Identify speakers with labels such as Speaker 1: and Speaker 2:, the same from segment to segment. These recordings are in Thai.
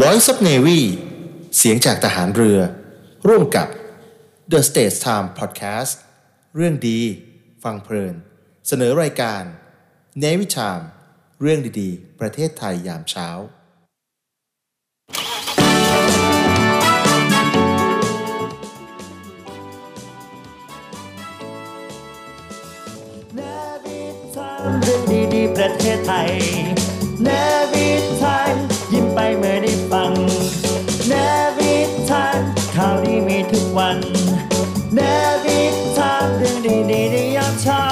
Speaker 1: Voice of Navy เสียงจากทหารเรือ ร่วมกับ The States Time Podcast เรื่องดี ฟังเพลิน เสนอรายการ Navy Time เรื่องดีๆ ประเทศไทยยามเช้า
Speaker 2: เนวิทามเรื่องดีๆ ประเทศไทยเนวิทามยิ้ม ไปเมื่อได้ฟังเนวิทามข่าวดีมีทุกวันเนวิทามเรื่องดีๆในยามเช้า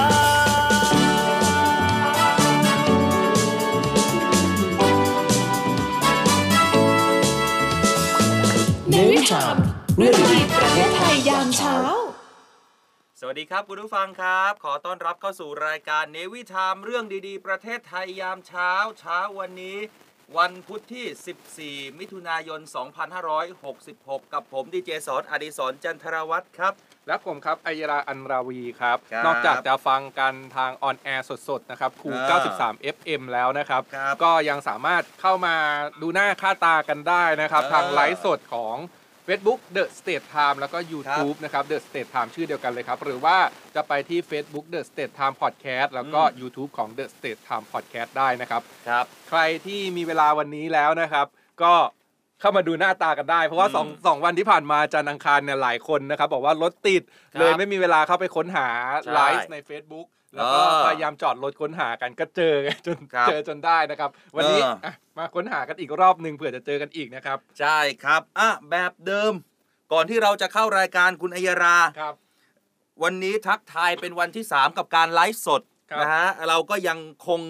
Speaker 3: เนวิชามเรื่องดีประเทศไทยยามเช้า
Speaker 4: สวัสดีครับคุณผู้ฟังครับ ขอต้อนรับเข้าสู่รายการ Navy Time เรื่องดีๆ ประเทศไทยยามเช้า เช้าวันนี้ วันพุธที่ 14 มิถุนายน 2566 กับผมดีเจสอนอดิศรจันทรวัตรครับ
Speaker 5: และผมครับอัยราอันราวีครับ
Speaker 4: ครับ
Speaker 5: นอกจากจะฟังกันทาง on air สดๆ นะครับคู
Speaker 4: อ่า
Speaker 5: 93 FM แล้วนะครับ
Speaker 4: ครับ
Speaker 5: ก็ยังสามารถเข้ามาดูหน้าค่าตากันได้นะครับ
Speaker 4: เออ
Speaker 5: ทางไลฟ์สดของ Facebook The State Time แล้วก็ YouTube นะครับ The State Time ชื่อเดียวกันเลยครับ หรือว่าจะไปที่ Facebook The State Time Podcast แล้วก็
Speaker 4: อืม
Speaker 5: YouTube ของ The State Time Podcast ได้นะครับ
Speaker 4: ครับ
Speaker 5: ใครที่มีเวลาวันนี้แล้วนะครับ ก็เข้ามาดูหน้าตากันได้ เพราะว่า
Speaker 4: อืม
Speaker 5: สองสองวันที่ผ่านมาจันทร์อังคารเนี่ยหลายคนนะครับ บอกว่ารถติด
Speaker 4: ครับ
Speaker 5: เลยไม่มีเวลาเข้าไปค้นหา
Speaker 4: ใช่
Speaker 5: ไลฟ์ใน Facebook แล้วก็
Speaker 4: เออ
Speaker 5: พยายามจอดรถค้นหากันก็เจอไงจน
Speaker 4: ครับ
Speaker 5: เจอจนได้นะครับ วันนี้
Speaker 4: เอออะ
Speaker 5: มาค้นหากันอีกรอบหนึ่งเผื่อจะเจอกันอีกนะครับ
Speaker 4: ใช่ครับอะแบบเดิม ก่อนที่เราจะเข้ารายการคุณอัยรา
Speaker 5: ครับ
Speaker 4: วันนี้ทักทายเป็นวันที่ 3 กับการไลฟ์สด
Speaker 5: ครับ
Speaker 4: นะฮะเราก็ยังคง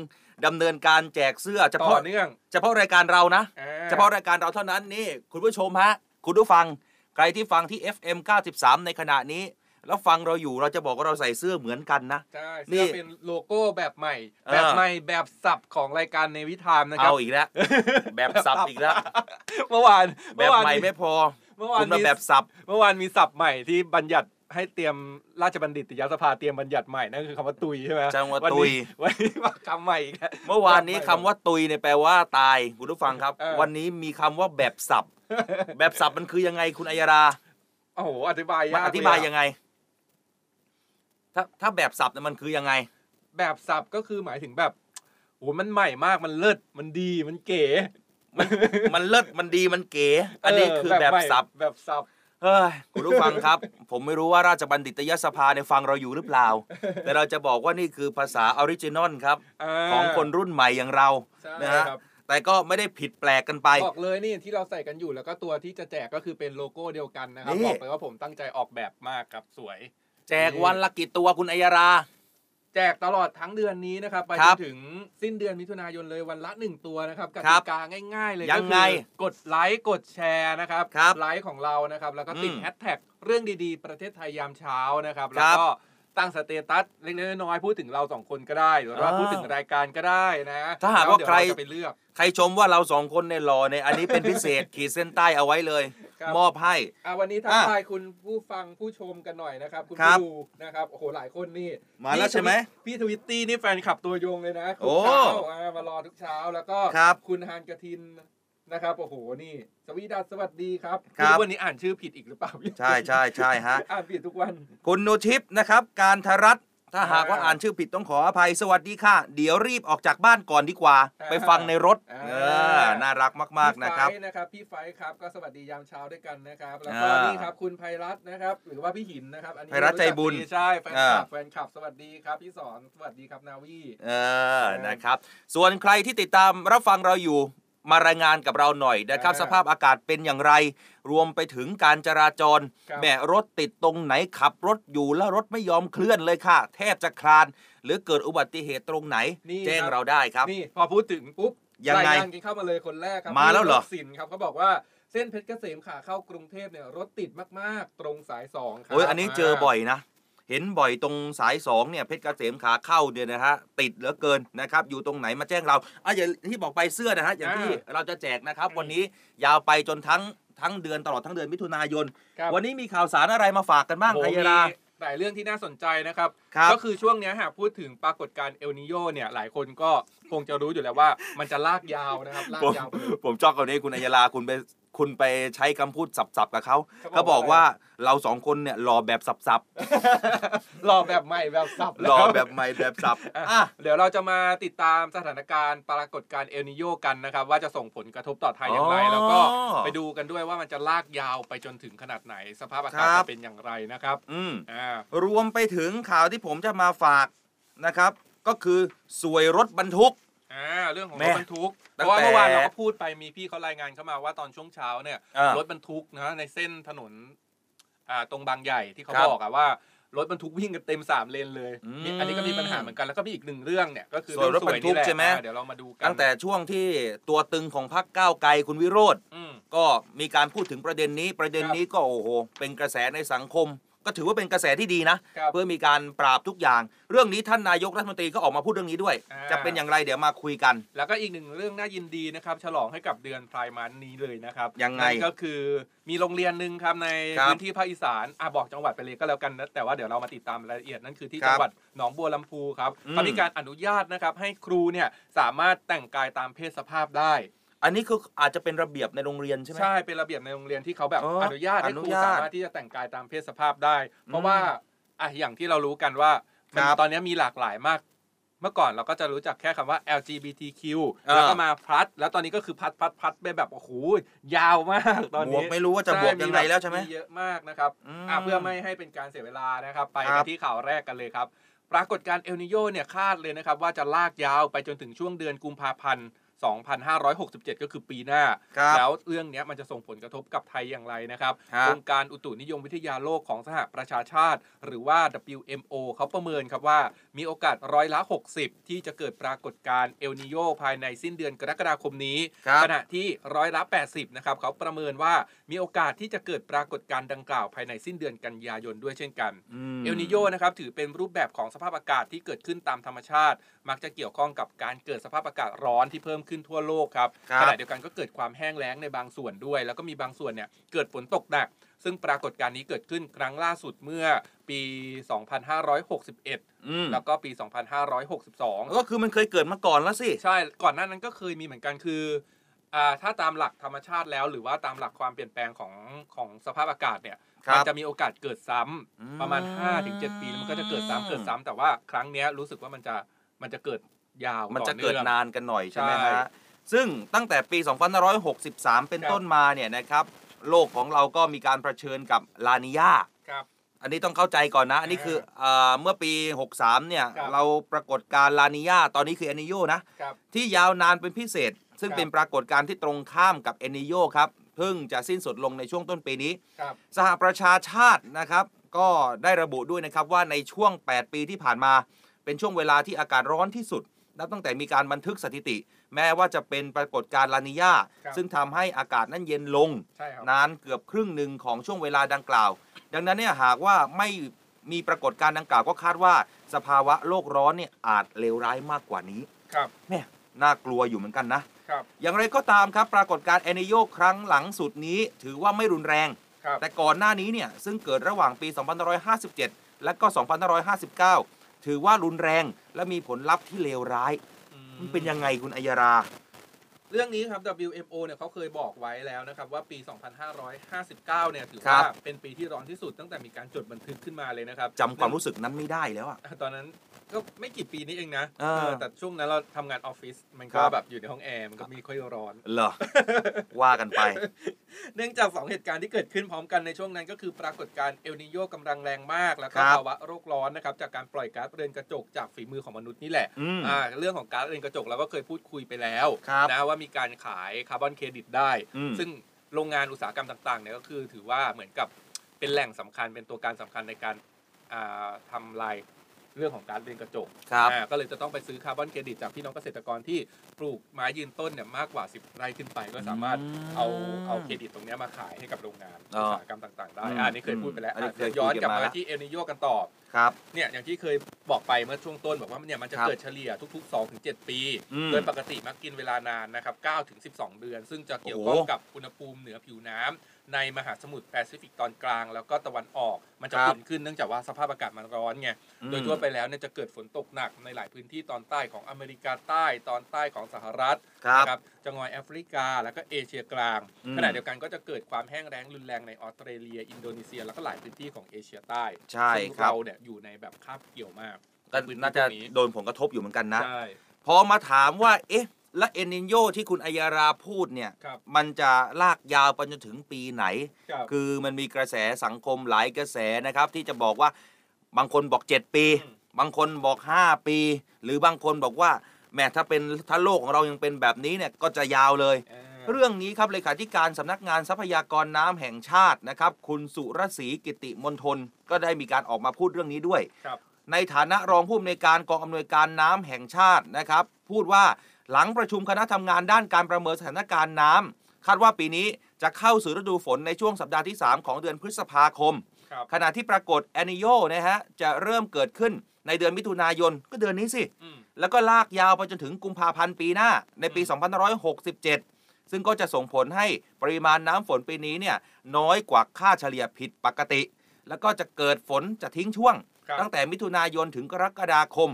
Speaker 4: ดำเนินการแจกเสื้อเฉ
Speaker 5: ต่
Speaker 4: พาะ
Speaker 5: อเนื่อง
Speaker 4: เฉพาะรายการเรานะ
Speaker 5: อ่
Speaker 4: เฉพาะรายการเราเท่านั้นนี่คุณผู้ชมฮะคุณผู้ฟังใครที่ฟังที่ FM 93 ในขณะนี้ แล้วฟังเราอยู่เราจะบอกว่าเราใส่เสื้อเหมือนกันนะ
Speaker 5: ใช่
Speaker 4: นี่
Speaker 5: เสื้อเป็นโลโก้แบบใหม่
Speaker 4: เออ
Speaker 5: แบบใหม่แบบสับของรายการในวิธามนะครับ
Speaker 4: เอาอีกแล้วแบบสับอีกแล้ว
Speaker 5: เมื่อวาน
Speaker 4: แบ
Speaker 5: เมื่อบวาน
Speaker 4: ใหม่ไม่พอ
Speaker 5: เมื่อวาน
Speaker 4: คุณมา
Speaker 5: มี
Speaker 4: แบบสับ
Speaker 5: เมื่อวานมีศัพท์ใหม่ที่บัญญัติให้เตรียมราชบัณฑิตยสภาเตรียมบัญญัติใหม่นั่นคือคำว่าตุยใช่ไหม
Speaker 4: จังหวะ
Speaker 5: น
Speaker 4: ตุย
Speaker 5: นี้วันนี้ว่าคำใหม่อีกแล้ว
Speaker 4: เมื่อวานนี้คำว่าตุยเนี่ยแปลว่าตายคุณผู้ฟังครับ
Speaker 5: เออ
Speaker 4: วันนี้มีคำว่าแบบสับ แบบสับมันคือยังไงคุณอัยรา
Speaker 5: โอ้โหอธิบาย
Speaker 4: มัน
Speaker 5: ยาก
Speaker 4: อธิบาย
Speaker 5: เลอะ
Speaker 4: ยังไง ถ้าถ้าแบบสับเนี่ยมันคือยังไง
Speaker 5: แบบสับก็คือหมายถึงแบบโอ้โหมันใหม่มากมันเลิศมันดีมันเก๋
Speaker 4: มันมันเลิศมันดีมันเก๋อันนี้คือแบบ
Speaker 5: ใหม่
Speaker 4: สับ
Speaker 5: แบบสับ
Speaker 4: เฮ้ยคุณผู้ฟังครับ ผมไม่รู้ว่าราชบัณฑิตยสภาในยฟังเราอยู่หรือเปล่า แต่เราจะบอกว่านี่คือภาษา original ครับาของคนรุ่นใหม่อย่างเรา
Speaker 5: ใช่
Speaker 4: นะฮะ
Speaker 5: ครับ
Speaker 4: แต่ก็ไม่ได้ผิดแปลกกันไป
Speaker 5: บอกเลยนี่ที่เราใส่กันอยู่แล้วก็ตัวที่จะแจกก็คือเป็นโลโก้เดียวกันนะครับ
Speaker 4: นี่
Speaker 5: บอกเลยว่าผมตั้งใจออกแบบมากครับสวย
Speaker 4: แจกวันละกี่ตัวคุณอัยรา
Speaker 5: แจกตลอดทั้งเดือนนี้นะครับไป
Speaker 4: ค
Speaker 5: จ
Speaker 4: รั
Speaker 5: น
Speaker 4: บ
Speaker 5: ถึงสิ้นเดือนมิถุนายนเลยวันละหนึ่งตัวนะครับก
Speaker 4: ครั
Speaker 5: ติ
Speaker 4: บ
Speaker 5: กาง่ายๆ เลย
Speaker 4: ยั
Speaker 5: ก็
Speaker 4: ง
Speaker 5: คื
Speaker 4: ไง
Speaker 5: อกดไลค์กดแชร์นะครับ
Speaker 4: ครับ
Speaker 5: ไลค์ของเรานะครับ แล้วก็ติด
Speaker 4: อืม
Speaker 5: แฮชแท็กเรื่องดีๆ ประเทศไทยยามเช้านะครับ
Speaker 4: ค
Speaker 5: แล้
Speaker 4: รั
Speaker 5: ว
Speaker 4: บ
Speaker 5: ก็ ตั้ง status เล็กๆน้อยๆพูดถึงเราสองคนก็ได้หรือว่า
Speaker 4: อ่า
Speaker 5: พูดถึงรายการก็ได้นะ
Speaker 4: ถ้าหากว่า
Speaker 5: แล้วเดี๋ย
Speaker 4: ใคร
Speaker 5: จะไปเลือก
Speaker 4: ใครชมว่าเราสองคนในยหล่อเนี่ยอันนี้เป็นพิเศษ ขีดเส้นใต้เอาไว้เลย
Speaker 5: ครับ
Speaker 4: มอบให้
Speaker 5: อะวันนี้ทัก
Speaker 4: อะ
Speaker 5: ทายคุณผู้ฟังผู้ชมกันหน่อยนะครับ คุณ
Speaker 4: ครับ
Speaker 5: ผู้ดูนะครับโอ้โหหลายคนนี่
Speaker 4: มาแล้วใช่ไหม
Speaker 5: พี่ทวิตตี้นี่แฟนคลับตัวยงเลยนะทุ
Speaker 4: โอ้
Speaker 5: กเช้าอะมารอทุกเช้าแล้วก็
Speaker 4: ครับ
Speaker 5: คุณฮานกระทิน นะครับโอ้โหนี่ สวีดัสสวัสดีครับ
Speaker 4: ครับ
Speaker 5: ไม่วันนี้อ่านชื่อผิดอีกหรือเปล่า
Speaker 4: ใช่ใช่ใช่ฮะ
Speaker 5: อ่านผิดทุกวัน
Speaker 4: คุณนุทิพย์นะครับ การทรัตน์ถ้าหากว่า
Speaker 5: อ่า
Speaker 4: อ่านชื่อผิดต้องขออภัยสวัสดีค่ะ เดี๋ยวรีบออกจากบ้านก่อนดีกว่า
Speaker 5: อ่า
Speaker 4: ไปฟังในรถ
Speaker 5: อ่า
Speaker 4: เออน่ารักมากๆนะครับ
Speaker 5: พี่ไฟนะครับพี่ไฟครับก็สวัสดียามเช้าด้วยกันนะครับแล้วก็
Speaker 4: อ่านี่
Speaker 5: นี่ครับคุณไพรัตน์นะครับ หรือว่าพี่หินนะครับอันนี้
Speaker 4: ไพรัตน์ใจบุญ
Speaker 5: รู้กดีใช่แฟนคลั
Speaker 4: อ่า
Speaker 5: บแฟนคลับสวัสดีครับพี่สอนสวัสดีครับนาวี
Speaker 4: เออนะครับ ส่วนใครที่ติดตามรับฟังเราอยู่ มารายงานกับเราหน่อยนะครับ
Speaker 5: อ่า
Speaker 4: สภาพอากาศเป็นอย่างไร รวมไปถึงการจราจร
Speaker 5: ครับ
Speaker 4: แหมรถติดตรงไหนขับรถอยู่แล้วรถไม่ยอมเคลื่อนเลยค่ะ แทบจะคลาน หรือเกิดอุบัติเหตุตรงไหน
Speaker 5: นี่
Speaker 4: แจ้ง
Speaker 5: ครับ
Speaker 4: เราได้ครับ
Speaker 5: นี่พอพูดถึงปุ๊บ
Speaker 4: ยังไง
Speaker 5: รายงานกันเข้ามาเลยคนแรกครั
Speaker 4: มาแล้วเหรอ
Speaker 5: พี่สินครับเขาบอกว่าเส้นเพชรเกษมขาเข้ากรุงเทพเนี่ยรถติดมากๆ ตรงสายสองครับ
Speaker 4: โอ้ยอันนี้เจอบ่อยนะ เห็นบ่อยตรงสายสองเนี่ยเพชรเกษมขาเข้าเนี่ยนะฮะติดเหลือเกินนะครับอยู่ตรงไหนมาแจ้งเราอะอย่างที่บอกไปเสื้อนะฮะอย่างที่เราจะแจกนะครับ วันนี้ยาวไปจนทั้งทั้งเดือนตลอดทั้งเดือนมิถุนายน
Speaker 5: ครับ
Speaker 4: วันนี้มีข่าวสารอะไรมาฝากกันบ้าง
Speaker 5: โอ้โห
Speaker 4: อัย
Speaker 5: มี
Speaker 4: รา
Speaker 5: แต่เรื่องที่น่าสนใจนะครับ
Speaker 4: ครับ
Speaker 5: ก็คือช่วงเนี้ยหากพูดถึงปรากฏการณ์เอลนิโยเนี่ยหลายคนก็คงจะรู้อยู่แล้วว่า มันจะลากยาวนะครับลาก
Speaker 4: ผม
Speaker 5: ยาวไปเลย
Speaker 4: ผมชอบคำนี้คุณอัยยาลาคุณไป คุณไปใช้คำพูดสับๆกับเขา
Speaker 5: เขา
Speaker 4: เขา
Speaker 5: บบอ
Speaker 4: อกก
Speaker 5: ว่า
Speaker 4: ว่าเราสองคนเนี่ยรอแบบสับ
Speaker 5: รอแบบใหม่แบบสับ
Speaker 4: ๆรอแบบใหม่แบบสับ
Speaker 5: อะ
Speaker 4: อะ
Speaker 5: เดี๋ยวเราจะมาติดตามสถานการณ์ปรากฏการณ์เอลนิโยกันนะครับ ว่าจะส่งผลกระทบต่อไทยอย่างไร
Speaker 4: อ๋อ
Speaker 5: แล้วก็ไปดูกันด้วยว่ามันจะลากยาวไปจนถึงขนาดไหน สภาพอากาศ
Speaker 4: ครับ
Speaker 5: จะเป็นอย่างไรนะครับ
Speaker 4: อืม
Speaker 5: อ่า
Speaker 4: รวมไปถึงข่าวที่ผมจะมาฝากนะครับ ก็คือสวยรถบรรทุก
Speaker 5: อ่าเรื่องของ
Speaker 4: แม่
Speaker 5: รถบรรทุกเพ
Speaker 4: ตั้ง
Speaker 5: ราะว่า
Speaker 4: แต่
Speaker 5: เมื่อวานเราก็พูดไปมีพี่เขารายงานเข้ามาว่าตอนช่วงเช้าเนี่ย
Speaker 4: อ่าร
Speaker 5: ถบรรทุกนะในเส้นถนนอ่าตรงบางใหญ่ที่เขา
Speaker 4: ครับ
Speaker 5: บอกอะว่ารถบรรทุกวิ่งกันเต็มสามเลนเลย
Speaker 4: อืม
Speaker 5: นี่อันนี้ก็มีปัญหาเหมือนกันแล้วก็มีอีกหนึ่งเรื่องเนี่ยก็คือ
Speaker 4: ส่วนรถบรรทุก
Speaker 5: เองสวยนี่แหละ
Speaker 4: ใช่ไหม
Speaker 5: อ่าเดี๋ยวเรามาดูกัน
Speaker 4: ตั้งแต่ช่วงที่ตัวตึงของพรรคก้าวไกลคุณวิโรธ
Speaker 5: อืม
Speaker 4: ก็มีการพูดถึงประเด็นนี้ประเด็นนี้ก็โอ้โหเป็นกระแสในสังคม ก็ถือว่าเป็นกระแสที่ดีนะ
Speaker 5: ครับ
Speaker 4: เพื่อมีการปราบทุกอย่าง เรื่องนี้ท่านนายกรัฐมนตรีก็ออกมาพูดเรื่องนี้ด้วย
Speaker 5: อ่า
Speaker 4: จะเป็นอย่างไรเดี๋ยวมาคุยกัน
Speaker 5: แล้วก็อีกหนึ่งเรื่องน่ายินดีนะครับ ฉลองให้กับเดือนพรายมันนี้เลยนะครับ
Speaker 4: ยังไง
Speaker 5: นั่นก็คือมีโรงเรียนหนึ่งครับใน
Speaker 4: ครับ
Speaker 5: พื้นที่ภาคอีสานอะบอกจังหวัดไปเลยก็แล้วกันนะแต่ว่าเดี๋ยวเรามาติดตามรายละเอียดนั่นคือที่
Speaker 4: ครับ
Speaker 5: จังหวัดหนองบัวลำพูครับ
Speaker 4: อืม
Speaker 5: เขามีการอนุญาตนะครับให้ครูเนี่ยสามารถแต่งกายตามเพศสภาพได้
Speaker 4: อันนี้คืออาจจะเป็นระเบียบในโรงเรียนใช่ไหม
Speaker 5: ใช่เป็นระเบียบในโรงเรียนที่เขาแบบ
Speaker 4: อ๋อ
Speaker 5: อนุญาตให้
Speaker 4: อนุ
Speaker 5: ครู
Speaker 4: ญาต
Speaker 5: สามารถที่จะแต่งกายตามเพศสภาพได้ เพราะ
Speaker 4: อืม
Speaker 5: ว่าอะอย่างที่เรารู้กันว่ามัน
Speaker 4: ครับ
Speaker 5: ตอนนี้มีหลากหลายมาก เมื่อก่อนเราก็จะรู้จักแค่คำว่า LGBTQ
Speaker 4: อ่า
Speaker 5: แล้วก็มาพลัด แล้วตอนนี้ก็คือพัดพัดพัดไปแบบโอ้โหยาวมากตอน
Speaker 4: บว
Speaker 5: นี้
Speaker 4: กไม่รู้ว่าจะบวกยังไงแล้วใช่ไหม
Speaker 5: เยอะมากนะครับ
Speaker 4: อืม
Speaker 5: อะเพื่อไม่ให้เป็นการเสียเวลานะครับ ไป
Speaker 4: ครั
Speaker 5: กัน
Speaker 4: บ
Speaker 5: ที่ข่าวแรกกันเลยครับ ปรากฏการณ์เอลนิโยเนี่ยคาดเลยนะครับ ว่าจะลากยาวไปจนถึงช่วงเดือนกุมภาพันธ์ 2567 ก็คือปีหน้า
Speaker 4: ครับ
Speaker 5: แล้วเรื่องเนี้ยมันจะส่งผลกระทบกับไทยอย่างไรนะครับ
Speaker 4: ครับ
Speaker 5: องค์การอุตุนิยมวิทยาโลกของสหประชาชาติ หรือว่า WMO เขาประเมินครับว่า มีโอกาสร้อยละ 60 ที่จะเกิดปรากฏการณ์เอลนิโยภายในสิ้นเดือนกรกฎาคมนี้
Speaker 4: ครับ
Speaker 5: ขณะที่ร้อยละ 80 นะครับเขาประเมินว่ามีโอกาสที่จะเกิดปรากฏการณ์ดังกล่าวภายในสิ้นเดือนกันยายนด้วยเช่นกัน
Speaker 4: ม
Speaker 5: เอลนิโยนะครับถือเป็นรูปแบบของสภาพอากาศที่เกิดขึ้นตามธรรมชาติมักจะเกี่ยวข้องกับการเกิดสภาพอากาศร้อนที่เพิ่มขึ้นทั่วโลกครับ
Speaker 4: ครับ
Speaker 5: ขณะเดียวกันก็เกิดความแห้งแล้งในบางส่วนด้วย แล้วก็มีบางส่วนเนี่ยเกิดฝนตกหนัก ซึ่งปรากฏการณ์นี้เกิดขึ้นครั้งล่าสุดเมื่อปี 2561
Speaker 4: อืม
Speaker 5: แล้วก็ปี 2562
Speaker 4: ก็คือมันเคยเกิดมาก่อนแล้วสิ
Speaker 5: ใช่ ก่อนหน้านั้นก็เคยมีเหมือนกันคืออ่าถ้าตามหลักธรรมชาติแล้ว หรือว่าตามหลักความเปลี่ยนแปลงของของสภาพอากาศเนี่ย
Speaker 4: ครับ
Speaker 5: มัจะมีโอกาสเกิดซ้ำ
Speaker 4: อืม
Speaker 5: ประมาณ 5-7 ปีแล้วมันก็จะเกิดซ้ำเกิดซ้ำแต่ว่าครั้งเนี้ยรู้สึกว่ามันจะ มันจะเกิดยาว
Speaker 4: มันจะ
Speaker 5: ต่อ
Speaker 4: เกิด
Speaker 5: อง
Speaker 4: นานกันหน่อยใช่ไหม
Speaker 5: ใช่
Speaker 4: ฮะซึ่งตั้งแต่ปี 2563 เป็น
Speaker 5: ครับ
Speaker 4: ต้นมาเนี่ยนะครับ โลกของเราก็มีการเผชิญกับลานิยา
Speaker 5: ครับ
Speaker 4: อันนี้ต้องเข้าใจก่อนนะ อันนี้คือเอ่อเมื่อปี 63 เนี่ย
Speaker 5: ครับ
Speaker 4: เราปรากฏการณ์ลานิยาตอนนี้คือเอนิโยนะ
Speaker 5: ครับ
Speaker 4: ที่ยาวนานเป็นพิเศษ ซึ่ง
Speaker 5: ครับ
Speaker 4: เป็นปรากฏการณ์ที่ตรงข้ามกับเอนิโยครับ เพิ่งจะสิ้นสุดลงในช่วงต้นปีนี้
Speaker 5: ครับ
Speaker 4: สหประชาชาตินะครับ ก็ได้ระบุด้วยนะครับว่าในช่วง 8 ปีที่ผ่านมา เป็นช่วงเวลาที่อากาศร้อนที่สุด นับตั้งแต่มีการบันทึกสถิติ แม้ว่าจะเป็นปรากฏการณ์ลานิยา
Speaker 5: ครับ
Speaker 4: ซึ่งทำให้อากาศนั้นเย็นลง
Speaker 5: ใช่ครับ
Speaker 4: นานเกือบครึ่งหนึ่งของช่วงเวลาดังกล่าว ดังนั้นเนี่ยหากว่าไม่มีปรากฏการณ์ดังกล่าวก็คาดว่า สภาวะโลกร้อนเนี่ยอาจเลวร้ายมากกว่านี้
Speaker 5: ครับ
Speaker 4: แม่น่ากลัวอยู่เหมือนกันนะ
Speaker 5: ครับ
Speaker 4: อย่างไรก็ตามครับ ปรากฏการณ์เอเนโยครั้งหลังสุดนี้ ถือว่าไม่รุนแรง
Speaker 5: ครับ
Speaker 4: แต่ก่อนหน้านี้เนี่ยซึ่งเกิดระหว่างปี 2557 และก็ 2559 ถือว่ารุนแรงและมีผลลัพธ์ที่เลวร้าย มันเป็นยังไงคุณอัยรา
Speaker 5: เรื่องนี้ครับ WMO เนี่ยเขาเคยบอกไว้แล้วนะครับ ว่าปี 2559 เนี่ยถือ
Speaker 4: ครั
Speaker 5: ว่า
Speaker 4: บ
Speaker 5: เป็นปีที่ร้อนที่สุดตั้งแต่มีการจดบันทึกขึ้นมาเลยนะครับ
Speaker 4: จำความรู้สึกนั้นไม่ได้แล้วอะ
Speaker 5: ตอนนั้น ก็ไม่กี่ปีนี้เองนะ
Speaker 4: เออ
Speaker 5: เออแต่ช่วงนั้นเราทำงานออฟฟิศมันก็
Speaker 4: ครับ
Speaker 5: แบบอยู่ในห้องแอร์มันก็ไม่ค่อยร้อน
Speaker 4: เหรอ ว่ากันไป
Speaker 5: เนื่องจากสองเหตุการณ์ที่เกิดขึ้นพร้อมกันในช่วงนั้นก็คือปรากฏการณ์เอลนีโญกำลังแรงมาก แล้วก็
Speaker 4: ครับ
Speaker 5: ภาวะโลกร้อนนะครับจากการปล่อยก๊าซเรือนกระจกจากฝีมือของมนุษย์นี่แหละ
Speaker 4: อืม
Speaker 5: อ่าเรื่องของก๊าซเรือนกระจกเราก็เคยพูดคุยไปแล้ว
Speaker 4: ครับ
Speaker 5: นะว่ามีการขายคาร์บอนเครดิตได้
Speaker 4: อืม
Speaker 5: ซึ่งโรงงานอุตสาหกรรมต่างๆเนี่ยก็คือถือว่าเหมือนกับเป็นแหล่งสำคัญเป็นตัวการสำคัญในการอ่าทำลาย เรื่องของก๊าซเรือนกระจก
Speaker 4: ครับ
Speaker 5: อ่าก็เลยจะต้องไปซื้อคาร์บอนเครดิตจากพี่น้องเกษตรกรที่ปลูกไม้ยืนต้นเนี่ยมากกว่า 10 ไร่ขึ้นไป ก็สามารถ
Speaker 4: อืม
Speaker 5: เอาเอาเครดิตตรงเนี้ยมาขายให้กับโรงงาน
Speaker 4: อ๋อ
Speaker 5: อุตสาหกรรมต่าง ๆ ได้
Speaker 4: อืม
Speaker 5: อ่านี่เคยพูดไปแล้ว
Speaker 4: อันนี้
Speaker 5: อะ
Speaker 4: เคย
Speaker 5: เดี๋ยวย้อน
Speaker 4: คุย
Speaker 5: ก
Speaker 4: กั
Speaker 5: ลั
Speaker 4: น
Speaker 5: บ
Speaker 4: มา
Speaker 5: มา
Speaker 4: แล้ว
Speaker 5: ที่เอลนีโญกันต่อ
Speaker 4: ครับ
Speaker 5: เนี่ยอย่างที่เคยบอกไปเมื่อช่วงต้นบอกว่าเนี่ยมันจะ
Speaker 4: ครับ
Speaker 5: เกิดเฉลี่ยทุกๆ 2-7ถึงปี
Speaker 4: อืม
Speaker 5: โดยปกติมักกินเวลานานนะครับ9ถึง12 เดือน ซึ่งจะเกี่ยว
Speaker 4: โอ้
Speaker 5: ข้อง
Speaker 4: โห
Speaker 5: กับอุณหภูมิเหนือผิวน้ำ ในมหาสมุทรแปซิฟิกตอนกลาง แล้วก็ตะวันออกมันจะ
Speaker 4: ครับ
Speaker 5: อุ่นขึ้นเนื่องจากว่าสภาพอากาศมันร้อนไง
Speaker 4: อืม
Speaker 5: โดยทั่วไปแล้วเนี่ยจะเกิดฝนตกหนักในหลายพื้นที่ตอนใต้ของอเมริกาใต้ตอนใต้ของสหรัฐ
Speaker 4: ครับ
Speaker 5: นะครับจังหวัดแอฟริกาแล้วก็เอเชียกลาง
Speaker 4: อืม
Speaker 5: ขณะเดียวกันก็จะเกิดความแห้งแล้งรุนแรงในออสเตรเลีย อินโดนีเซีย แล้วก็หลายพื้นที่ของเอเชียใต้
Speaker 4: ใช่
Speaker 5: ซึ่ง
Speaker 4: ครับ
Speaker 5: เราเนี่ยอยู่ในแบบคาบเกี่ยวมาก
Speaker 4: ก็
Speaker 5: พื้
Speaker 4: น่าจะ
Speaker 5: พวก
Speaker 4: โดนผลกระทบอยู่เหมือนกันนะ
Speaker 5: ใช่
Speaker 4: พอมาถามว่าเอ๊ะ และเอนินโยที่คุณอัยาราพูดเนี่ย
Speaker 5: ครับ
Speaker 4: มันจะลากยาวไปจนถึงปีไหน
Speaker 5: ครับ
Speaker 4: คือมันมีกระแสสังคมหลายกระแสนะครับ ที่จะบอกว่าบางคนบอก 7 ปี
Speaker 5: อืม
Speaker 4: บางคนบอก 5 ปี หรือบางคนบอกว่าแหม้ถ้าเป็นถ้าโลกของเรายังเป็นแบบนี้เนี่ยก็จะยาวเลย
Speaker 5: อ่า
Speaker 4: เรื่องนี้ครับเลขาธิการสำนักงานทรัพยากรน้ำแห่งชาตินะครับ คุณสุรศรีกิติมนทนก็ได้มีการออกมาพูดเรื่องนี้ด้วย
Speaker 5: ครับ
Speaker 4: ในฐานะรองผู้อำนวยการกองอำนวยการน้ำแห่งชาตินะครับ พูดว่า หลังประชุมคณะทำงานด้านการประเมินสถานการณ์น้ำคาดว่าปีนี้จะเข้าสู่ฤดูฝนในช่วงสัปดาห์ที่ 3 ของเดือนพฤษภาคม
Speaker 5: ครับ
Speaker 4: ขณะที่ปรากฏแอนิโยนะฮะจะเริ่มเกิดขึ้นในเดือนมิถุนายนก็เดือนนี้สิ
Speaker 5: อืม
Speaker 4: แล้วก็ลากยาวไปจนถึงกุมภาพันธ์ปีหน้าในปี 2567 ซึ่งก็จะส่งผลให้ปริมาณน้ำฝนปีนี้เนี่ยน้อยกว่าค่าเฉลี่ยผิดปกติ แล้วก็จะเกิดฝนจะทิ้งช่วง
Speaker 5: ครับ
Speaker 4: ตั้งแต่มิถุนายนถึงกรกฎาคม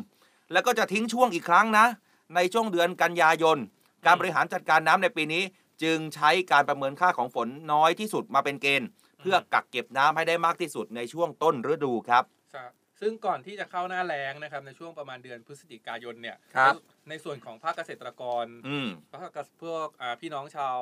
Speaker 4: แล้วก็จะทิ้งช่วงอีกครั้งนะ ในช่วงเดือนกันยายน การบริหารจัดการน้ำในปีนี้ จึงใช้การประเมินค่าของฝนน้อยที่สุดมาเป็นเกณฑ์ เพื่อกักเก็บน้ำให้ได้มากที่สุดในช่วงต้นฤดูครับ
Speaker 5: ครับซึ่งก่อนที่จะเข้าหน้าแล้งนะครับในช่วงประมาณเดือนพฤศจิกายนเนี่ย
Speaker 4: ครับ
Speaker 5: ในส่วนของภาคเกษตรกร
Speaker 4: อืม
Speaker 5: พวกพวกอ่าพี่น้องชาว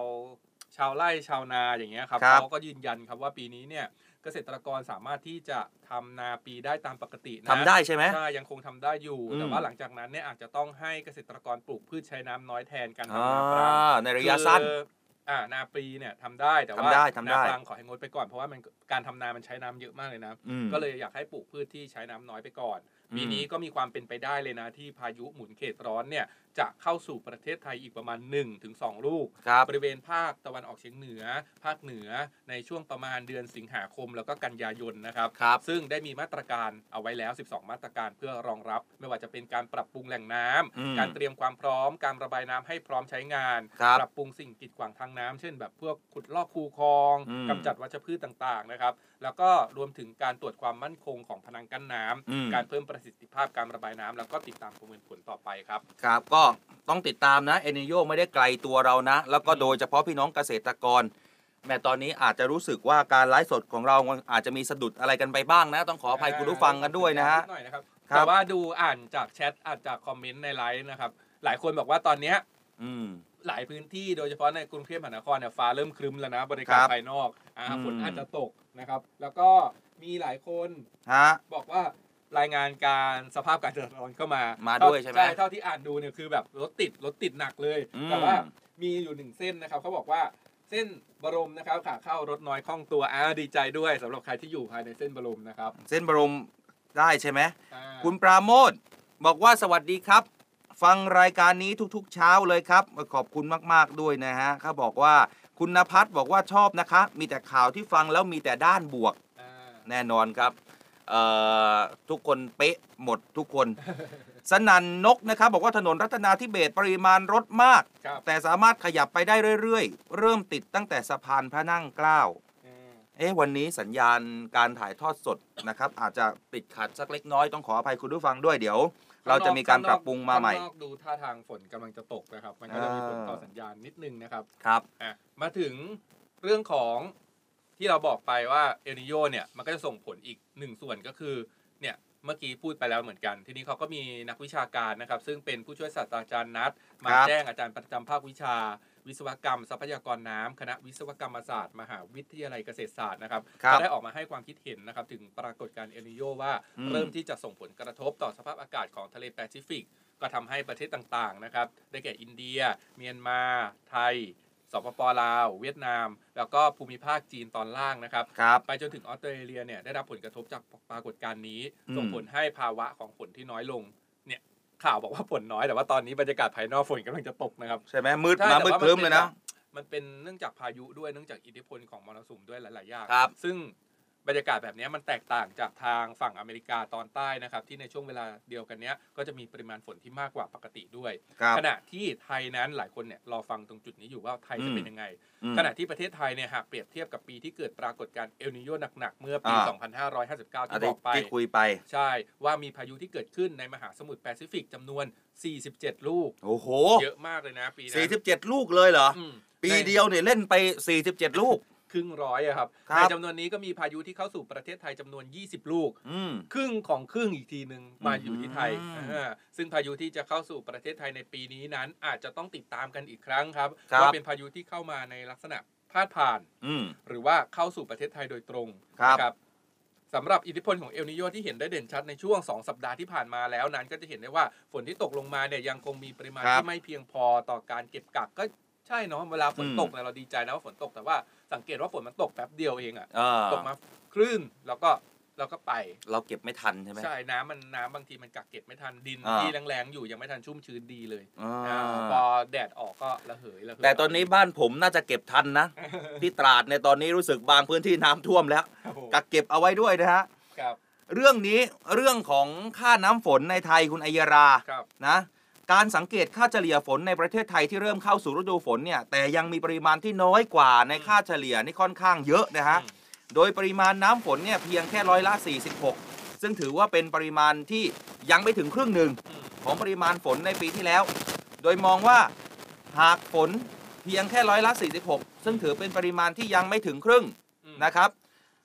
Speaker 5: ชาวไร่ชาวนาอย่างเงี้ยครับ
Speaker 4: ครับ
Speaker 5: เขาก็ยืนยันครับว่าปีนี้เนี่ยเกษตรกรสามารถที่จะทำนาปีได้ตามปกตินะ
Speaker 4: ทำได้ใช่ไหม
Speaker 5: ใช่ยังคงทำได้อยู่
Speaker 4: อืม
Speaker 5: แต่ว่าหลังจากนั้นเนี่ยอาจจะต้องให้เกษตรกรปลูกพืชใช้น้ำน้อยแทนการ
Speaker 4: อ่
Speaker 5: ทำนาปรังา
Speaker 4: ในระยะสั้น
Speaker 5: คืออ่านาปีเนี่ยทำได้แต่ว่า
Speaker 4: ทำได้ทำได้
Speaker 5: นาปรังขอให้งดไปก่อนเพราะว่ามันการทำนามันใช้น้ำเยอะมากเลยนะ
Speaker 4: อืม
Speaker 5: ก็เลยอยากให้ปลูกพืชที่ใช้น้ำน้อยไปก่อน
Speaker 4: อืม
Speaker 5: ปีนี้ก็มีความเป็นไปได้เลยนะที่พายุหมุนเขตร้อนเนี่ย จะเข้าสู่ประเทศไทยอีกประมาณ 1-2 ลูก
Speaker 4: ครับ
Speaker 5: บริเวณภาคตะวันออกเฉียงเหนือ ภาคเหนือในช่วงประมาณเดือนสิงหาคมแล้วก็กันยายนนะครับ
Speaker 4: ครับ
Speaker 5: ซึ่งได้มีมาตรการเอาไว้แล้ว 12 มาตรการเพื่อรองรับ ไม่ว่าจะเป็นการปรับปรุงแหล่งน้ำ
Speaker 4: อืม
Speaker 5: การเตรียมความพร้อม การระบายน้ำให้พร้อมใช้งาน
Speaker 4: ครับ
Speaker 5: ปรับปรุงสิ่งกีดขวางทางน้ำเช่นแบบพวกขุดลอกคูคลอง
Speaker 4: อืม
Speaker 5: กำจัดวัชพืชต่างๆนะครับ แล้วก็รวมถึงการตรวจความมั่นคงของพนังกั้นน้ำ
Speaker 4: อืม
Speaker 5: การเพิ่มประสิทธิภาพการระบายน้ำแล้วก็ติดตามประเมินผลต่อไปครับ
Speaker 4: ครับ ก็ต้องติดตามนะเอเนโยไม่ได้ไกลตัวเรานะ แล้วก็โดยเฉพาะพี่น้องเกษตรกร แม้ตอนนี้อาจจะรู้สึกว่าการไลฟ์สดของเราอาจจะมีสะดุดอะไรกันไปบ้างนะ ต้องขออภัยคุณผู้ฟังกันด้วยนะฮะ
Speaker 5: หน่อยนะครับ
Speaker 4: ครับ
Speaker 5: แต่ว่าดูอ่านจากแชทอ่านจากคอมเมนต์ในไลฟ์นะครับ หลายคนบอกว่าตอนเนี้ย
Speaker 4: อืม
Speaker 5: หลายพื้นที่โดยเฉพาะในกรุงเทพมหานครเนี่ยฟ้าเริ่มครึ้มแล้วนะ บริการ
Speaker 4: ครับ
Speaker 5: ภายนอกอ่า
Speaker 4: อืม
Speaker 5: ฝนอาจจะตกนะครับ แล้วก็มีหลายคน
Speaker 4: ฮะ
Speaker 5: บอกว่ารายงานการสภาพการจราจรเข้ามา
Speaker 4: มา
Speaker 5: มา
Speaker 4: ด้วยใช่ไหม
Speaker 5: ใช่เท่าที่อ่านดูเนี่ยคือแบบรถติดรถติดหนักเลย
Speaker 4: อืม
Speaker 5: แต่ว่ามีอยู่หนึ่งเส้นนะครับเขาบอกว่าเส้นบรมนะครับขาเข้ารถน้อยคล่องตัวอ่าดีใจด้วยสำหรับใครที่อยู่ภายในเส้นบรมนะครับ
Speaker 4: เส้นบรมได้ใช่ไหม
Speaker 5: อ่า
Speaker 4: คุณปราโมทบอกว่าสวัสดีครับ ฟังรายการนี้ทุกๆ เช้าเลยครับ ขอบคุณมากๆด้วยนะฮะเขาบอกว่าคุณนภัสบอกว่าชอบนะคะ มีแต่ข่าวที่ฟังแล้วมีแต่ด้านบวก
Speaker 5: อ่า
Speaker 4: แน่นอนครับเอ่อทุกคนเป๊ะหมดทุกคน สนันนกนะครับ บอกว่าถนนรัตนาธิเบศรปริมาณรถมาก
Speaker 5: ครับ
Speaker 4: แต่สามารถขยับไปได้เรื่อยๆ เริ่มติดตั้งแต่สะพานพระนั่งเกล้า
Speaker 5: อืม
Speaker 4: เอ๊ะวันนี้สัญญาณการถ่ายทอดสดนะครับ อาจจะติดขัดสักเล็กน้อยต้องขออภัยคุณผู้ฟังด้วยเดี๋ยว เราจะมีการปรับปรุงมาใหม่
Speaker 5: ข้งนอกดูท่าทางฝนกำลังจะตกนะครับ มันก็จะมีผลต่อสัญญาณนิดนึงนะครับ
Speaker 4: ครับ
Speaker 5: อะมาถึงเรื่องของที่เราบอกไปว่าเอลนิโยเนี่ยมันก็จะส่งผลอีกหนึ่งส่วนก็คือเนี่ยเมื่อกี้พูดไปแล้วเหมือนกัน ทีนี้เขาก็มีนักวิชาการนะครับ ซึ่งเป็นผู้ช่วยศาสตราจารย์นัดมา
Speaker 4: ครับ
Speaker 5: แจ้งอาจารย์ประจำภาควิชา วิศวกรรมทรัพยากรน้ำคณะวิศวกรรมศาสตร์ มหาวิทยาลัยเกษตรศาสตร์นะครับ
Speaker 4: ครับ
Speaker 5: ก็ได้ออกมาให้ความคิดเห็นนะครับถึงปรากฏการณ์เอลนิโยว่า
Speaker 4: อืม
Speaker 5: เริ่มที่จะส่งผลกระทบต่อสภาพอากาศของทะเลแปซิฟิก ก็ทำให้ประเทศต่างๆนะครับได้แก่อินเดีย เมียนมา ไทยสปปลาว เวียดนาม แล้วก็ภูมิภาคจีนตอนล่างนะครับ
Speaker 4: ครับ
Speaker 5: ไปจนถึงออสเตรเลียเนี่ยได้รับผลกระทบจากปรากฏการณ์นี้
Speaker 4: อืม
Speaker 5: ส่งผลให้ภาวะของฝนที่น้อยลงเนี่ย ข่าวบอกว่าฝนน้อยแต่ว่าตอนนี้บรรยากาศภายนอกฝนกำลังจะตกนะครับ
Speaker 4: ใช่ไหมมืด
Speaker 5: ใช่
Speaker 4: มา
Speaker 5: แต่
Speaker 4: มืด
Speaker 5: ว่า
Speaker 4: ครึ้มเลยนะ
Speaker 5: มันเป็นเนื่องจากพายุด้วยเนื่องจากอิทธิพลของมรสุมด้วยหลาย ๆ อย่าง
Speaker 4: ครับ
Speaker 5: ซึ่ง บรรยากาศแบบนี้มันแตกต่างจากทางฝั่งอเมริกาตอนใต้นะครับ ที่ในช่วงเวลาเดียวกันเนี้ยก็จะมีปริมาณฝนที่มากกว่าปกติด้วย
Speaker 4: ครับ
Speaker 5: ขณะที่ไทยนั้นหลายคนเนี่ยรอฟังตรงจุดนี้อยู่ว่าไทยจะเป็นยังไง
Speaker 4: อืม
Speaker 5: ขณะที่ประเทศไทยเนี่ยหากเปรียบเทียบกับปีที่เกิดปรากฏการณ์เอลนิโยหนักๆเมื่อปี
Speaker 4: อ่า
Speaker 5: 2559
Speaker 4: อัน
Speaker 5: ที่บ
Speaker 4: ที่
Speaker 5: อกไป
Speaker 4: ที่คุยไป
Speaker 5: ใช่ว่ามีพายุที่เกิดขึ้นในมหาสมุทรแปซิฟิกจำนวน 47 ลูก
Speaker 4: โอ้โห
Speaker 5: เยอะมากเลยนะปีนั้น
Speaker 4: สี่สิบเจ็ดลูกเลยเหรอ
Speaker 5: อืม
Speaker 4: ปี
Speaker 5: ใน
Speaker 4: เดียวเนี่ยเล่นไป 47 ลูก
Speaker 5: ครึ่งร้อยอะครับ
Speaker 4: ครับ
Speaker 5: ในจำนวนนี้ก็มีพายุที่เข้าสู่ประเทศไทยจำนวน 20 ลูก
Speaker 4: อืม
Speaker 5: ครึ่งของครึ่งอีกทีหนึ่งมาอยู่ที่ไทย
Speaker 4: อืม
Speaker 5: อ่าซึ่งพายุที่จะเข้าสู่ประเทศไทยในปีนี้นั้น อาจจะต้องติดตามกันอีกครั้งครับ
Speaker 4: ครับ
Speaker 5: ว่าเป็นพายุที่เข้ามาในลักษณะพาดผ่าน
Speaker 4: อืม
Speaker 5: หรือว่าเข้าสู่ประเทศไทยโดยตรง
Speaker 4: ครับ
Speaker 5: นะสำหรับอิทธิพลของเอลนิโยที่เห็นได้เด่นชัดในช่วง 2 สัปดาห์ที่ผ่านมาแล้วนั้น ก็จะเห็นได้ว่าฝนที่ตกลงมาเนี่ยยังคงมีปริมาณ
Speaker 4: ครับ
Speaker 5: ที่ไม่เพียงพอต่อการเก็บกักก็ใช่เนาะเวลาฝน
Speaker 4: อืม
Speaker 5: ตกเนี่ยเราดีใจนะว่าฝนตกแต่ว่า สังเกตว่าฝนมันตกแป๊บเดียวเองอะ
Speaker 4: เออ
Speaker 5: ตกมาคลื่นแล้วก็แล้วก็ไป
Speaker 4: เราเก็บไม่ทันใช่ไหม
Speaker 5: ใช่น้ำมันน้ำบางทีมันกักเก็บไม่ทันดิน
Speaker 4: อ่า
Speaker 5: ที่แรงๆอยู่ยังไม่ทันชุ่มชื้นดีเลย
Speaker 4: อ่า
Speaker 5: อ่าพอแดดออกก็ระเหยระเหย
Speaker 4: แต่ตอนนี้บ้านผมน่าจะเก็บทันนะที่ตราดในยตอนนี้รู้สึกบางพื้นที่น้ำท่วมแล้ว
Speaker 5: ครับผม
Speaker 4: กักเก็บเอาไว้ด้วยนะฮะ
Speaker 5: ครับ
Speaker 4: เรื่องนี้เรื่องของค่าน้ำฝนในไทยคุณอัยรา
Speaker 5: ครับ
Speaker 4: นะ การสังเกตค่าเฉลี่ยฝนในประเทศไทยที่เริ่มเข้าสู่ฤดูฝนเนี่ยแต่ยังมีปริมาณที่น้อยกว่าในค่าเฉลี่ยนี่ค่อนข้างเยอะนะฮะ
Speaker 5: อืม
Speaker 4: โดยปริมาณน้ำฝนเนี่ยเพียงแค่ร้อยละ 46 ซึ่งถือว่าเป็นปริมาณที่ยังไม่ถึงครึ่งหนึ่ง
Speaker 5: อืม
Speaker 4: ของปริมาณฝนในปีที่แล้ว โดยมองว่าหากฝนเพียงแค่ร้อยละ 46 ซึ่งถือเป็นปริมาณที่ยังไม่ถึงครึ่ง
Speaker 5: อืม
Speaker 4: นะครับ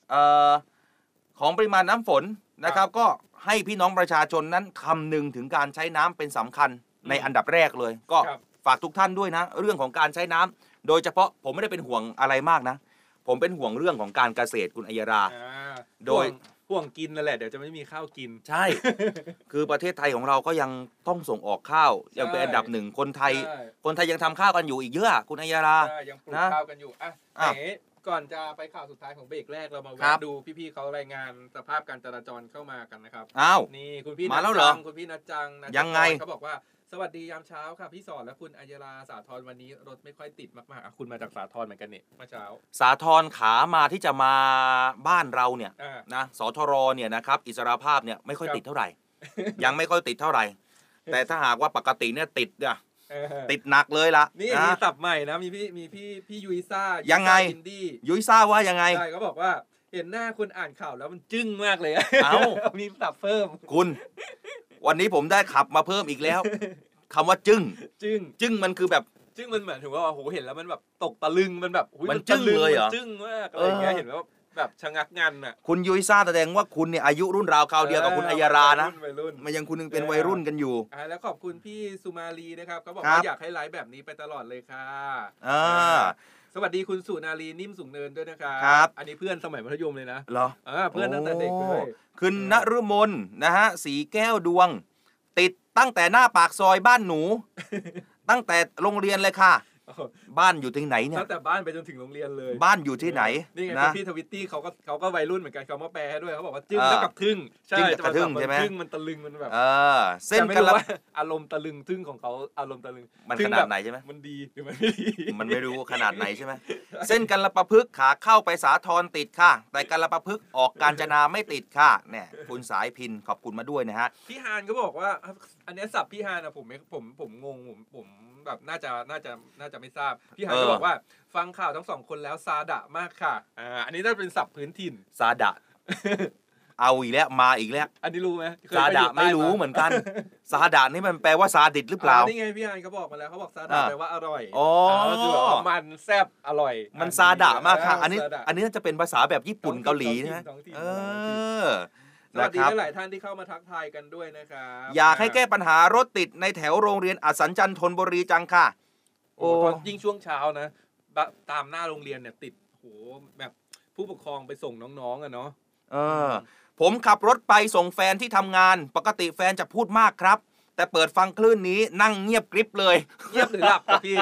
Speaker 4: เออของปริมาณน้ำฝนนะครับ ก็ให้พี่น้องประชาชนนั้นคำนึงถึงการใช้น้ำเป็นสำคัญ ในอันดับแรกเลย ก็
Speaker 5: ครับ
Speaker 4: ฝากทุกท่านด้วยนะ เรื่องของการใช้น้ำโดยเฉพาะผมไม่ได้เป็นห่วงอะไรมากนะ ผมเป็นห่วงเรื่องของการเกษตรคุณอัยรา
Speaker 5: อ่า
Speaker 4: โดย
Speaker 5: ห่วงห่วงกินนั่นแหละเดี๋ยวจะไม่มีข้าวกิน
Speaker 4: ใช่ คือประเทศไทยของเราก็ยังต้องส่งออกข้าวยังเป็นอันดับหนึ่งคนไทย
Speaker 5: ใช่
Speaker 4: คนไทยยังทำข้าวกันอยู่อีกเยอะอะคุณอัยรา
Speaker 5: ใช่ยังปลูก
Speaker 4: นะ
Speaker 5: ข้าวกันอยู่อะ
Speaker 4: อะ
Speaker 5: ไหนก่อนจะไปข่าวสุดท้ายของเบรกแรกเรามา
Speaker 4: ครั
Speaker 5: แวะ
Speaker 4: บ
Speaker 5: ดูพี่ๆเขารายงานสภาพการจราจรเข้ามากันนะครับ
Speaker 4: อ้าว
Speaker 5: นี่คุณพี่
Speaker 4: มาแล้ว
Speaker 5: นัท
Speaker 4: เหรอ
Speaker 5: จังคุณพี่นัดจังนัท
Speaker 4: ยังไง
Speaker 5: เขาบอกว่า สวัสดียามเช้าค่ะพี่สอนและคุณอัยราสาทรวันนี้รถไม่ค่อยติดมากๆอะคุณมาจากสาทรเหมือนกันเนี่ยเมื่อเช้า
Speaker 4: สาทรขามาที่จะมาบ้านเราเนี่ย
Speaker 5: อ่า
Speaker 4: นะสทรเนี่ยนะครับอิสรภาพเนี่ยไม่ค่อย
Speaker 5: ครับ
Speaker 4: ติดเท่าไหร่ ยังไม่ค่อยติดเท่าไหร่ แต่ถ้าหากว่าปกติเนี่ยติดเนี่ย
Speaker 5: เออ
Speaker 4: ติดหนักเลยล่ะ
Speaker 5: นี่
Speaker 4: นะ
Speaker 5: มีสับใหม่นะมีพี่มีพี่พี่ยุ้ยซ่า
Speaker 4: ยั
Speaker 5: ยัง
Speaker 4: ไง
Speaker 5: อินดี้
Speaker 4: ยุ้ยทราบว่ายังไง
Speaker 5: ใช่เขาบอกว่า เห็นหน้าคุณอ่านข่าวแล้วมันจึ้งมากเลยะ
Speaker 4: เอ้า
Speaker 5: มีสับเพิ่ม
Speaker 4: คุณ วันนี้ผมได้ขับมาเพิ่มอีกแล้วคำว่าจึ้ง
Speaker 5: จึ้ง
Speaker 4: จึ้งมันคือแบบ
Speaker 5: จึ้งมันเหมือนถึงว่าโอ้โหเห็นแล้วมันแบบตกตะลึงมันแบบอุ๊
Speaker 4: มัน
Speaker 5: ตะ
Speaker 4: จึ้งเลยเหรอ
Speaker 5: มันจึ้งมากอะไรอย่างเงี้ย
Speaker 4: เออ
Speaker 5: เห็นว่าแบบชะงักงันอะ
Speaker 4: คุณยุ้ยซ่าแสดงว่าคุณเนี่ยอายุรุ่นราวคราวเดียวกับคุณอัยรานะ
Speaker 5: วัยรุ่น
Speaker 4: มันยังคุณยังเป็นวัยรุ่นกันอยู่
Speaker 5: อ่าแล้วขอบคุณพี่สุมาลีนะครับเขาบอก
Speaker 4: ครับ
Speaker 5: ว่าอยากให้ไลฟ์แบบนี้ไปตลอดเลยค่ะ
Speaker 4: อ่า
Speaker 5: สวัสดีคุณสุนารีนิ่มสูงเนินด้วยนะครับ
Speaker 4: ครับ
Speaker 5: อันนี้เพื่อนสมัยมัธยมเลยนะ
Speaker 4: เหรอ
Speaker 5: อ่าเพื่อนตั้งแต่เด็กเลย
Speaker 4: โอ้คุณนฤมลนะฮะสีแก้วดวง ติดตั้งแต่หน้าปากซอยบ้านหนู ตั้งแต่โรงเรียนเลยค่ะ
Speaker 5: โอ้โห
Speaker 4: บ้านอยู่ที่ไหนเนี่ย
Speaker 5: ตั้งแต่บ้านไปจนถึงโรงเรียนเลย
Speaker 4: บ้านอยู่ที่ไหน
Speaker 5: นี่ไง
Speaker 4: นะ
Speaker 5: พี่ทวิตตี้เขาก็เขาก็วัยรุ่นเหมือนกันเขามาแปลให้ด้วยเขาบอกว่าจึ้ง
Speaker 4: เออ
Speaker 5: เท่ากับทึ่งใช่
Speaker 4: จึ้งกับทึ่ง
Speaker 5: จะ
Speaker 4: ใช่ไหม
Speaker 5: ทึ่งมันตะลึงมันแบบ
Speaker 4: เออเส้น
Speaker 5: แต่ไม่
Speaker 4: กัน
Speaker 5: รู้
Speaker 4: ละ
Speaker 5: ว่าอารมณ์ตะลึงทึ่งของเขาอารมณ์ตะลึง
Speaker 4: มัน
Speaker 5: ทึ่
Speaker 4: ข
Speaker 5: ง
Speaker 4: นา
Speaker 5: แบ
Speaker 4: ด
Speaker 5: บ
Speaker 4: ไหนใช่ไหม
Speaker 5: มันดีหรือมันไม่ดี
Speaker 4: มันไม่รู้ขนาดไหนใช่ไหมเส้นกันละประพฤกษ์ขาเข้าไปสาทรติดค่ะ แต่กันละประพฤกษ์ออกการจนาไม่ติดค่ะเนี่ยคุณสายพินขอบคุณมาด้วยนะฮะ
Speaker 5: พี่ฮานก็บอกว่าอันเนี้ยสับพี่ฮานอะผมไม่ผมผมงงผมผมแบบน่าจะน่าจะน่าจะไม่ทราบพี่ฮาน
Speaker 4: เออ
Speaker 5: ก็บอกว่าฟังข่าวทั้งสองคนแล้วซาดะมากค่ะอ่าอันนี้น่าจะเป็นสับพื้นถิ่น
Speaker 4: ซาดะ เอาอีกแล้วมาอีกแล้ว
Speaker 5: อันนี้รู้ไหมเคย
Speaker 4: ซา
Speaker 5: ป
Speaker 4: ดะ
Speaker 5: อยู่ใต้
Speaker 4: ไม่รู้เหมือนกันซาดะนี่มันแปลว่าซาดิสหรือเปล่า
Speaker 5: อ่นี่ไงพี่ฮานเขาบอกมาแล้วเขาบอกซาดะ
Speaker 4: อ่า
Speaker 5: แปลว่าอร่อย
Speaker 4: อ๋อา
Speaker 5: คือแบบว่ามันแซ่บอร่อย
Speaker 4: มันซาดะมากค่ะ อันนี้
Speaker 5: ซาดะ
Speaker 4: อันนี้น่าจะเป็นภาษาแบบญี่ปุ่นเกาหลีนะ
Speaker 5: ท้องถิ่น
Speaker 4: เอ
Speaker 5: ท้องถิ่น
Speaker 4: อ
Speaker 5: สวั
Speaker 4: นะ
Speaker 5: สดี
Speaker 4: ครับ
Speaker 5: หลายๆท่านที่เข้ามาทักทายกันด้วยนะครับ
Speaker 4: อยากให้แก้ปัญหารถติดในแถวโรงเรียนอัสสันจันทนบุรีจังค่ะ
Speaker 5: โอ้
Speaker 4: โอ้
Speaker 5: ตอนยิ่งช่วงเช้านะบะตามหน้าโรงเรียนเนี่ยติดโหแบบผู้ปกครองไปส่งน้องๆอะเนาะ
Speaker 4: เออ ผมขับรถไปส่งแฟนที่ทำงาน ปกติแฟนจะพูดมากครับ แต่เปิดฟังคลื่นนี้นั่งเงียบกริบเลย
Speaker 5: เงียบหรือหลับครับพี่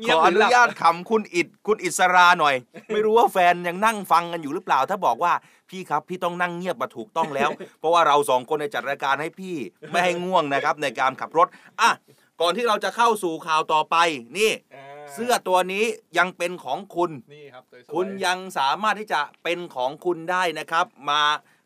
Speaker 5: เงี
Speaker 4: ข
Speaker 5: ยบ
Speaker 4: อ
Speaker 5: ห
Speaker 4: อ
Speaker 5: รื
Speaker 4: นุ
Speaker 5: หลับ
Speaker 4: ญาตขำคุณอิดคุณอิสราหน่อย ไม่รู้ว่าแฟนยังนั่งฟังกันอยู่หรือเปล่า ถ้าบอกว่าพี่ครับ พี่ต้องนั่งเงียบมาถูกต้องแล้ว เพราะว่าเราสองคนในยจัดรายการให้พี่ไม่ให้ง่วงนะครับในการขับรถอะ ก่อนที่เราจะเข้าสู่ข่าวต่อไปนี่าเสื้อตัวนี้ยังเป็นของคุณ
Speaker 5: นี่ครับสวยๆ
Speaker 4: คุณยังสามารถที่จะเป็นของคุณได้นะครับ มา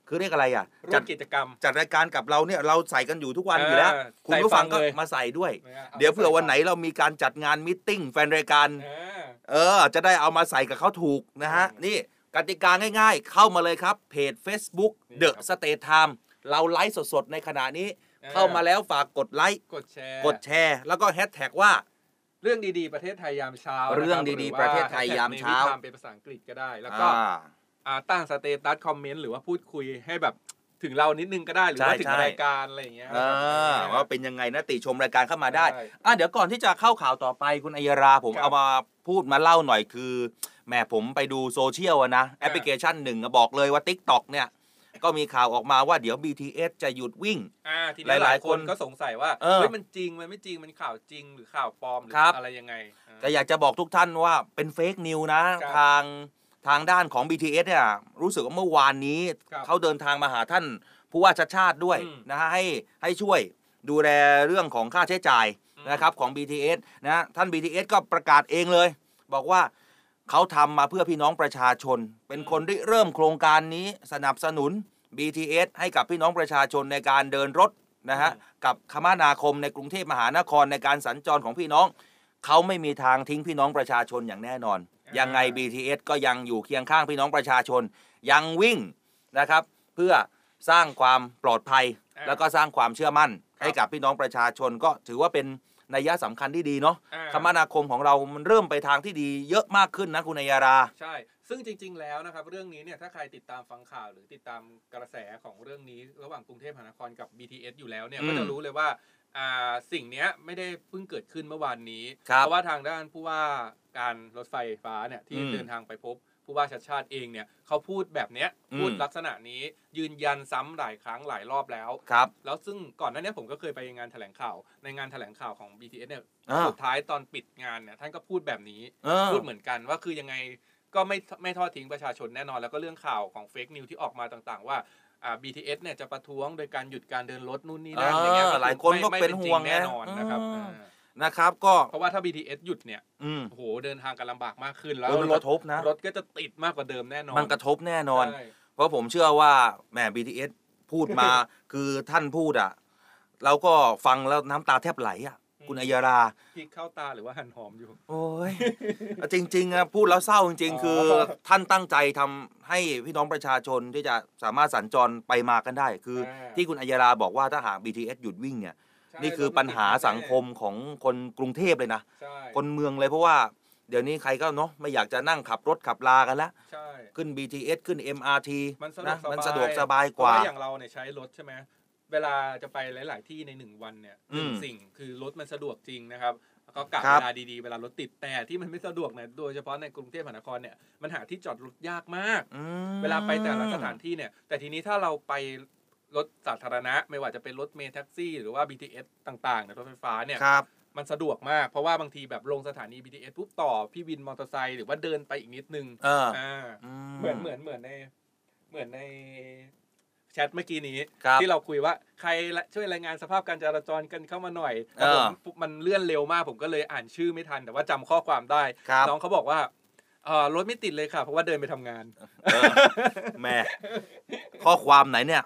Speaker 4: คือเรียกอะไรอะ
Speaker 5: ร่
Speaker 4: จั
Speaker 5: ว
Speaker 4: ด
Speaker 5: มกิจกรรม
Speaker 4: จัดรายการกับเราเนี่ยเราใส่กันอยู่ทุกวันอยู่แล้ว
Speaker 5: เออ
Speaker 4: คุณผู้ฟังก็
Speaker 5: ใส่ฟังเลย
Speaker 4: มาใส่ด้วย
Speaker 5: นะฮะ
Speaker 4: เดี๋ยวเผื่อวันไหนเรามีการจัดงานมิทติ้งแฟนรายการ
Speaker 5: อ่า
Speaker 4: เออ จะได้เอามาใส่กับเขาถูกนะฮะ
Speaker 5: อืม
Speaker 4: นี่กติกาง่ายๆ เข้ามาเลยครับเพจ Facebook
Speaker 5: นี่
Speaker 4: The
Speaker 5: ครับ
Speaker 4: State Time เราไลฟ์สดๆในขณะนี้ เข้ามาแล้วฝากกดไลค์
Speaker 5: กดแชร์
Speaker 4: กดแชร์ แล้วก็แฮชแท็กว่า
Speaker 5: เรื่องดีๆประเทศไทยยามเช้า
Speaker 4: เรื่อง
Speaker 5: นะคบ
Speaker 4: ดีๆ
Speaker 5: หว่า
Speaker 4: ประเทศไทยยามเช้า
Speaker 5: ในวิธเป็นภาษาอังกฤษก็ได้ แล้วก็
Speaker 4: อ่า
Speaker 5: อ่าตั้งสเตตัสคอมเมนต์หรือว่าพูดคุยให้แบบถึงเรานิดนึงก็ได้หรือว่า
Speaker 4: ใช่
Speaker 5: ถึง
Speaker 4: ใช่
Speaker 5: รายการอะไรอย่างเงี้ย
Speaker 4: อ่าว่าเป็นยังไงนะติชมรายการเข้ามาได้
Speaker 5: ใช่
Speaker 4: อะเดี๋ยวก่อนที่จะเข้าข่าวต่อไปคุณอัยราผม
Speaker 5: ครับ
Speaker 4: เอามาพูดมาเล่าหน่อยคือแหมผมไปดูโซเชียลอะนะแอปพลิเคชันหนึ่งอะบอกเลยว่า TikTok เนี่ย ก็มีข่าวออกมาว่าเดี๋ยว BTS จะหยุดวิ่ง
Speaker 5: อ่าทีนี้
Speaker 4: ห
Speaker 5: ห
Speaker 4: ลา
Speaker 5: ลายย
Speaker 4: ๆ
Speaker 5: ค
Speaker 4: คน
Speaker 5: นก็สงสัยว่า
Speaker 4: เออ
Speaker 5: เฮ้ยมันจริงมันไม่จริงมันข่าวจริงหรือข่าวปลอมหรือ
Speaker 4: ครับ
Speaker 5: อะไรยังไงอ่า
Speaker 4: แต่อยากจะบอกทุกท่านว่าเป็น fake news นะ
Speaker 5: ครับ
Speaker 4: ทางทางด้านของ BTS เนี่ยรู้สึกว่าเมื่อวานนี้
Speaker 5: ครับ
Speaker 4: เขาเดินทางมาหาท่านผู้ว่าชัชชาติด้วย
Speaker 5: อืม
Speaker 4: นะฮะให้ให้ช่วยดูแลเรื่องของค่าใช้จ่าย
Speaker 5: อืม
Speaker 4: นะครับของ BTS นะท่าน BTS ก็ประกาศเองเลย บอกว่า เขาทำมาเพื่อพี่น้องประชาชน เป็นคนที่เริ่มโครงการนี้สนับสนุน BTS ให้กับพี่น้องประชาชนในการเดินรถนะฮะกับคมนาคมในกรุงเทพมหานครในการสัญจรของพี่น้อง เขาไม่มีทางทิ้งพี่น้องประชาชนอย่างแน่นอน
Speaker 5: อ่ายั
Speaker 4: ยังไง BTS ก็ยังอยู่เคียงข้างพี่น้องประชาชน ยังวิ่งนะครับ เพื่อสร้างความปลอดภัย
Speaker 5: อ่า
Speaker 4: แล้วก็สร้างความเชื่อมั่น
Speaker 5: ครับ
Speaker 4: ให้กับพี่น้องประชาชนก็ถือว่าเป็น นัยยะสำคัญที่ดีเนาะ
Speaker 5: อ่า
Speaker 4: คมนาคมของเรามันเริ่มไปทางที่ดีเยอะมากขึ้นนะคุณนายารา
Speaker 5: ใช่ ซึ่งจริง ๆ แล้วนะครับ เรื่องนี้เนี่ยถ้าใครติดตามฟังข่าวหรือติดตามกระแสของเรื่องนี้ ระหว่างกรุงเทพมหานครกับ BTS อยู่แล้วเนี่ย
Speaker 4: อืม
Speaker 5: ก็จะรู้เลยว่าอ่าสิ่งเนี้ยไม่ได้เพิ่งเกิดขึ้นเมื่อวานนี้
Speaker 4: ครับ
Speaker 5: เพราะว่าทางด้านผู้ว่าการรถไฟฟ้าเนี่ยที่
Speaker 4: อืม
Speaker 5: เดินทางไปพบ ผู้ว่าชัดชาติเองเนี่ยเขาพูดแบบเนี้ย
Speaker 4: อืม
Speaker 5: พูดลักษณะนี้ยืนยันซ้ำหลายครั้งหลายรอบแล้ว
Speaker 4: ครับ
Speaker 5: แล้วซึ่งก่อนหน้านี้ผมก็เคยไปงานแถลงข่าว ในงานแถลงข่าวของ BTS เนี่ย
Speaker 4: อ่า
Speaker 5: สุดท้ายตอนปิดงานเนี่ยท่านก็พูดแบบนี้
Speaker 4: เออ
Speaker 5: พูดเหมือนกันว่าคือยังไงก็ไม่ไม่ทอดทิ้งประชาชนแน่นอน แล้วก็เรื่องข่าวของเฟกนิวที่ออกมาต่างๆ ว่าอ่า BTS เนี่ยจะประท้วงโดยการหยุดการเดินรถนู่นนี่นั่น
Speaker 4: เออ
Speaker 5: อย่างเงี้ย
Speaker 4: หลายคนก็
Speaker 5: ไม่
Speaker 4: เป็น
Speaker 5: ไม่
Speaker 4: ห่วง
Speaker 5: จริแน่นอน
Speaker 4: ไง
Speaker 5: นะครับ
Speaker 4: อืม
Speaker 5: อ่า
Speaker 4: นะครับก็
Speaker 5: เพราะว่าถ้า BTS หยุดเนี่ย
Speaker 4: อืม
Speaker 5: โอ้โหเดินทางกันลำบากมากขึ้นแล้ว
Speaker 4: เออมัน
Speaker 5: ร
Speaker 4: ก
Speaker 5: ถ
Speaker 4: ระทบนะ
Speaker 5: รถก็จะติดมากกว่าเดิมแน่นอน
Speaker 4: มันกระทบแน่นอน
Speaker 5: ใช่
Speaker 4: เพราะผมเชื่อว่าแหม BTS พูดมา คือท่านพูดอะเราก็ฟังแล้วน้ำตาแทบไหลอะ คุณอัยรา
Speaker 5: พริกเข้าตาหรือว่าหั่นหอมอยู่
Speaker 4: โอ้ย จริงๆอะพูดแล้วเศร้าจริง
Speaker 5: อ๋อ
Speaker 4: ๆคือท่านตั้งใจทำให้พี่น้องประชาชนที่จะสามารถสัญจรไปมากันได้ คืออา ที่คุณอัยราบอกว่าถ้าหาก BTS หยุดวิ่งเนี่ย
Speaker 5: ใช่
Speaker 4: นี่คือปัญหาสังคมของคนกรุงเทพเลยนะ
Speaker 5: ใช่
Speaker 4: คนเมืองเลยเพราะว่าเดี๋ยวนี้ใครก็เนาะไม่อยากจะนั่งขับรถขับลากันแล้ว
Speaker 5: ใช่
Speaker 4: ขึ้น BTS ขึ้น MRT
Speaker 5: มันสะดว
Speaker 4: นะ
Speaker 5: กสบาย
Speaker 4: มันสะดวกสบายกว่า
Speaker 5: เพระอย่างเราเนี่ยใช้รถใช่ไหมเวลาจะไปหลาย ๆ ที่ในหนึ่งวันเนี่ยหนึ่ง
Speaker 4: อืม
Speaker 5: สิ่งคือรถมันสะดวกจริงนะครับแล้วก็กะ
Speaker 4: ครั
Speaker 5: เว
Speaker 4: บ
Speaker 5: ลาดี ๆ เวลารถติดแต่ที่มันไม่สะดวกเนี่ยโดยเฉพาะในกรุงเทพมหานครเนี่ยมันหาที่จอดรถยากมาก
Speaker 4: อืม
Speaker 5: เวลาไปแต่ละสถานที่เนี่ย แต่ทีนี้ถ้าเราไป รถสาธารณะ ไม่ว่าจะเป็นรถเมล์แท็กซี่ หรือว่า BTS ต่างๆเนี่ยรถไฟฟ้าเนี่ย
Speaker 4: ครับ
Speaker 5: มันสะดวกมาก เพราะว่าบางทีแบบลงสถานี BTS ปุ๊บต่อพี่วินมอเตอร์ไซค์หรือว่าเดินไปอีกนิดนึง
Speaker 4: เออ
Speaker 5: อ่า
Speaker 4: อื
Speaker 5: เหมือนเหมือนเหมือนในเหมือนในแชทเมื่อกี้นี้
Speaker 4: ครับ
Speaker 5: ที่เราคุยว่าใครละช่วยรายงานสภาพการจราจรกันเข้ามาหน่อย
Speaker 4: เออ
Speaker 5: ผมมันเลื่อนเร็วมากผมก็เลยอ่านชื่อไม่ทัน แต่ว่าจำข้อความได้
Speaker 4: ครับ
Speaker 5: น้องเขาบอกว่าเออรถไม่ติดเลยค่ะ เพราะว่าเดินไปทำงาน
Speaker 4: เออแหม่ข้อความไหนเนี่ย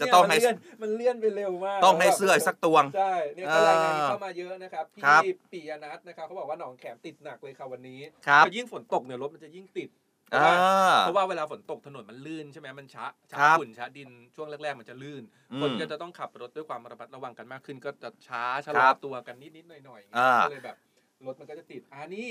Speaker 4: จะต้องให้
Speaker 5: เนี่ยมันเลื่อนมันเลื่อนไปเร็วมาก
Speaker 4: ต้องให้เสื้ออีกสักตวง
Speaker 5: ใช่เนี่ยก็รายงานเข้ามาเยอะนะครับ
Speaker 4: ครับ
Speaker 5: พี่ปิยนัทนะครับเขาบอกว่าหนองแขมติดหนักเลยค่ะวันนี้
Speaker 4: ครับ
Speaker 5: พอยิ่งฝนตกเนี่ยรถมันจะยิ่งติด เพ
Speaker 4: อ่า
Speaker 5: ราะว่าเพราะว่าเวลาฝนตกถนนมันลื่นใช่ไหมมันช้าช้า
Speaker 4: ครับ
Speaker 5: ฝุ่นช้าดินช่วงแรกๆมันจะลื่น
Speaker 4: อืม
Speaker 5: คนก็จะต้องขับรถด้วยความระมัดระวังกันมากขึ้น ก็จะช้าชะล
Speaker 4: ค
Speaker 5: อ
Speaker 4: รับ
Speaker 5: ตัวกันนิดๆหน่อยๆ
Speaker 4: อ่า
Speaker 5: ก็เลยแบบรถมันก็จะติดอ่านี่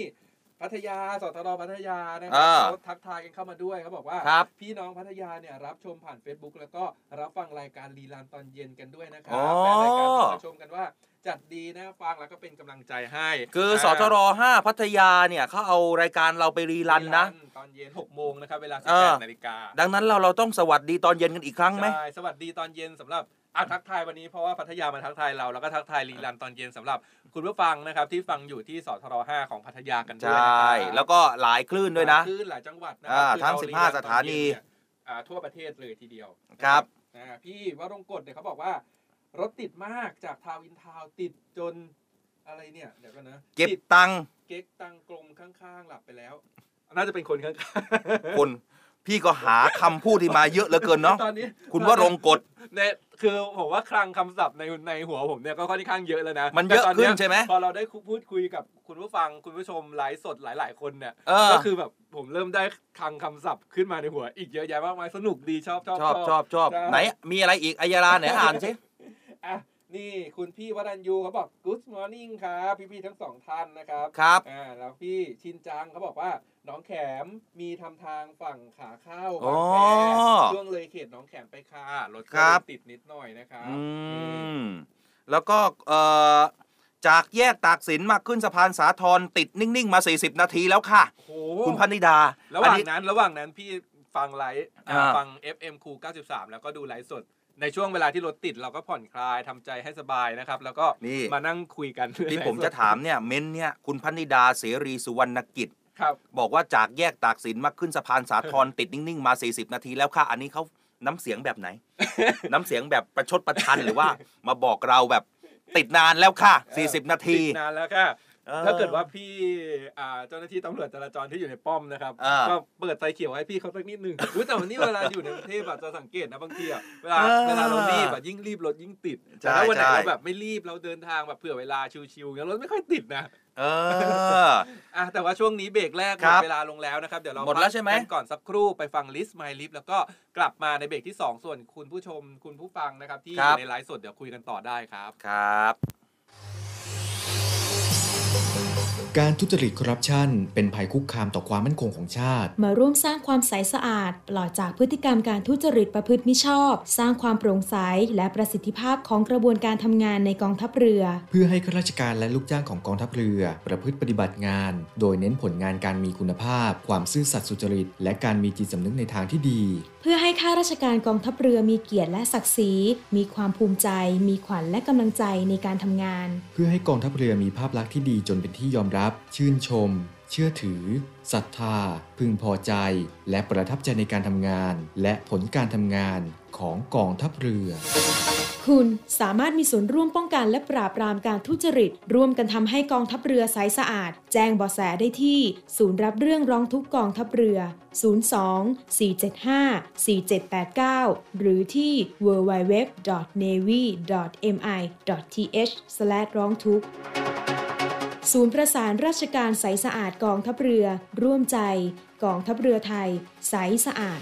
Speaker 5: พัทยาสตรพัทยานะครั
Speaker 4: อ่า
Speaker 5: เขาทักทายกันเข้ามาด้วยเขาบอกว่า
Speaker 4: ครับ
Speaker 5: พี่น้องพัทยาเนี่ยรับชมผ่าน Facebook แล้วก็รับฟังรายการรีลันตอนเย็นกันด้วยนะครั
Speaker 4: อ๋
Speaker 5: บ
Speaker 4: อ
Speaker 5: แฟนรายการเข้ามาชมกันว่าจัดดีนะฟังแล้วก็เป็นกำลังใจให้
Speaker 4: คือสทร5พัทยาเนี่ยเขาเอารายการเราไปรีรันนะ
Speaker 5: ตอนเย็น6โมงนะครับเวลา
Speaker 4: เออ
Speaker 5: 18นาฬิกา
Speaker 4: ดังนั้นเราเราต้องสวัสดีตอนเย็นกันอีกครั้งไหม
Speaker 5: ใช่สวัสดีตอนเย็นสำหรับ อะทักทายวันนี้เพราะว่าพัทยามาทักทายเราแล้วก็ทักทายรีลันตอนเย็นสำหรับคุณผู้ฟังนะครับ ที่ฟังอยู่ที่สทร5ของพัทยากัน
Speaker 4: ใช
Speaker 5: ด้วยนะค่รับ
Speaker 4: แล้วก็หลายคลื่นด้วยนะ
Speaker 5: คลื่นหลายจังหวัดนะ
Speaker 4: อ่า
Speaker 5: คือ
Speaker 4: ทั้ง
Speaker 5: เร
Speaker 4: 15
Speaker 5: รีลันตอ
Speaker 4: สถานี
Speaker 5: เย็เยอ่าทั่วประเทศเลยทีเดียว
Speaker 4: ครับ
Speaker 5: อ่าพี่วรงกฎเนี่ยเขาบอกว่า รถติดมากจากทาวินทาวน์ติดจนอะไรเนี่ยเดี๋ยวกันนะ
Speaker 4: เก็บ
Speaker 5: ติด
Speaker 4: ตังค์
Speaker 5: เก๊กตังกลมข้างๆหลับไปแล้ว น่าจะเป็นคนข้างๆ
Speaker 4: คน พี่ก็หาคำพูดที่มาเยอะเหลือเกินเนาะ
Speaker 5: ตอนนี้
Speaker 4: คุณว่ารงกฎ
Speaker 5: เนี่ยคือผมว่าคลังคำศัพท์ในในหัวผมเนี่ยก็ค่อนข้างเยอะแล้วนะ
Speaker 4: มันเยอะ
Speaker 5: แต่ต
Speaker 4: ขึ้น
Speaker 5: ย
Speaker 4: ใช่ไหม
Speaker 5: พอเราได้พูดคุยกับคุณผู้ฟังคุณผู้ชมไลฟ์สดหลาย ๆ คนเนี่ย
Speaker 4: เออ
Speaker 5: ก็คือแบบผมเริ่มได้คลังคำศัพท์ขึ้นมาในหัว อีกเยอะแยะมากมายสนุกดีชอบชอบ
Speaker 4: ชอบชอบชอบ
Speaker 5: ใช่
Speaker 4: ไหนมีอะไรอีกอัยยาลาไหนอ่านสิ
Speaker 5: อะ นี่คุณพี่วรัญยูเขาบอก good morning ครับ พี่ๆทั้งสองท่านนะครับ
Speaker 4: ครับ
Speaker 5: อ่าแล้วพี่ชินจังเขาบอกว่าหน้องแขมมีทำทางฝั่งขาเข้า
Speaker 4: อ๋
Speaker 5: บา
Speaker 4: อ
Speaker 5: งแคช่วงเลยเขตหน้องแขมไปค่ะรถก็
Speaker 4: ครับ
Speaker 5: ติดนิดหน่อยนะครับ
Speaker 4: อืมแล้วก็เอ่อจากแยกตากสินมาขึ้นสะพานสาทรติดนิ่ง ๆ มา 40 นาทีแล้วค่ะ
Speaker 5: โอ้โห
Speaker 4: คุณพันนิดา
Speaker 5: ระหว่าง
Speaker 4: อันนี้
Speaker 5: นั้น ระหว่างนั้นพี่ฟังไลฟ์อ่า
Speaker 4: อ่า
Speaker 5: ฟัง FM คู93 แล้วก็ดูไลฟ์สด ในช่วงเวลาที่รถติดเราก็ผ่อนคลายทำใจให้สบายนะครับ แล้วก็
Speaker 4: นี่
Speaker 5: มานั่งคุยกัน
Speaker 4: ที่ผมจะถามเนี่ยเม้นเนี่ยคุณพันนิดาเสรีสุวรรณกิจ
Speaker 5: ครับ
Speaker 4: บอกว่าจากแยกตากสินมาขึ้นสะพานสาทรติดนิ่ง ๆ มา 40 นาทีแล้วค่ะ อันนี้เขาน้ำเสียงแบบไหน น้ำเสียงแบบประชดประชันหรือว่า มาบอกเราแบบติดนานแล้วค่ะ 40 นาที
Speaker 5: ติดนานแล้วค่ะ
Speaker 4: ออ
Speaker 5: ถ้าเกิดว่าพี่อ่าเจ้าหน้าที่ตำรวจจราจรที่อยู่ในป้อมนะครับ
Speaker 4: อ่า
Speaker 5: ก็เปิดไฟเขียวให้พี่เขาสักนิดหนึ่งอุ๊ยแต่วันนี้เวลาอยู่ในกรุงเทพอะจะสังเกตนะบางทีอะเวลา
Speaker 4: เออ
Speaker 5: เวลาเรารีบอะยิ่งรีบรถยิ่งติด
Speaker 4: ใช่
Speaker 5: แต่ถ้าวันไหน
Speaker 4: ใช่
Speaker 5: เราแบบไม่รีบเราเดินทางแบบเผื่อเวลาชิวๆงั้นรถไม่ค่อยติดนะ
Speaker 4: เออ
Speaker 5: อะแต่ว่าช่วงนี้เบรกแรกห
Speaker 4: ค
Speaker 5: ม
Speaker 4: รั
Speaker 5: ด
Speaker 4: บ
Speaker 5: เวลาลงแล้วนะครับ เดี๋ยวเรา
Speaker 4: หมดแล้วใช่ไหม
Speaker 5: พักกันก่อนสักครู่ไปฟัง list my list แล้วก็กลับมาในเบรกที่ 2 ส่วนคุณผู้ชมคุณผู้ฟังนะครับ ที่อยู่ในไลฟ์สดเดี๋ยวคุยกันต่อได้ครับ
Speaker 4: ครับ
Speaker 6: การทุจริตคอร์รัปชันเป็นภัยคุกคามต่อความมั่นคงของชาติ
Speaker 7: มาร่วมสร้างความใสสะอาด ปลอดจากพฤติกรรมการทุจริตประพฤติมิชอบ สร้างความโปร่งใส และประสิทธิภาพของกระบวนการทำงานในกองทัพเรือ
Speaker 6: เพื่อให้ข้าราชการและลูกจ้างของกองทัพเรือ ประพฤติปฏิบัติงาน โดยเน้นผลงานการมีคุณภาพ ความซื่อสัตย์สุจริต และการมีจิตสำนึกในทางที่ดี
Speaker 7: เพื่อให้ข้าราชการกองทัพเรือมีเกียรติและศักดิ์ศรีมีความภูมิใจ มีขวัญและกำลังใจในการทำงาน
Speaker 6: เพื่อให้กองทัพเรือมีภาพลักษณ์ที่ดีจนเป็นที่ยอมรับ ชื่นชม เชื่อถือศรัทธา พึงพอใจ และประทับใจในการทำงาน และผลการทำงาน ของกองทัพเรือ
Speaker 7: คุณสามารถมีส่วนร่วมป้องกันและปราบปรามการทุจริต ร่วมกันทำให้กองทัพเรือใสสะอาด แจ้งเบาะแสได้ที่ ศูนย์รับเรื่องร้องทุกกองทัพเรือ 02 475 4789 หรือที่ www.navy.mi.th ร้องทุกข์ศูนย์ประสานราชการใสสะอาดกองทัพเรือ ร่วมใจ กองทัพเรือไทย ใสสะอาด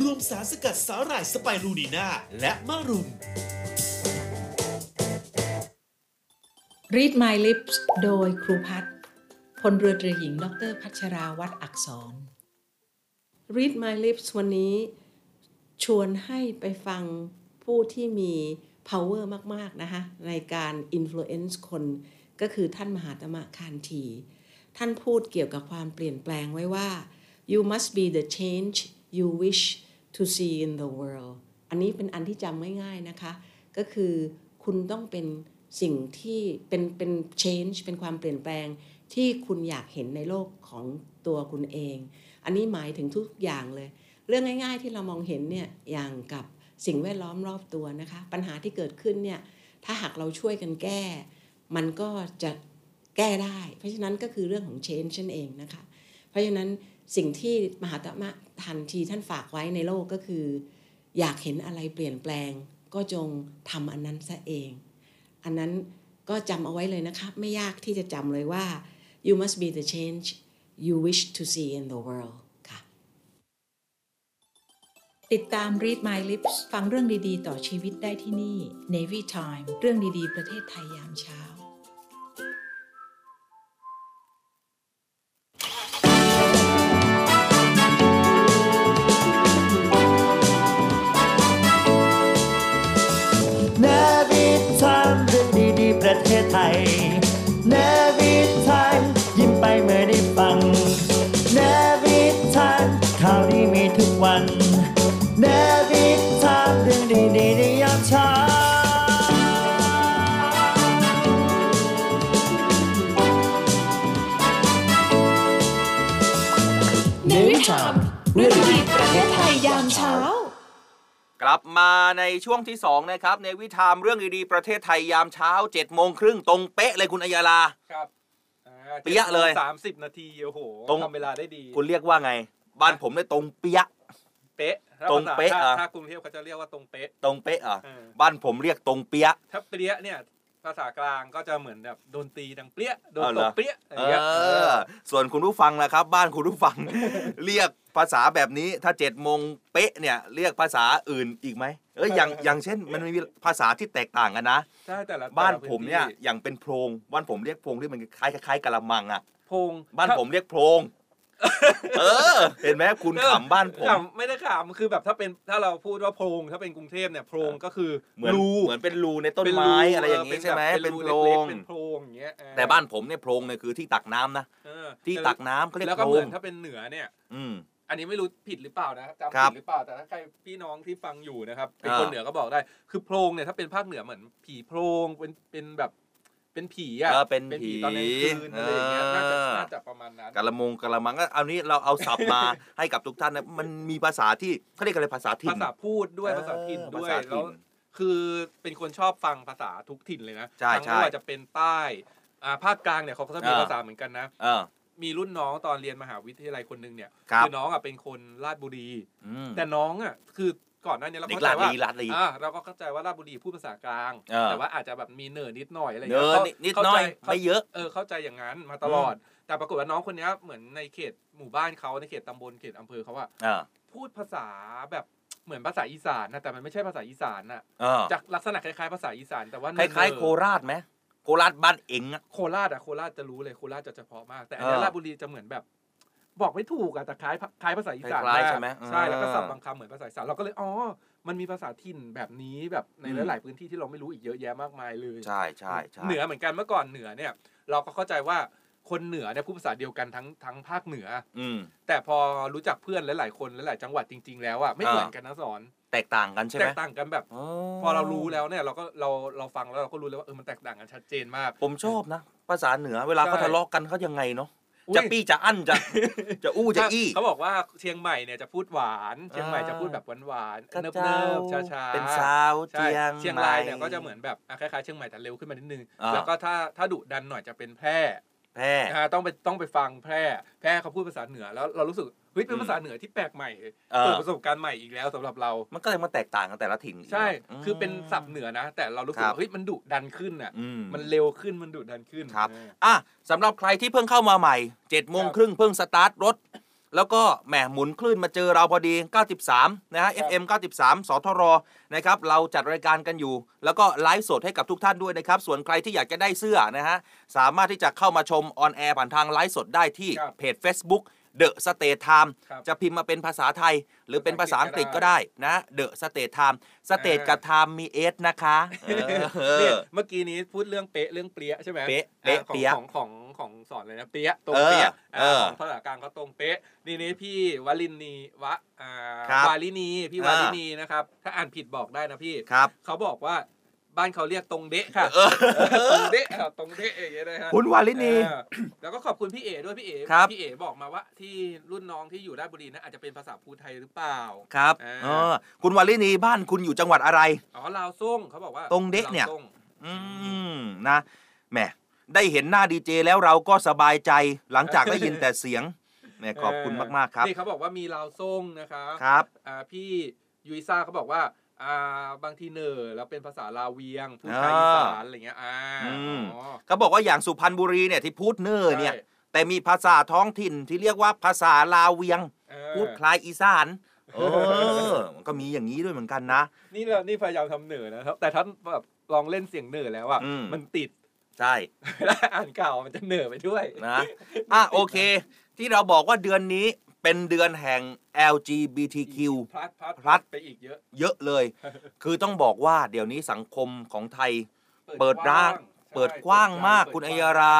Speaker 8: รวมสารสกัดสาหร่ายสไปรูนีนาและมะรุม
Speaker 3: Read My Lips โดยครูพัฒน์พลเรือตรีหญิง ดรพัชราวัตรอักษร Read My Lips วันนี้ ชวนให้ไปฟังผู้ที่มี power มาก ๆ นะคะในการ influence คนก็คือท่านมหาตมะคานที ท่านพูดเกี่ยวกับความเปลี่ยนแปลงไว้ว่า you must be the change you wish to see in the world อันนี้เป็นอันที่จำง่ายๆนะคะ ก็คือคุณต้องเป็นสิ่งที่เป็นเป็น change เป็นความเปลี่ยนแปลงที่คุณอยากเห็นในโลกของตัวคุณเอง อันนี้หมายถึงทุกอย่างเลย เรื่องง่าย ๆ ที่เรามองเห็นเนี่ยอย่างกับสิ่งแวดล้อมรอบตัวนะคะ ปัญหาที่เกิดขึ้นเนี่ยถ้าหากเราช่วยกันแก้ มันก็จะแก้ได้ เพราะฉะนั้นก็คือเรื่องของ change นั่นเองนะคะ เพราะฉะนั้น สิ่งที่มหาตมะทันทีท่านฝากไว้ในโลกก็คือ อยากเห็นอะไรเปลี่ยนแปลง ก็จงทำอันนั้นซะเอง อันนั้นก็จำเอาไว้เลยนะคะไม่ยากที่จะจำเลยว่า you must be the change you wish to see in the world ค่ะ
Speaker 9: ติดตาม Read My Lips ฟังเรื่องดี ๆ ต่อชีวิตได้ที่นี่ Navy Time เรื่องดี ๆ ประเทศไทยยามเช้า
Speaker 2: ไทยเนวิทามยิ้มไปเมื่อได้ฟังเนวิทามข่าวดีมีทุกวันเนวิทามเรื่องดีๆในยามเช้า
Speaker 3: ในวิชามเรื่องดีประเทศไทย
Speaker 4: ลับมาในช่วงที่2นะครับในวิธามเรื่องดีๆประเทศไทยยามเช้า7จ็ดโมงครึ่งตรงเป๊ะเลยคุณอัยยาลา
Speaker 5: ครับอ่า
Speaker 4: เปี้ยเลย
Speaker 5: สามสิบนาที โอ้โห
Speaker 4: ตรง
Speaker 5: ทำเวลาได้ดี
Speaker 4: คุณเรียกว่าไง บ้านผมเนี่ยตรงเปี้ยะ
Speaker 5: เป๊ะถ้า
Speaker 4: ตรง
Speaker 5: ภาษา
Speaker 4: เป๊ะ
Speaker 5: ถ้า
Speaker 4: อะ
Speaker 5: ถ้ากรุงเทพเขาจะเรียกว่าตรงเป๊ะ
Speaker 4: ตรงเป๊ะเหรอะ
Speaker 5: เออ
Speaker 4: บ้านผมเรียกตรงเปี้ยะ
Speaker 5: ถ้าเปรี้ยเนี่ย ภาษากลางก็จะเหมือนแบบโดนตีดังเปรี้ยโดน
Speaker 4: เอาเห
Speaker 5: ต
Speaker 4: ร
Speaker 5: บ
Speaker 4: อ
Speaker 5: เปรี้ยอะไร
Speaker 4: เอ
Speaker 5: เงี้ย
Speaker 4: อส่วนคุณผู้ฟังนะครับ บ้านคุณผู้ฟังเรียกภาษาแบบนี้ถ้า7จ็ดโมงเป๊ะเนี่ย เรียกภาษาอื่นอีกไหมเอออย่างอย่างเช่นมันมีภาษาที่แตกต่างกันนะ
Speaker 5: ใช่แต่ละ
Speaker 4: บ้าน
Speaker 5: แต่ละ
Speaker 4: ผมเนี่ย
Speaker 5: พื้ที่
Speaker 4: อย่างเป็นโพรงบ้านผมเรียกโพรงที่มันคล้ายคล้ายๆกะละมังอะ
Speaker 5: โพง
Speaker 4: บ้าน
Speaker 5: ถ้
Speaker 4: ผมเรียกโพรง เออ เห็นไหมคุณขำบ้านผม
Speaker 5: ขำไม่ได้ขำคือแบบถ้าเป็นถ้าเราพูดว่าโพรงถ้าเป็นกรุงเทพเนี่ยโพรงก็คือ
Speaker 4: เหมือน
Speaker 5: รู
Speaker 4: เหมือนเป็นรูในต้น
Speaker 5: เป็น
Speaker 4: ไม้
Speaker 5: รู
Speaker 4: อะไรอย่างนี้
Speaker 5: เใช่
Speaker 4: ไหม
Speaker 5: แบบ
Speaker 4: เป็น
Speaker 5: รู
Speaker 4: โพร
Speaker 5: ล็ก
Speaker 4: ง
Speaker 5: ๆเป็นโพรงอย่างเงี้ยเออ
Speaker 4: แต่บ้านผมเนี่ยโพรงเนี่ยคือที่ตักน้ำนะ
Speaker 5: เออ
Speaker 4: ที่ตักน้ำเขาเรียก
Speaker 5: แล้วก็
Speaker 4: โพร
Speaker 5: เหมืองนถ้าเป็นเหนือเนี่ย
Speaker 4: อืม
Speaker 5: อันนี้ไม่รู้ผิดหรือเปล่านะจำ
Speaker 4: ครั
Speaker 5: ผิ
Speaker 4: บ
Speaker 5: ดหรือเปล่าแต่ถ้าใครพี่น้องที่ฟังอยู่นะครับเป็น
Speaker 4: อ่า
Speaker 5: คนเหนือก็บอกได้ คือโพรงเนี่ยถ้าเป็นภาคเหนือเหมือนผีโพรงเป็นเป็นแบบ เป็นผีอะ
Speaker 4: เออเป็น
Speaker 5: ผี
Speaker 4: ผี
Speaker 5: ตอนกลางคืนอะไรอย่างเงี้ยน่าจะ
Speaker 4: เออ
Speaker 5: น่าจะประมาณนั้น
Speaker 4: กะละมงกะละมังก็เอานี้เราเอาศัพท์มาให้กับทุกท่านนะมันมีภาษาที่เขาเรียกอะไรภาษาถิ่น
Speaker 5: ภาษาพูดด้วย
Speaker 4: เออ
Speaker 5: ภาษาถิ่นด้วย
Speaker 4: ภาษาถิ่
Speaker 5: แล้ว
Speaker 4: น
Speaker 5: คือเป็นคนชอบฟังภาษาทุกถิ่นเลยนะ
Speaker 4: ใช่
Speaker 5: ทั้ง
Speaker 4: ใช่
Speaker 5: ไม่ว่าจะเป็นใต้อ่าภาคกลางเนี่ยเขาก็จะมี
Speaker 4: เออ
Speaker 5: ภาษาเหมือนกันนะ
Speaker 4: เออ
Speaker 5: มีรุ่นน้องตอนเรียนมหาวิทยาลัยคนหนึ่งเนี่ย
Speaker 4: ครับ
Speaker 5: น้องอะเป็นคนราชบุรี
Speaker 4: อืม
Speaker 5: แต่น้องอะคือ ก่อนหน้านี้เรา
Speaker 4: เด็ก
Speaker 5: เข้าใจว่า
Speaker 4: ลาดลีลาดลี
Speaker 5: อ่าเราก็เข้าใจว่าราชบุรีพูดภาษากลาง
Speaker 4: เออ
Speaker 5: แต่ว่าอาจจะแบบมีเนิร์นิดหน่อยอะไรอย่าง
Speaker 4: เนิ
Speaker 5: เงี้ย
Speaker 4: ร์
Speaker 5: ขา
Speaker 4: นิดนิด
Speaker 5: เข้า
Speaker 4: หน่
Speaker 5: ใจ
Speaker 4: อยไม่เยอะ
Speaker 5: เออเข้าใจอย่างนั้นมาตลอด แต่ปรากฏว่าน้องคนเนี้ยเหมือนในเขตหมู่บ้านเขาในเขตตำบลเขตอำเภอเขาว่า
Speaker 4: อ่า
Speaker 5: พูดภาษาแบบเหมือนภาษาอีสานนะแต่มันไม่ใช่ภาษาอีสานน่ะ
Speaker 4: อ่า
Speaker 5: จากลักษณะคล้ายๆภาษาอีสานแต่ว่า
Speaker 4: คล้ายๆโคราชไหมโคราชบ้านเองอะ
Speaker 5: โคราชอะโคราชจะรู้เลยโคราชจะเฉพาะมาก แต่อันเนี้ย
Speaker 4: เออ
Speaker 5: ราชบุรีจะเหมือนแบบ บอกไม่ถูกอะแต่คล้ายคล้ายภาษาอีสาน
Speaker 4: คล้ายๆ
Speaker 5: ก
Speaker 4: ใช่ไหม
Speaker 5: ใช่แล้วก็
Speaker 4: เออ
Speaker 5: ศัพท์บางคำเหมือนภาษาอีสานเราก็เลยอ๋อมันมีภาษาถิ่นแบบนี้แบบใน
Speaker 4: อืม
Speaker 5: หลายๆพื้นที่ที่เราไม่รู้อีกเยอะแยะมากมายเลย
Speaker 4: ใช่ใช่ใช่
Speaker 5: เหนือเหมือนกันเมื่อก่อนเหนือเนี่ย เราก็เข้าใจว่าคนเหนือเนี่ยพูดภาษาเดียวกันทั้งทั้งภาคเหนือ
Speaker 4: อืม
Speaker 5: แต่พอรู้จักเพื่อนหลายๆคนหลายๆจังหวัดจริง ๆ แล้วอะไม่เหมือนกันนะสอน
Speaker 4: แตกต่างกันใช่ไห
Speaker 5: แต
Speaker 4: ม
Speaker 5: กต่างกันแบบพอเรารู้แล้วเนี่ยเราก็เราเราฟังแล้วเราก็รู้เลยว่าเออมันแตกต่างกันชัดเจนมาก
Speaker 4: ผมชอบนะ ภาษาเหนือเวลาเขา
Speaker 5: ใช่
Speaker 4: ทะเลาะกันเขายังไงเนาะ
Speaker 5: อุ๊ย
Speaker 4: จะปี้จะอั้นจะจะอู้จะอี้
Speaker 5: เขาบอกว่าเชียงใหม่เนี่ยจะพูดหวานเชียงใหม่จะพูดแบบหวานๆ
Speaker 4: กระ
Speaker 5: เนิบ
Speaker 4: เจ้า
Speaker 5: ๆช้าๆ
Speaker 4: เป็นสาว
Speaker 5: ใช่
Speaker 4: เจียง
Speaker 5: เชียงรายเนี่ยก็จะเหมือนแบบอะคล้ายๆเชียงใหม่แต่เร็วขึ้นมานิดนึง
Speaker 4: อ่า
Speaker 5: แล้วก็ถ้าถ้าดุดันหน่อยจะเป็นแพร่
Speaker 4: แพร่
Speaker 5: อ่าต้องไปต้องไปฟังแพร่แพร่เขาพูดภาษาเหนือแล้วเรารู้สึกเฮ้ยเป็น
Speaker 4: อืม
Speaker 5: ภาษาเหนือที่แปลกใหม่
Speaker 4: เออ
Speaker 5: เปิดประสบการณ์ใหม่อีกแล้วสำหรับเรา
Speaker 4: มันก็เลยมาแตกต่างกันแต่ละถิ่น
Speaker 5: ใช่
Speaker 4: ม
Speaker 5: คือเป็นศัพท์เหนือนะ แต่เรารู้สึก
Speaker 4: ครับ
Speaker 5: ว่าเฮ้ยมันดุดันขึ้นอะ
Speaker 4: อืม
Speaker 5: มันเร็วขึ้นมันดุดันขึ้น
Speaker 4: ครับ
Speaker 5: เออ
Speaker 4: อะสำหรับใครที่เพิ่งเข้ามาใหม่เจ็ดโมง
Speaker 5: ครับ
Speaker 4: ครึ่งเพิ่งสตาร์ทรถแล้วก็แหมหมุนคลื่นมาเจอเราพอดี 93 นะฮะ FM 93 สทร นะครับ เราจัดรายการกันอยู่ แล้วก็ไลฟ์สดให้กับทุกท่านด้วยนะครับ ส่วนใครที่อยากจะได้เสื้อนะฮะ สามารถที่จะเข้ามาชม on air ผ่านทางไลฟ์สดได้ที่
Speaker 5: ครับ
Speaker 4: เพจ Facebook The States Times
Speaker 5: ครับ
Speaker 4: จะพิมพ์มาเป็นภาษาไทย หรือเป็นภาษาอังกฤษก็ได้นะ The State Time State กับ Time มี S นะคะเออ
Speaker 5: เนี่ยเมื่อกี้นี้พูดเรื่องเป๊ะเรื่องเปรี้ยใช่ไหม
Speaker 4: เป๊ะเป๊ะ
Speaker 5: อ่าของ
Speaker 4: เปี้ย
Speaker 5: ของของของสอนเลยนะเป๊ะตรง
Speaker 4: เออ
Speaker 5: เป๊ะ
Speaker 4: เออ
Speaker 5: ของภาษากลางก็ตรงเป๊ะนี่นี่พี่วลินีวะอ่า
Speaker 4: ครับ
Speaker 5: วาลินีพี่
Speaker 4: อ่าวา
Speaker 5: ลินีนะครับ ถ้าอ่านผิดบอกได้นะพี่
Speaker 4: ครับ
Speaker 5: เขาบอกว่า บ้านเขาเรียกตรงเดะค่ะ
Speaker 4: เออ
Speaker 5: ตรงเดะครับตรงเดะอย่างเงี้ยนะฮะ
Speaker 4: คุณวาลินี
Speaker 5: เออแล้วก็ขอบคุณพี่เอด้วยพี่เอ
Speaker 4: ครับ
Speaker 5: พี่เอบอกมาว่าที่รุ่นน้องที่อยู่ราชบุรีนะอาจจะเป็นภาษาภูไทหรือเปล่า
Speaker 4: ครับ
Speaker 5: อ่า
Speaker 4: เออคุณวาลินีบ้านคุณอยู่จังหวัดอะไร
Speaker 5: อ๋อลาวซ่งเขาบอกว่า
Speaker 4: ตรงเดะเนี่ย
Speaker 5: ลาวซ่ง
Speaker 4: อืมนะแหมได้เห็นหน้าดีเจแล้วเราก็สบายใจหลังจากได้ยินแต่เสียงแหมขอบคุณมากๆครับ
Speaker 5: นี่เขาบอกว่ามีลาวซ่งนะครับ
Speaker 4: ครับ
Speaker 5: อ่าพี่ยุยซ่าเขาบอกว่า อ่าบางทีเนอแล้วเป็นภาษาลาวเวียงพูดไทยอีสานอะไรเงี้ยอ่า
Speaker 4: อืม
Speaker 5: อ๋อ
Speaker 4: เขาบอกว่าอย่างสุพรรณบุรีเนี่ยที่พูดเนอร์เนี่ย
Speaker 5: ใช่
Speaker 4: แต่มีภาษาท้องถิ่นที่เรียกว่าภาษาลาวเวียง
Speaker 5: เออ
Speaker 4: พูดคล้ายอีสานเออมันก็มีอย่างนี้ด้วยเหมือนกันนะ
Speaker 5: นี่เรานี่พยายามทำเหนือนะครับ แต่ถ้าแบบลองเล่นเสียงเหนือแล้วอะ
Speaker 4: อืม
Speaker 5: มันติด
Speaker 4: ใช่
Speaker 5: แล้วอ่านข่าวมันจะเหนือไปด้วย
Speaker 4: นะ อะโอเค ที่เราบอกว่าเดือนนี้ เป็นเดือนแห่ง LGBTQ
Speaker 5: พลัดพลัด
Speaker 4: พลัด
Speaker 5: ไปอีกเยอะ
Speaker 4: เยอะเลย คือต้องบอกว่าเดี๋ยวนี้สังคมของไทยเปิดร้าง
Speaker 5: ใช่
Speaker 4: เปิดกว้างมาก
Speaker 5: เปิด
Speaker 4: คุณ
Speaker 5: ก
Speaker 4: อั
Speaker 5: ว้
Speaker 4: ย
Speaker 5: ง
Speaker 4: รา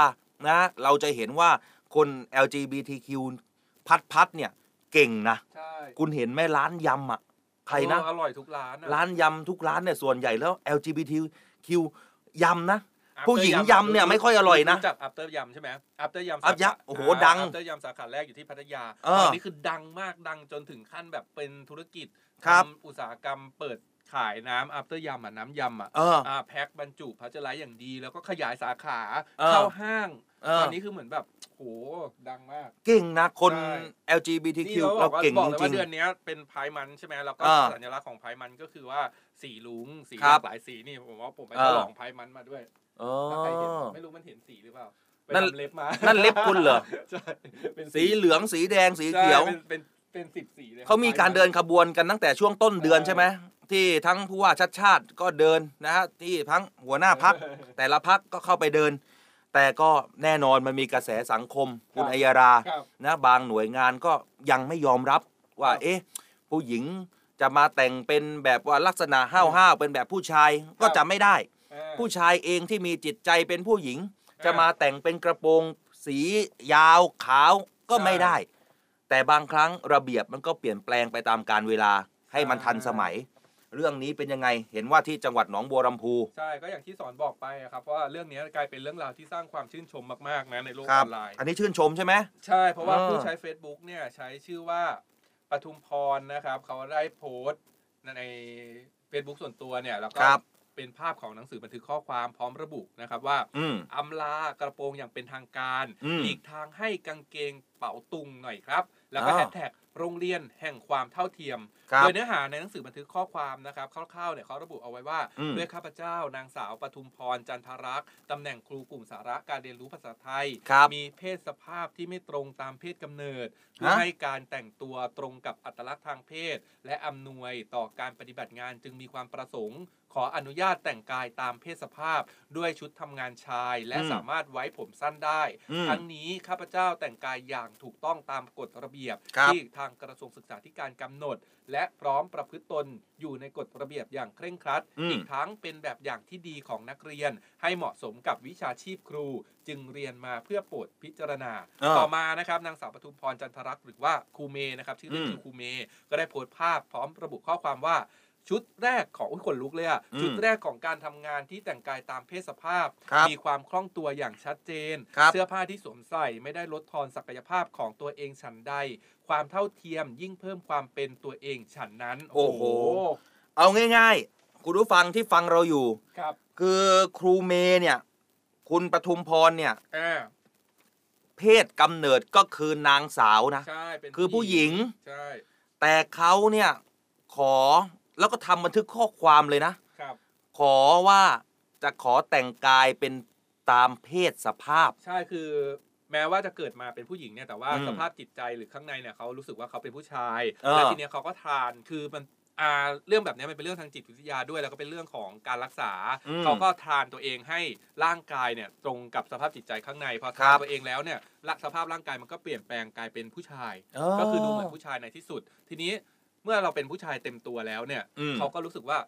Speaker 4: นะ เราจะเห็นว่าคน LGBTQ พัดพัดเนี่ยเก่งนะ
Speaker 5: ใช่
Speaker 4: คุณเห็นไหมร้านยำอะ ใครนะ
Speaker 5: เอออร่อยทุกร้านอะ
Speaker 4: ร้านยำทุกร้านเนี่ยส่วนใหญ่แล้ว LGBTQ ยำนะ
Speaker 5: After
Speaker 4: ผู้หญิงยำเนี่ยไม่ค่อยอร่อยนะ
Speaker 5: จาก after ยำใช่ไหม after ยำ
Speaker 4: After ยำโอ้โหดัง
Speaker 5: after ยำสาขาแรกอยู่ที่พัทยา
Speaker 4: เออ
Speaker 5: ตอนนี้คือดังมากดังจนถึงขั้นแบบเป็นธุรกิจ
Speaker 4: ครับ
Speaker 5: ทำอุตสาหกรรมเปิดขายน้ำ after ยำอะน้ำยำอะ
Speaker 4: เออ
Speaker 5: อ่าแพ็คบรรจุพัชไลท์อย่างดี แล้วก็ขยายสาขา
Speaker 4: เออ
Speaker 5: เข้าห้าง
Speaker 4: เออ
Speaker 5: ตอนนี้คือเหมือนแบบโหดังมาก
Speaker 4: เก่งนะคน
Speaker 5: ใช่
Speaker 4: LGBTQ
Speaker 5: นี่เราบ
Speaker 4: เรา
Speaker 5: อกว่า
Speaker 4: เก่ง
Speaker 5: บอก
Speaker 4: จ
Speaker 5: เลย
Speaker 4: ริ
Speaker 5: ว่างเดือนเนี้ยเป็นพายมันใช่ไหมแล้วก็
Speaker 4: อ่า
Speaker 5: สัญลักษณ์ของพายมันก็คือว่าสีลุงสี
Speaker 4: ครั
Speaker 5: ห
Speaker 4: บ
Speaker 5: ลากหลายสีนี่ผมว่าผมไป
Speaker 4: อ่า
Speaker 5: ฉลองพายมันมาด้วย
Speaker 4: ๆ อ๋อ
Speaker 5: ถ้าใครเห็นไม่รู้มันเห็นสีหรือเปล่าไป
Speaker 4: นั่น
Speaker 5: ทำเล็บมา
Speaker 4: นั่นเล็บคุณเหรอ
Speaker 5: ใช่เป็น
Speaker 4: สีเหลืองสีแดงสี
Speaker 5: ใช่
Speaker 4: เขียว
Speaker 5: เป็นเป็นเป็นสิบสีเลย
Speaker 4: เขามีการเดินขบวนกันตั้งแต่ช่วงต้นเดือนใช่ไหมที่ทั้งผู้ว่าชัดชาติก็เดินนะฮะที่ทั้งหัวหน้าพัก แต่ละพักก็เข้าไปเดิน แต่ก็แน่นอนมันมีกระแสสังคม คุณอัยรา
Speaker 5: ครับ
Speaker 4: นะบางหน่วยงานก็ยังไม่ยอมรับว่าเอ๊ะ ผู้หญิงจะมาแต่งเป็นแบบว่าลักษณะห้าวห้าวๆเป็นแบบผู้ชายก็จะไม่ได้
Speaker 5: อ่า
Speaker 4: ผู้ชายเองที่มีจิตใจเป็นผู้หญิง
Speaker 5: อ่า
Speaker 4: จะมาแต่งเป็นกระโปรง สียาวขาวก็ไม่ได้ แต่บางครั้งระเบียบมันก็เปลี่ยนแปลงไปตามการเวลาให้มันทันสมัย เรื่องนี้เป็นยังไงเห็นว่าที่จังหวัดหนองบัวลำพู
Speaker 5: ใช่ก็อย่างที่สอนบอกไปอะครับเพราะว่าเรื่องนี้กลายเป็นเรื่องราวที่สร้างความชื่นชมมากๆนะในโลก
Speaker 4: ค
Speaker 5: อ
Speaker 4: รับ
Speaker 5: อนไลน์
Speaker 4: อันนี้ชื่นชมใช่ไหม
Speaker 5: ใช่เพราะว่า
Speaker 4: อ่า
Speaker 5: ผู้ใช้ Facebook เนี่ยใช้ชื่อว่าปทุมพรนะครับ เขาได้โพสต์ใน Facebook ส่วนตัวเนี่ยแล้วก็
Speaker 4: ครับ
Speaker 5: เป็นภาพของหนังสือบันทึกข้อความพร้อมระบุนะครับว่า
Speaker 4: อืม
Speaker 5: อำลากระโปรงอย่างเป็นทางการ
Speaker 4: อืม
Speaker 5: หลีกทางให้กางเกงเป๋าตุงหน่อยครับ แล้วก็
Speaker 4: อ้าว
Speaker 5: แฮชแท็กโรงเรียนแห่งความเท่าเทียม
Speaker 4: ครับ
Speaker 5: โดยเนื้อหาในหนังสือบันทึกข้อความนะครับคร่าวๆเนี่ยเขาระบุเอาไว้ว่า
Speaker 4: อืม
Speaker 5: ด้วยข้าพเจ้านางสาวปทุมพรจันทรักษ์ตำแหน่งครูกลุ่มสาระการเรียนรู้ภาษาไทย
Speaker 4: ครับ
Speaker 5: มีเพศสภาพที่ไม่ตรงตามเพศกำเนิดเพื่อ
Speaker 4: ฮะ
Speaker 5: ให้การแต่งตัวตรงกับอัตลักษณ์ทางเพศ และอำนวยต่อการปฏิบัติงานจึงมีความประสงค์ ขออนุญาตแต่งกายตามเพศสภาพด้วยชุดทำงานชาย และ
Speaker 4: อืม
Speaker 5: สามารถไว้ผมสั้นได้
Speaker 4: อืม
Speaker 5: ทั้งนี้ข้าพเจ้าแต่งกายอย่างถูกต้องตามกฎระเบียบ
Speaker 4: ครับ
Speaker 5: ที่ทางกระทรวงศึกษาธิการกำหนด และพร้อมประพฤติตนอยู่ในกฎระเบียบอย่างเคร่งครัด
Speaker 4: อืม
Speaker 5: อีกทั้งเป็นแบบอย่างที่ดีของนักเรียน ให้เหมาะสมกับวิชาชีพครู จึงเรียนมาเพื่อโปรดพิจารณา
Speaker 4: อ่า
Speaker 5: ต่อมานะครับนางสาวปทุมพรจันทรักษ์หรือว่าครูเมย์นะครับชื่อเล่น
Speaker 4: อืม
Speaker 5: ชื่อครูเมย์ก็ได้โพสต์ภาพพร้อมระบุข้อความว่า ชุดแรกของอุ้ยขนลุกเลยอะ
Speaker 4: อืม
Speaker 5: ชุดแรกของการทำงานที่แต่งกายตามเพศสภาพ
Speaker 4: ครับ
Speaker 5: มีความคล่องตัวอย่างชัดเจน
Speaker 4: ครับ
Speaker 5: เสื้อผ้าที่สวมใส่ไม่ได้ลดทอนศักยภาพของตัวเองฉันใด ความเท่าเทียมยิ่งเพิ่มความเป็นตัวเองฉันนั้น
Speaker 4: โอ้โห เอาง่าย ๆ คุณผู้ฟังที่ฟังเราอยู่
Speaker 5: ครับ
Speaker 4: คือครูเมย์เนี่ย คุณปทุมพรเนี่ย
Speaker 5: อ่า
Speaker 4: เพศกำเนิดก็คือนางสาวนะ
Speaker 5: ใช่เป็น
Speaker 4: คือผู้หญิง
Speaker 5: ใช่
Speaker 4: แต่เขาเนี่ยขอ แล้วก็ทำบันทึกข้อความเลยนะ
Speaker 5: ครับ
Speaker 4: ขอว่าจะขอแต่งกายเป็นตามเพศสภาพ
Speaker 5: ใช่คือแม้ว่าจะเกิดมาเป็นผู้หญิงเนี่ยแต่ว่า
Speaker 4: อืม
Speaker 5: สภาพจิตใจหรือข้างในเนี่ยเขารู้สึกว่าเขาเป็นผู้ชาย
Speaker 4: เออ
Speaker 5: แล้วทีเนี้ยเขาก็ทานคือมันอ่าเรื่องแบบเนี้ยมันเป็นเรื่องทางจิตวิทยาด้วยแล้วก็เป็นเรื่องของการรักษา
Speaker 4: อืม
Speaker 5: เขาก็ทานตัวเองให้ร่างกายเนี่ยตรงกับสภาพจิตใจข้างในพอ
Speaker 4: ครั
Speaker 5: ทาน
Speaker 4: บ
Speaker 5: ตัวเองแล้วเนี่ยละสภาพร่างกายมันก็เปลี่ยนแปลงกลายเป็นผู้ชาย
Speaker 4: อ๋อ
Speaker 5: ก็คือดูเหมือนผู้ชายในที่สุด ทีนี้ เมื่อเราเป็นผู้ชายเต็มตัวแล้วเนี่ย
Speaker 4: อืม
Speaker 5: เขาก็รู้สึกว่า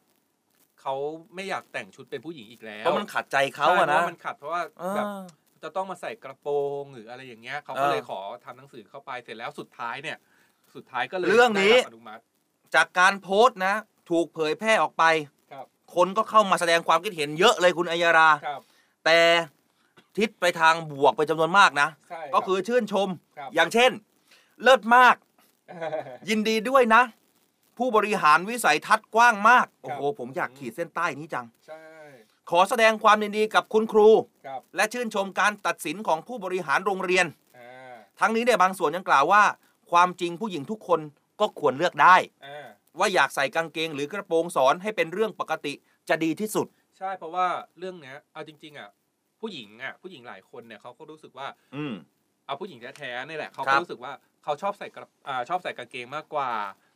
Speaker 5: เขาไม่อยากแต่งชุดเป็นผู้หญิงอีกแล้ว
Speaker 4: เพราะมันขัดใจเขา
Speaker 5: ใช่
Speaker 4: อะ
Speaker 5: เพ
Speaker 4: นะ
Speaker 5: ราะว่ามันขัดเพราะว่าแบบ
Speaker 4: อ่า
Speaker 5: จะต้องมาใส่กระโปรงหรืออะไรอย่างเงี้ยเขาก็เลย
Speaker 4: เออ
Speaker 5: ขอทำหนังสือเข้าไปเสร็จแล้วสุดท้ายเนี่ย สุดท้ายก็เลย
Speaker 4: เรื่องนี้
Speaker 5: ได้บอนุมัติ
Speaker 4: จากการโพสต์นะ ถูกเผยแพร่ออกไป
Speaker 5: ครับ
Speaker 4: คนก็เข้ามาแสดงความคิดเห็นเยอะเลยคุณอัยรา
Speaker 5: ครับ
Speaker 4: แต่ทิศไปทางบวกไปจำนวนมากนะ
Speaker 5: ใช่
Speaker 4: ก็คือชื่นชม
Speaker 5: ครับ
Speaker 4: อย่างเช่น เลิศมาก
Speaker 5: ครับ
Speaker 4: ยินดีด้วยนะ ผู้บริหารวิสัยทัศน์กว้างมาก
Speaker 5: ครั
Speaker 4: โอ้
Speaker 5: บ
Speaker 4: โห ผมอยากขีดเส้นใต้นี้จัง
Speaker 5: ใช่
Speaker 4: ขอแสดงความยินดีกับคุณครู
Speaker 5: ครับ
Speaker 4: และชื่นชมการตัดสินของผู้บริหารโรงเรียน
Speaker 5: อ่า
Speaker 4: ทั้งนี้เนี่ยบางส่วนยังกล่าวว่า ความจริงผู้หญิงทุกคนก็ควรเลือกได้
Speaker 5: อ่า
Speaker 4: ว่าอยากใส่กางเกงหรือกระโปรงสอนให้เป็นเรื่องปกติจะดีที่สุด
Speaker 5: ใช่เพราะว่าเรื่องเนี้ยเอาจริง ๆอะผู้หญิงอะผู้หญิงหลายคนเนี่ยเขาก็รู้สึกว่า
Speaker 4: อืม
Speaker 5: เอาผู้หญิงแท้ๆนี่แหละเขา
Speaker 4: ครั
Speaker 5: ก็
Speaker 4: บ
Speaker 5: รู้สึกว่าเขาชอบใส่กระอ่าชอบใส่กางเกงมากกว่า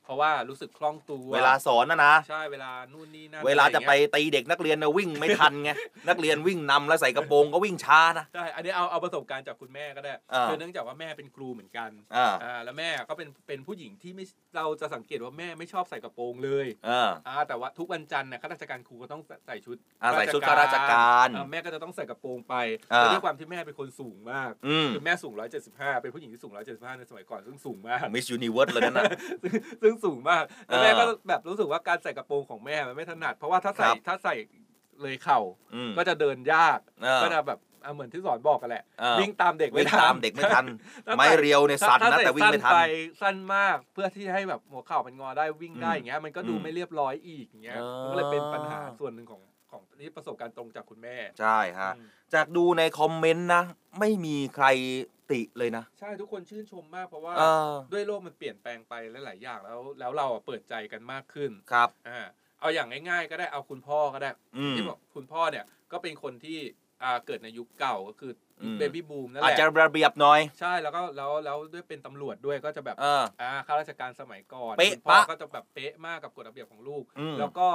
Speaker 5: เพราะว่ารู้สึกคล่องตัว
Speaker 4: เวลาสอนนะนะ
Speaker 5: ใช่เวลานู่นนี่นั่น
Speaker 4: เวลาจะไป
Speaker 5: อรเงี้ย
Speaker 4: ตีเด็กนักเรียนนะวิ่งไม่ทันไงนักเรียนวิ่งนำแล้วใส่กระโปรงก็วิ่งช้านะ
Speaker 5: ใช่อันนี้เอาเอาประสบการณ์จากคุณแม่ก็ได้
Speaker 4: อ่า
Speaker 5: คือเนื่องจากว่าแม่เป็นครูเหมือนกัน
Speaker 4: อ่า
Speaker 5: อ่าแล้วแม่ก็เป็นเป็นผู้หญิงที่ไม่เราจะสังเกตว่าแม่ไม่ชอบใส่กระโปรงเลย
Speaker 4: อ่า
Speaker 5: อ่าแต่ว่าทุกวันจันทร์เนี่ยข้าราชการครูก็ต้องใส่ชุด
Speaker 4: อ่าใส่ชุดข้าราชการ
Speaker 5: อ่าแม่ก็จะต้องใส่กระโปรงไป
Speaker 4: อ่า
Speaker 5: แต่ด้วยความที่แม่เป็นคนสูงมาก
Speaker 4: อืม
Speaker 5: คือแม่สูง 175 เป็นผู้หญิงที่สูง 175 ในสมัยก่อนซึ่งสูงมาก
Speaker 4: มิสยูนิเวิร์สเลยนั่นนะ
Speaker 5: ซึ่งซึ่งสูงมากแล้ว
Speaker 4: เออ
Speaker 5: แม่ก็แบบรู้สึกว่าการใส่กระโปรงของแม่มันไม่ถนัด เพราะว่าถ้าใส่
Speaker 4: ครับ
Speaker 5: ถ้าใส่เลยเข่า
Speaker 4: อืม
Speaker 5: ก็จะเดินยาก
Speaker 4: เออ
Speaker 5: ก็จะแบบอะเหมือนที่สอนบอกกันแหละ
Speaker 4: เออ
Speaker 5: วิ่งตามเด็ก
Speaker 4: วิ่ง
Speaker 5: ทัน
Speaker 4: ตามเด็กไม่ทัน
Speaker 5: ถ้า
Speaker 4: ไม้เรียวเนี่ย
Speaker 5: ถ้า
Speaker 4: สั่น
Speaker 5: ถ้า
Speaker 4: นะ
Speaker 5: ใส่
Speaker 4: แต่วิ่งไม่ทัน
Speaker 5: สั้ไปสั้นมากเพื่อที่ให้แบบหัวเข่ามันงอได้วิ่งได้
Speaker 4: อืม
Speaker 5: อย่างเงี้ยมันก็ดู
Speaker 4: อืม
Speaker 5: ไม่เรียบร้อยอีกอย่างเงี้ย
Speaker 4: เออ
Speaker 5: มันก็เลยเป็นปัญหาส่วนหนึ่งของ ของนี่ประสบการณ์ตรงจากคุณแม่
Speaker 4: ใช่ฮะ
Speaker 5: อืม
Speaker 4: จากดูในคอมเมนต์นะ ไม่มีใครติเลยนะ
Speaker 5: ใช่ทุกคนชื่นชมมากเพราะว่า
Speaker 4: เออ
Speaker 5: ด้วยโลกมันเปลี่ยนแปลงไปหลายๆอย่างแล้ว แล้วเราอะเปิดใจกันมากขึ้น
Speaker 4: ครับ
Speaker 5: อ่าเอาอย่างง่าย ๆ ก็ได้เอาคุณพ่อก็ได้
Speaker 4: อืม
Speaker 5: ที่บอกคุณพ่อเนี่ยก็เป็นคนที่อ่าเกิดในยุคเก่าก็คืออ
Speaker 4: ม
Speaker 5: เบบี้บูมนั่นแห
Speaker 4: อาจ
Speaker 5: ละ
Speaker 4: จะระเบียบหน่อย
Speaker 5: ใช่แล้วก็แล้วแล้วด้วยเป็นตำรวจด้วยก็จะแบบ
Speaker 4: เออ
Speaker 5: อ่าข้าราชการสมัยก่อน
Speaker 4: เป๊ะ
Speaker 5: คุณพ่อ
Speaker 4: ปะ
Speaker 5: ก็จะแบบเป๊ะมากกับกฎระเบียบของลูก
Speaker 4: อืม
Speaker 5: แล้วก็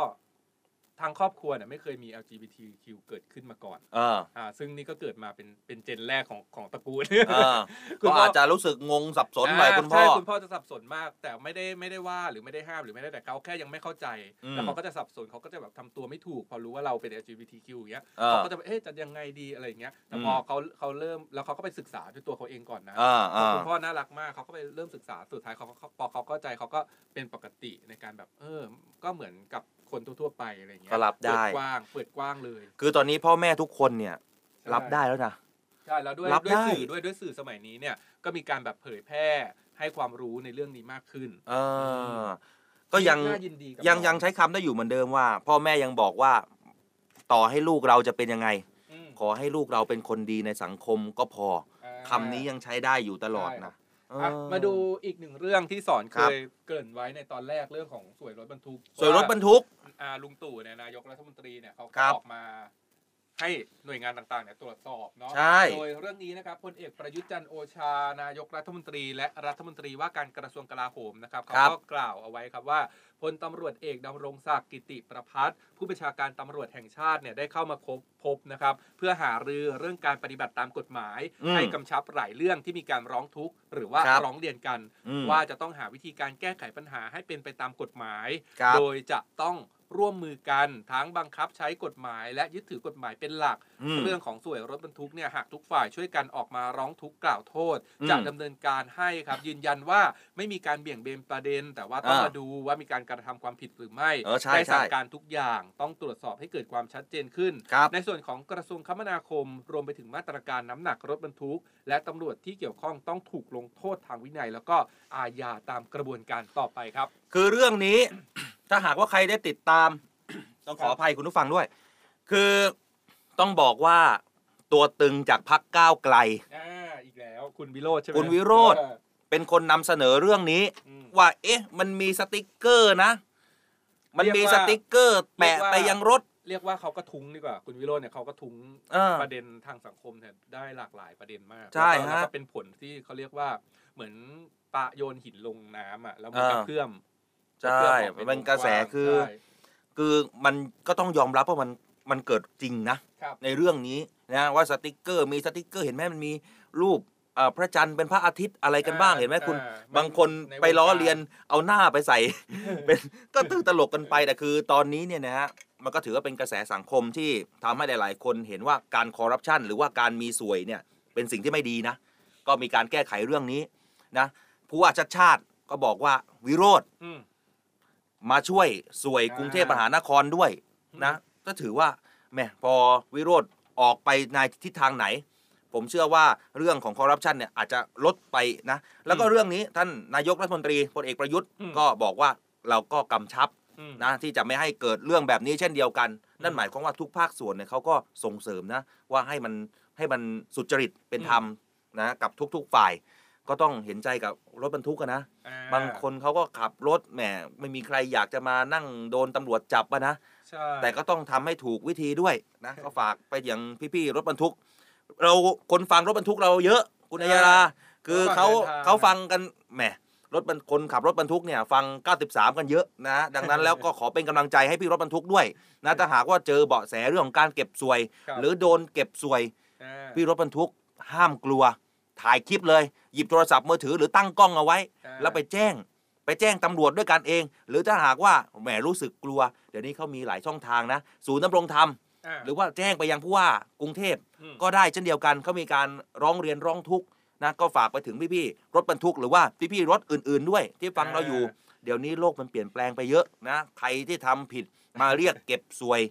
Speaker 5: ทางครอบครัวเนี่ยไม่เคยมี LGBTQ เกิดขึ้นมาก่อน
Speaker 4: เออ
Speaker 5: อ่าซึ่งนี่ก็เกิดมาเป็นเป็นเจนแรกของของตระกูล
Speaker 4: เออ
Speaker 5: คุณ
Speaker 4: ก็
Speaker 5: พ่อ
Speaker 4: อาจจะรู้สึกงงสับสนหน่อยาคุณพ่อ
Speaker 5: ใช่คุณพ่อจะสับสนมาก แต่ไม่ได้ไม่ได้ว่าหรือไม่ได้ห้ามหรือไม่ได้แต่เขาแค่ยังไม่เข้าใจ
Speaker 4: อืม
Speaker 5: แล้วเขาก็จะสับสนเขาก็จะแบบทำตัวไม่ถูก พอรู้ว่าเราเป็น LGBTQ อย่างเงี้ย
Speaker 4: อ่า
Speaker 5: เขาก็จะแบบเอ๊ะจะยังไงดีอะไรอย่างเงี้ยแต่พออ
Speaker 4: ม
Speaker 5: เขาเขาเริ่มแล้วเขาก็ไปศึกษาด้วยตัวเขาเองก่อนนะ
Speaker 4: อ่าอ่า
Speaker 5: คุณพ่อน่ารักมากเขาก็ไปเริ่มศึกษาสุดท้ายเขาก็พอเขาเข้าใจเขาก็เป็นปกติในการแบบเออก็เหมือนกับ คนทั่วๆไปอะไรอย่างเงี้ย
Speaker 4: ก็รับได้
Speaker 5: เปิดกว้างเปิดกว้างเลย
Speaker 4: คือตอนนี้พ่อแม่ทุกคนเนี่ย
Speaker 5: ใช่
Speaker 4: รับได้แล้วนะ
Speaker 5: ใช่แล้วด้วย
Speaker 4: รับ
Speaker 5: ด้วย
Speaker 4: ได้
Speaker 5: สื่อด้วยด้วยสื่อสมัยนี้เนี่ยก็มีการแบบเผยแพร่ให้ความรู้ในเรื่องนี้มากขึ้น
Speaker 4: เออ ก็ยัง
Speaker 5: น่ายินดีกับ
Speaker 4: ยัง
Speaker 5: น้อ
Speaker 4: ยังใช้คำได้อยู่เหมือนเดิมว่า พ่อแม่ยังบอกว่า ต่อให้ลูกเราจะเป็นยังไง
Speaker 5: อืม
Speaker 4: ขอให้ลูกเราเป็นคนดีในสังคมก็พอ
Speaker 5: อ่า
Speaker 4: คำนี้ยังใช้ได้อยู่ตลอด
Speaker 5: ใช่ครั
Speaker 4: นะ
Speaker 5: บอ่ะ
Speaker 4: เออ
Speaker 5: มาดูอีกหนึ่งเรื่องที่สอน
Speaker 4: ค
Speaker 5: เค
Speaker 4: รับ
Speaker 5: ยเกริ่นไว้ในตอนแรกเรื่องของสวยรถบรรทุก
Speaker 4: ส่วนรถบรรทุก
Speaker 5: อ่าลุงตู่เนี่ยนายกรัฐมนตรีเนี่ยเขา
Speaker 4: ครั
Speaker 5: ก็
Speaker 4: บ
Speaker 5: ออกมา ให้หน่วยงานต่างๆเนี่ยตรวจสอบเนาะ
Speaker 4: ใช่
Speaker 5: โดยเรื่องนี้นะครับพลเอกประยุทธ์จันทร์โอชานายกรัฐมนตรี และรัฐมนตรีว่าการกระทรวงกลาโหมนะครับเขาก็กล่าวเอาไว้ครับว่าพลตำรวจเอกดำรงศักดิ์กิติประพัฒน์ผู้บัญชาการตำรวจแห่งชาติเนี่ยได้เข้ามาพบพบนะครับ เพื่อหารือเรื่องการปฏิบัติตามกฎหมาย
Speaker 4: อืม
Speaker 5: ให้กำชับหลายเรื่องที่มีการร้องทุกข์หรือว่า
Speaker 4: ครับ
Speaker 5: ร้องเรียนกัน
Speaker 4: อืม
Speaker 5: ว่าจะต้องหาวิธีการแก้ไขปัญหาให้เป็นไปตามกฎหมาย
Speaker 4: ครับ
Speaker 5: โดยจะต้อง ร่วมมือกันทั้งบังคับใช้กฎหมาย และยึดถือกฎหมายเป็นหลัก
Speaker 4: อืม
Speaker 5: เรื่องของสวยรถบรรทุกเนี่ยหากทุกฝ่ายช่วยกันออกมาร้องทุกข์กล่าวโทษ
Speaker 4: อืม
Speaker 5: จะดำเนินการให้ครับ ยืนยันว่าไม่มีการเบี่ยงเบนประเด็น แต่ว่าต้อง
Speaker 4: อ่าม
Speaker 5: มาดูว่ามีการกระทำความผิดหรือไม่
Speaker 4: เออใช่
Speaker 5: ได้สั่ง
Speaker 4: ใช่
Speaker 5: การทุกอย่างต้องตรวจสอบให้เกิดความชัดเจนขึ้น
Speaker 4: ครับ
Speaker 5: ในส่วนของกระทรวงคมนาคม รวมไปถึงมาตรการน้ำหนักรถบรรทุก และตำรวจที่เกี่ยวข้องต้องถูกลงโทษทางวินัย แล้วก็อาญาตามกระบวนการต่อไปครับ
Speaker 4: คือเรื่องนี้ ถ้าหากว่าใครได้ติดตาม ต้องขออภัยคุณผู้ฟังด้วย คือต้องบอกว่าตัวตึงจากพักก้าวไกล
Speaker 5: อ่าอีกแล้วคุณวิโรธใช่ไหม
Speaker 4: คุณวิโรจน์
Speaker 5: เออ
Speaker 4: เป็นคนนำเสนอเรื่องนี้
Speaker 5: อืม
Speaker 4: ว่า เอ๊ะ มันมีสติกเกอร์นะ มันมี
Speaker 5: เรียกว่า
Speaker 4: สติกเกอร์แปะ
Speaker 5: เรียกว่า
Speaker 4: ไปยังรถ
Speaker 5: เรียกว่าเขาก็ทุ้งดีกว่า คุณวิโรจน์เนี่ยเขาก็ทุ้ง
Speaker 4: เออ
Speaker 5: ประเด็นทางสังคมเนี่ยได้หลากหลายประเด็นมาก
Speaker 4: ใช่
Speaker 5: แล้วก็
Speaker 4: ฮะ
Speaker 5: แล้วก็เป็นผลที่เขาเรียกว่าเหมือนปะโยนหินลงน้ำอะแล้วมัน
Speaker 4: เออ
Speaker 5: กระเพื่อม
Speaker 4: ใช่
Speaker 5: กระเพื่อมออก
Speaker 4: มันเป็นกระแส
Speaker 5: วงกว้าง
Speaker 4: คือ
Speaker 5: ใช่
Speaker 4: คือมันก็ต้องยอมรับว่ามันมันเกิดจริงนะ
Speaker 5: ครับ
Speaker 4: ในเรื่องนี้นะว่าสติกเกอร์มีสติกเกอร์เห็นไหมมันมีรูปเอ่อพระจันทร์เป็นพระอาทิตย์อะไรกันบ้างเห็นไหมคุณ
Speaker 5: อ่
Speaker 4: บางคน
Speaker 5: ในวง
Speaker 4: ไปล้อ
Speaker 5: การ
Speaker 4: เลียนเอาหน้าไปใส่ เป็นก็ตื่นตลกกันไปแต่คือตอนนี้เนี่ยนะฮะมันก็ถือว่าเป็นกระแสสังคมที่ทำให้หลาย ๆ คนเห็นว่าการคอร์รัปชันหรือว่าการมีส่วยเนี่ยเป็นสิ่งที่ไม่ดีนะ ก็มีการแก้ไขเรื่องนี้นะผู้ว่าชัดชาติก็บอกว่าวิโรธ
Speaker 5: อื ม
Speaker 4: มาช่วยสวย
Speaker 5: อ่าก
Speaker 4: รุงเทพมหานครด้วยนะ ก็ถือว่าแหม่พอวิโรธออกไปในทิศทางไหน ผมเชื่อว่าเรื่องของคอร์รัปชันเนี่ยอาจจะลดไปนะ แล้วก็เรื่องนี้ท่านนายกรัฐมนตรีพลเอกประยุทธ์
Speaker 5: อืม
Speaker 4: ก็บอกว่าเราก็กำชับ
Speaker 5: อืม
Speaker 4: นะที่จะไม่ให้เกิดเรื่องแบบนี้เช่นเดียวกัน นั่นหมายความว่าทุกภาคส่วนเนี่ยเขาก็ส่งเสริมนะว่าให้มันให้มันสุจริตเป็นธรรมนะกับทุก ๆ ฝ่าย ก็ต้องเห็นใจกับรถบรรทุกอะนะ
Speaker 5: อ่
Speaker 4: บางคนเขาก็ขับรถแหมไม่มีใครอยากจะมานั่งโดนตำรวจจับอะนะ
Speaker 5: ใช่
Speaker 4: แต่ก็ต้องทำให้ถูกวิธีด้วยนะก็ฝากไปอย่างพี่ๆรถบรรทุก เราคนฟังรถบรรทุกเราเยอะคุณอัยยาราคือเขาเขาฟังกันแหมรถบรรคนขับรถบรรทุกเนี่ยฟัง 93 กันเยอะนะ ดังนั้นแล้วก็ขอเป็นกำลังใจให้พี่รถบรรทุกด้วยนะถ้าหากว่าเจอเบาะแสเรื่องของการเก็บสวย
Speaker 5: ครับ
Speaker 4: หรือโดนเก็บสวย
Speaker 5: อ่า
Speaker 4: พี่รถบรรทุกห้ามกลัว ถ่ายคลิปเลย หยิบโทรศัพท์มือถือหรือตั้งกล้องเอาไว้
Speaker 5: อ่า
Speaker 4: แล้วไปแจ้ง ไปแจ้งตำรวจด้วยกันเอง หรือถ้าหากว่าแหมรู้สึกกลัว เดี๋ยวนี้เขามีหลายช่องทางนะ ศูนย์ดำรงธรรม
Speaker 5: อ่า
Speaker 4: หรือว่าแจ้งไปยังผู้ว่ากรุงเทพ
Speaker 5: อืม
Speaker 4: ก็ได้เช่นเดียวกันเขามีการร้องเรียนร้องทุกข์นะก็ฝากไปถึงพี่ๆรถบรรทุกหรือว่าพี่ๆรถอื่น ๆด้วย ที่ฟังเราอยู่ เดี๋ยวนี้โลกมันเปลี่ยนแปลงไปเยอะนะใครที่ทำผิดมาเรียกเก็บส่วย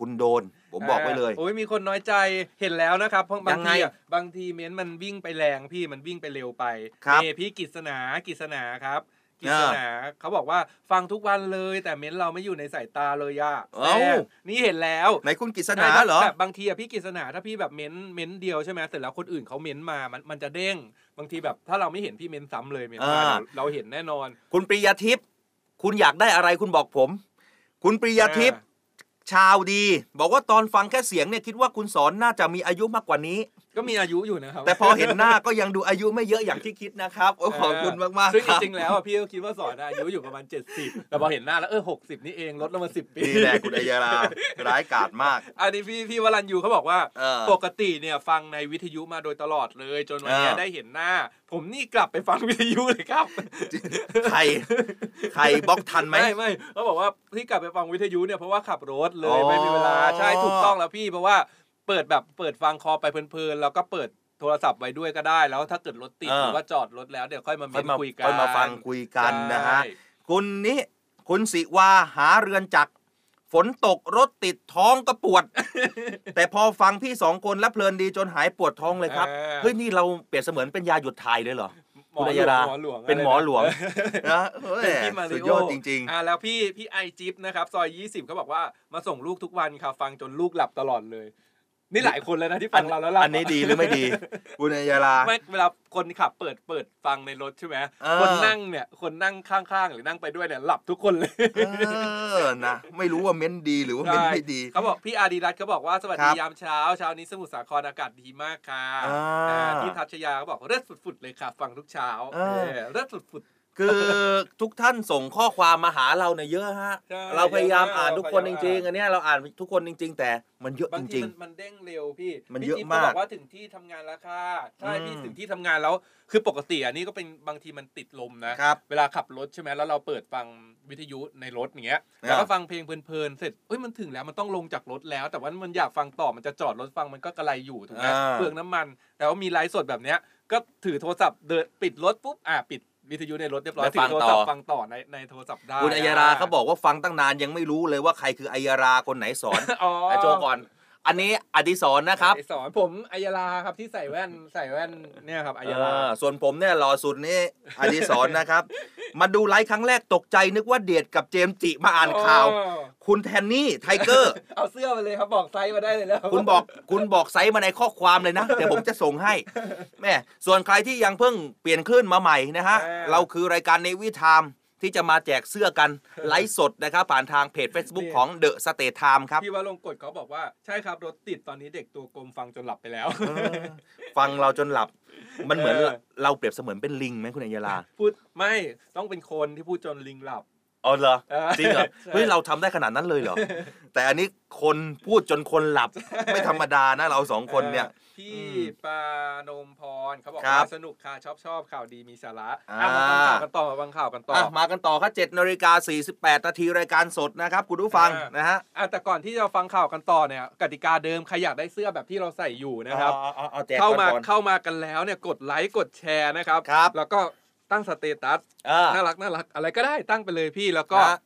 Speaker 4: คุณโดน ผมบอกไว้เลย
Speaker 5: โอ้ยมีคนน้อยใจเห็นแล้วนะครับเพราะบา
Speaker 4: ยังงไง
Speaker 5: ทีอะบางทีเม้นต์มันวิ่งไปแรงพี่มันวิ่งไปเร็วไป
Speaker 4: ครับ
Speaker 5: นี่พี่กิษณากิษณาครับกิษณาเขาบอกว่าฟังทุกวันเลย แต่เม้นต์เราไม่อยู่ในสายตาเลยอะ
Speaker 4: เอ้า
Speaker 5: แม่นี่เห็นแล้ว
Speaker 4: ไหนคุณกิษณาเหรอ
Speaker 5: แบบบางทีอะพี่กิษณาถ้าพี่แบบเม้นต์เม้นต์เดียวใช่ไหมเสร็จแล้วคนอื่นเขาเม้นต์มามันมันจะเด้ง บางทีแบบถ้าเราไม่เห็นพี่เม้นต์ซ้ำเลยเม้นต์มา
Speaker 4: อ่า
Speaker 5: เดี๋ยวเราเห็นแน่นอน
Speaker 4: คุณปริยทิพย์คุณอยากได้อะไรคุณบอกผม คุณปริยทิพย์ ชาวดี บอกว่าตอนฟังแค่เสียงเนี่ยคิดว่าคุณสอนน่าจะมีอายุมากกว่านี้
Speaker 5: ก็มีอายุอยู่นะครับ
Speaker 4: แต่พอเห็นหน้าก็ยังดูอายุไม่เยอะอย่างที่คิดนะครับโอ้ขอบคุณมากมากๆ
Speaker 5: ซึ่ง
Speaker 4: ครับ
Speaker 5: จริงๆแล้วอะพี่ก็คิดว่าสอนอายุอยู่ประมาณ 70 แต่พอเห็นหน้าแล้วเออ60นี่เองลดลงมา10ปี
Speaker 4: นี่แหละคุณอัยยาราร้ายกาจมาก
Speaker 5: อันนี้พี่พี่วรันยูเขาบอกว่า
Speaker 4: เออ
Speaker 5: ปกติเนี่ยฟังในวิทยุมาโดยตลอดเลย จนวันเนี้ย
Speaker 4: เออ
Speaker 5: ได้เห็นหน้า ผมนี่กลับไปฟังวิทยุเลยครับ
Speaker 4: ใครใครบล็อกทันไหม
Speaker 5: ไม่ไม่เขาบอกว่าที่กลับไปฟังวิทยุเนี่ยเพราะว่าขับรถเล
Speaker 4: อ๋
Speaker 5: ย
Speaker 4: อ
Speaker 5: ไม่มีเวลาใช่ถูกต้องแล้วพี่เพราะว่า เปิดแบบเปิดฟังคอไปเพลินๆแล้วก็เปิดโทรศัพท์ไว้ด้วยก็ได้ แล้วถ้าเกิดรถติดหรือว่าจอดรถแล้วเดี๋ยวค่อยมา
Speaker 4: ค่
Speaker 5: เม้
Speaker 4: อย
Speaker 5: น
Speaker 4: มา
Speaker 5: คุยกัน
Speaker 4: ค่อยมาฟังคุยกันนะฮะ
Speaker 5: ใช่
Speaker 4: คุณนี้คุณสิวาหาเรือนจักรฝนตกรถติดท้องก็ปวด แต่พอฟังพี่สองคนแล้วเพลินดีจนหายปวดท้องเลยครับ
Speaker 5: เออ
Speaker 4: เฮ้ยนี่เราเปรียบเสมือนเป็นยาหยุดถ่ายเลยเหรอ
Speaker 5: หมอ
Speaker 4: คุณ
Speaker 5: หล
Speaker 4: อัยว
Speaker 5: ง
Speaker 4: รา
Speaker 5: หมอหลวง
Speaker 4: เป็นหมอหลวงะ
Speaker 5: ไรแบบ
Speaker 4: นะเฮ้ย
Speaker 5: เป็นพี่มา
Speaker 4: สุ
Speaker 5: ริ
Speaker 4: ด
Speaker 5: โอย
Speaker 4: อดจริง
Speaker 5: อ่าแล้วพี่พี่ไอจิ๊บนะครับซอย 20เขาบอกว่ามาส่งลูกทุกวันค่ะฟังจนลูกหลับตลอดเลย นี่หลายคนแล้วนะที่
Speaker 4: ๆอั
Speaker 5: ฟังเราแล้วหลับ
Speaker 4: อันนี้ดีหรือไม่ดีคุณอัยยารา
Speaker 5: ไม่เวลาคนขับเปิดเปิดฟังในรถใช่ไหม
Speaker 4: เออ
Speaker 5: คนนั่งเนี่ยคนนั่งข้างๆหรือนั่งไปด้วยเนี่ยหลับทุกคนเลย
Speaker 4: เออนะไม่รู้ว่าเม้นดีหรือว่าเม้นไม่ดี
Speaker 5: เขาบอกพี่อาดีรัตน์เขาบอกว่าสวัส
Speaker 4: ครั
Speaker 5: ดี
Speaker 4: บ
Speaker 5: ยามเช้าเช้านี้สมุทรสาครอากาศดีมากค่ะ
Speaker 4: อ่า
Speaker 5: อ่าพี่ทัชยาเขาบอกเลิศฝุดๆเลยค่ะ ฟังทุกเช้า
Speaker 4: เออ
Speaker 5: เออเลิศฝุด
Speaker 4: คือทุกท่านส่งข้อความมาหาเราเนี่ยเยอะฮะ
Speaker 5: ใช่
Speaker 4: เราพยายาม
Speaker 5: เยอะมาก
Speaker 4: อ่านทุกคนจ
Speaker 5: เราพยายาม
Speaker 4: ริงๆ
Speaker 5: อ่าน
Speaker 4: อันเนี้ยเราอ่านทุกคนจริง ๆ แต่มันเยอะ
Speaker 5: บาง
Speaker 4: จ
Speaker 5: ที
Speaker 4: ริง
Speaker 5: มันมันเด้งเร็วพี่
Speaker 4: มัน
Speaker 5: พี่
Speaker 4: เยอะ
Speaker 5: จิ๊บ
Speaker 4: มาก
Speaker 5: บอกว่าถึงที่ทำงานแล้วค่ะใช่
Speaker 4: อืม
Speaker 5: พี่ถึงที่ทำงานแล้วคือปกติอันนี้ก็เป็นบางทีมันติดลมนะ
Speaker 4: ๆ ครับ
Speaker 5: เวลาขับรถใช่ไหมแล้วเราเปิดฟังวิทยุในรถอย่างเงี้ย
Speaker 4: อ่า
Speaker 5: แล้วก็ฟังเพลงเพลินๆเสร็จเอ้ยมันถึงแล้วมันต้องลงจากรถแล้ว แต่ว่ามันอยากฟังต่อมันจะจอดรถฟังมันก็กระไรอยู่ถูกไหม
Speaker 4: อ่า
Speaker 5: เปลืองน้ำมัน แต่ว่ามีไลฟ์สดแบบเนี้ยก็ถือโทรศัพท์เดินปิดรถปุ๊บอะปิด วิทยุในรถเรียบร้อย
Speaker 4: แล้ว
Speaker 5: ถื
Speaker 4: ฟั
Speaker 5: องโทร
Speaker 4: ต่อ
Speaker 5: ศัพท์ฟังต่อในในโทรศัพท์ได้
Speaker 4: คุณอัยยาราเขาบอกว่าฟังตั้งนานยังไม่รู้เลยว่าใครคืออัยยาราคนไหนสอน
Speaker 5: อ๋อ
Speaker 4: ไอโจก่อน อันนี้อดิศรนะครับ
Speaker 5: ไอ้สอนผมอัยยาลาครับที่ใส่แว่นใส่แว่นเนี่ยครับอัยยาลา
Speaker 4: เออส่วนผมเนี่ยหล่อสุดนี่อดิศรนะครับ มาดูไลฟ์ครั้งแรกตกใจนึกว่าเดทกับเจมส์จิมาอ่านข่าว
Speaker 5: อ๋อ
Speaker 4: คุณแทนนี่ไทเกอร์
Speaker 5: เอาเสื้อมาเลยครับบอกไซส์มาได้เลยแล้ว
Speaker 4: คุณบอกคุณบอกไซส์มาในข้อความเลยนะเดี๋ยวผมจะส่งให้แม่ส่วนใครที่ยังเพิ่งเปลี่ยนคลื่นมาใหม่นะฮะเราคือรายการ Navy Time ที่จะมาแจกเสื้อกันไลฟ์สดนะครับ ผ่านทางเพจ Facebook ของ The States Times ครับ
Speaker 5: พี่วาลงกรณ์เขาบอกว่าใช่ครับรถติดตอนนี้เด็กตัวกลมฟังจนหลับไปแล้ว
Speaker 4: เออฟังเราจนหลับ มันเหมือน
Speaker 5: เออ
Speaker 4: เราเปรียบเสมือนเป็นลิงไหมคุณอัยยาลา
Speaker 5: พูดไม่ต้องเป็นคนที่พูดจนลิงหลับ
Speaker 4: อ๋อเหรอ
Speaker 5: เออ
Speaker 4: จริงเหรอ
Speaker 5: ใช่
Speaker 4: เฮ้ยเราทำได้ขนาดนั้นเลยเหรอแต่อันนี้คนพูดจนคนหลับไม่ธรรมดานะเราสองคนเนี่ย
Speaker 5: ออ พี่
Speaker 4: อืม
Speaker 5: ปานมพรเขาบอก
Speaker 4: ครับ
Speaker 5: ว่าสนุกค่ะชอบชอบข่าวดีมีสาระ
Speaker 4: อ่า
Speaker 5: อะมาฟังข่าวกันต่อมาฟังข่าวกันต่อ
Speaker 4: อะมากันต่อครับ7นาฬิกา48นาทีรายการสดนะครับคุณผู้ฟัง
Speaker 5: อ่าน
Speaker 4: นะฮะ
Speaker 5: อะแต่ก่อนที่จะฟังข่าวกันต่อเนี่ยกติกาเดิมใครอยากได้เสื้อแบบที่เราใส่อยู่นะครับ
Speaker 4: เอาเอาเอาแจก
Speaker 5: เข้ามา
Speaker 4: ก่อน
Speaker 5: เข้ามากันแล้วเนี่ยกดไลค์กดแชร์นะครับ
Speaker 4: ครับ
Speaker 5: แล้วก็ตั้งสเตตัส
Speaker 4: อ่า
Speaker 5: น่ารักน่ารักอะไรก็ได้ตั้งไปเลยพี่แล้วก็
Speaker 4: นะ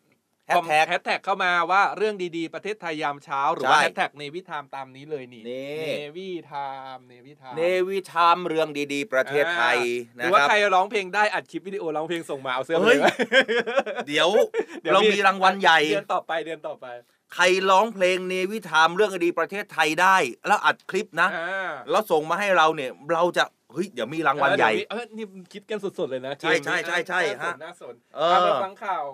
Speaker 4: แฮชแท็ก
Speaker 5: แฮชแท็กเข้ามาว่าเรื่องดีๆ ประเทศไทยยามเช้า หรือว่า
Speaker 4: ใช่
Speaker 5: แฮชแท็ก Navy Time ตามนี้เลยนี่
Speaker 4: นี่
Speaker 5: Navy Time Navy Time Navy Time เรื่
Speaker 4: องดีๆ ประเทศไทยนะค
Speaker 5: รับ
Speaker 4: ห
Speaker 5: รือ
Speaker 4: ว่า
Speaker 5: ใครร้องเพลงได้อัดคลิปวิดีโอร้องเพลงส่งมาเอาเสื้อไป
Speaker 4: เฮ้ย
Speaker 5: เลยไหม
Speaker 4: เดี๋ยว
Speaker 5: เดี๋ยว
Speaker 4: เรามีรางวัลใหญ่
Speaker 5: เดือนต่อไปเดือนต่อไป
Speaker 4: ใครร้องเพลง Navy Time เรื่องดีๆประเทศไทยได้ แล้วอัดคลิปนะ
Speaker 5: อ่า
Speaker 4: แล้วส่งมาให้เราเนี่ยเราจะเฮ้ยเดี๋ยวมีรางวัลใหญ่
Speaker 5: เออนี่คิดกันสดๆเลยนะ
Speaker 4: ใช่ใช่ใช่ใช่
Speaker 5: น่าส
Speaker 4: ฮะ
Speaker 5: นน่าสน
Speaker 4: เออ
Speaker 5: เอามาฟังข่าว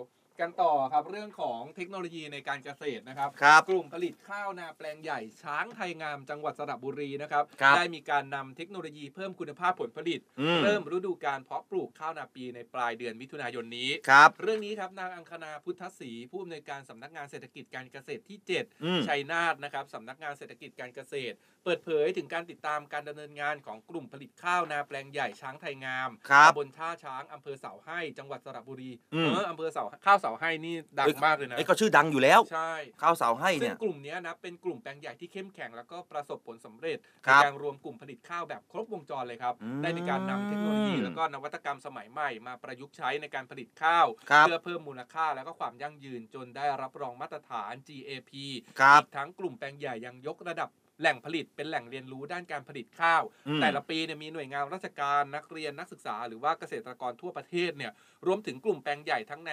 Speaker 5: กันต่อครับเรื่องของเทคโนโลยีในการเกษตรนะครับ
Speaker 4: ครับ
Speaker 5: กลุ่มผลิตข้าวนาแปลงใหญ่ช้างไทยงามจังหวัดสระบุรีนะครับ
Speaker 4: ครับ
Speaker 5: ได้มีการนำเทคโนโลยีเพิ่มคุณภาพผลผลิต
Speaker 4: อืม
Speaker 5: เริ่มฤดูการเพาะปลูกข้าวนาปีในปลายเดือนมิถุนายนนี้
Speaker 4: ครับ
Speaker 5: เรื่องนี้ครับนางอังคณาพุทธศรีผู้อำนวยการสำนักงานเศรษฐกิจการเกษตรที่
Speaker 4: อืม
Speaker 5: 7 ชัยนาทนะครับสำนักงานเศรษฐกิจการเกษตร เปิดเผยถึงการติดตามการดำเนินงานของกลุ่มผลิตข้าวนาแปลงใหญ่ช้างไทยงาม
Speaker 4: ครับ
Speaker 5: ตำบลท่าช้างอำเภอเสาให้ จังหวัดสระบุรี
Speaker 4: อืม
Speaker 5: เอออำเภอเสาข้าวเสาให้นี่ดังมากเลยนะ
Speaker 4: ไอ้ก็ชื่อดังอยู่แล้ว
Speaker 5: ใช่
Speaker 4: ข้าวเสาให้
Speaker 5: ซึ่
Speaker 4: เนี่
Speaker 5: ง
Speaker 4: ย
Speaker 5: กลุ่มเนี้ยนะเป็นกลุ่มแปลงใหญ่ที่เข้มแข็งแล้วก็ประสบผลสำเร็จ
Speaker 4: ค
Speaker 5: ใน
Speaker 4: รับ
Speaker 5: การรวมกลุ่มผลิตข้าวแบบครบวงจรเลยครับ
Speaker 4: อืม
Speaker 5: ได้มีการนำเทคโนโลยีแล้วก็นวัตกรรมสมัยใหม่มาประยุกต์ใช้ในการผลิตข้าว
Speaker 4: ครับ
Speaker 5: เพื่อเพิ่มมูลค่าแล้วก็ความยั่งยืนจนได้รับรองมาตรฐาน GAP
Speaker 4: ครับ
Speaker 5: อีกทั้งกลุ่มแปลงใหญ่ยังยกระดับแหล่งผลิตเป็นแหล่งเรียนรู้ด้านการผลิตข้าว
Speaker 4: อืม
Speaker 5: แต่ละปีเนี่ยมีหน่วยงานราชการนักเรียนนักศึกษา หรือว่าเกษตรกรทั่วประเทศเนี่ยรวมถึงกลุ่มแปลงใหญ่ทั้งใน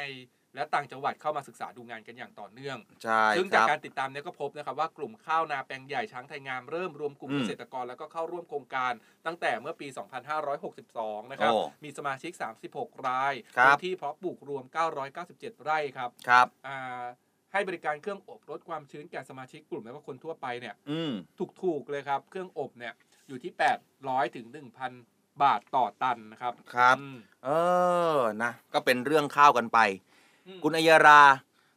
Speaker 5: และต่างจังหวัดเข้ามาศึกษาดูงานกันอย่างต่อเนื่อง
Speaker 4: ใช่
Speaker 5: ซึ่ง
Speaker 4: ค
Speaker 5: จาก
Speaker 4: รับ
Speaker 5: การติดตามเนี่ยก็พบนะครับว่ากลุ่มข้าวนาแปลงใหญ่ช้างไทยงามเริ่มรวมกลุ่ม
Speaker 4: อืม
Speaker 5: เกษตรกรแล้วก็เข้าร่วมโครงการตั้งแต่เมื่อปี 2562 นะครับ
Speaker 4: โอ้
Speaker 5: มีสมาชิก 36 ราย
Speaker 4: ครับ
Speaker 5: พื้นที่เพาะปลูกรวม 997 ไร่ครับ
Speaker 4: ครับ
Speaker 5: อ่าให้บริการเครื่องอบลดความชื้นแก่สมาชิกกลุ่มและก็คนทั่วไปเนี่ย
Speaker 4: อืม
Speaker 5: ถูกๆเลยครับ เครื่องอบเนี่ยอยู่ที่ 800ถึง1,000 บาทต่อตันนะครับ
Speaker 4: ครับ
Speaker 5: อืม
Speaker 4: เออนะ ก็เป็นเรื่องข้าวกันไป
Speaker 5: อืม
Speaker 4: คุณอัยรา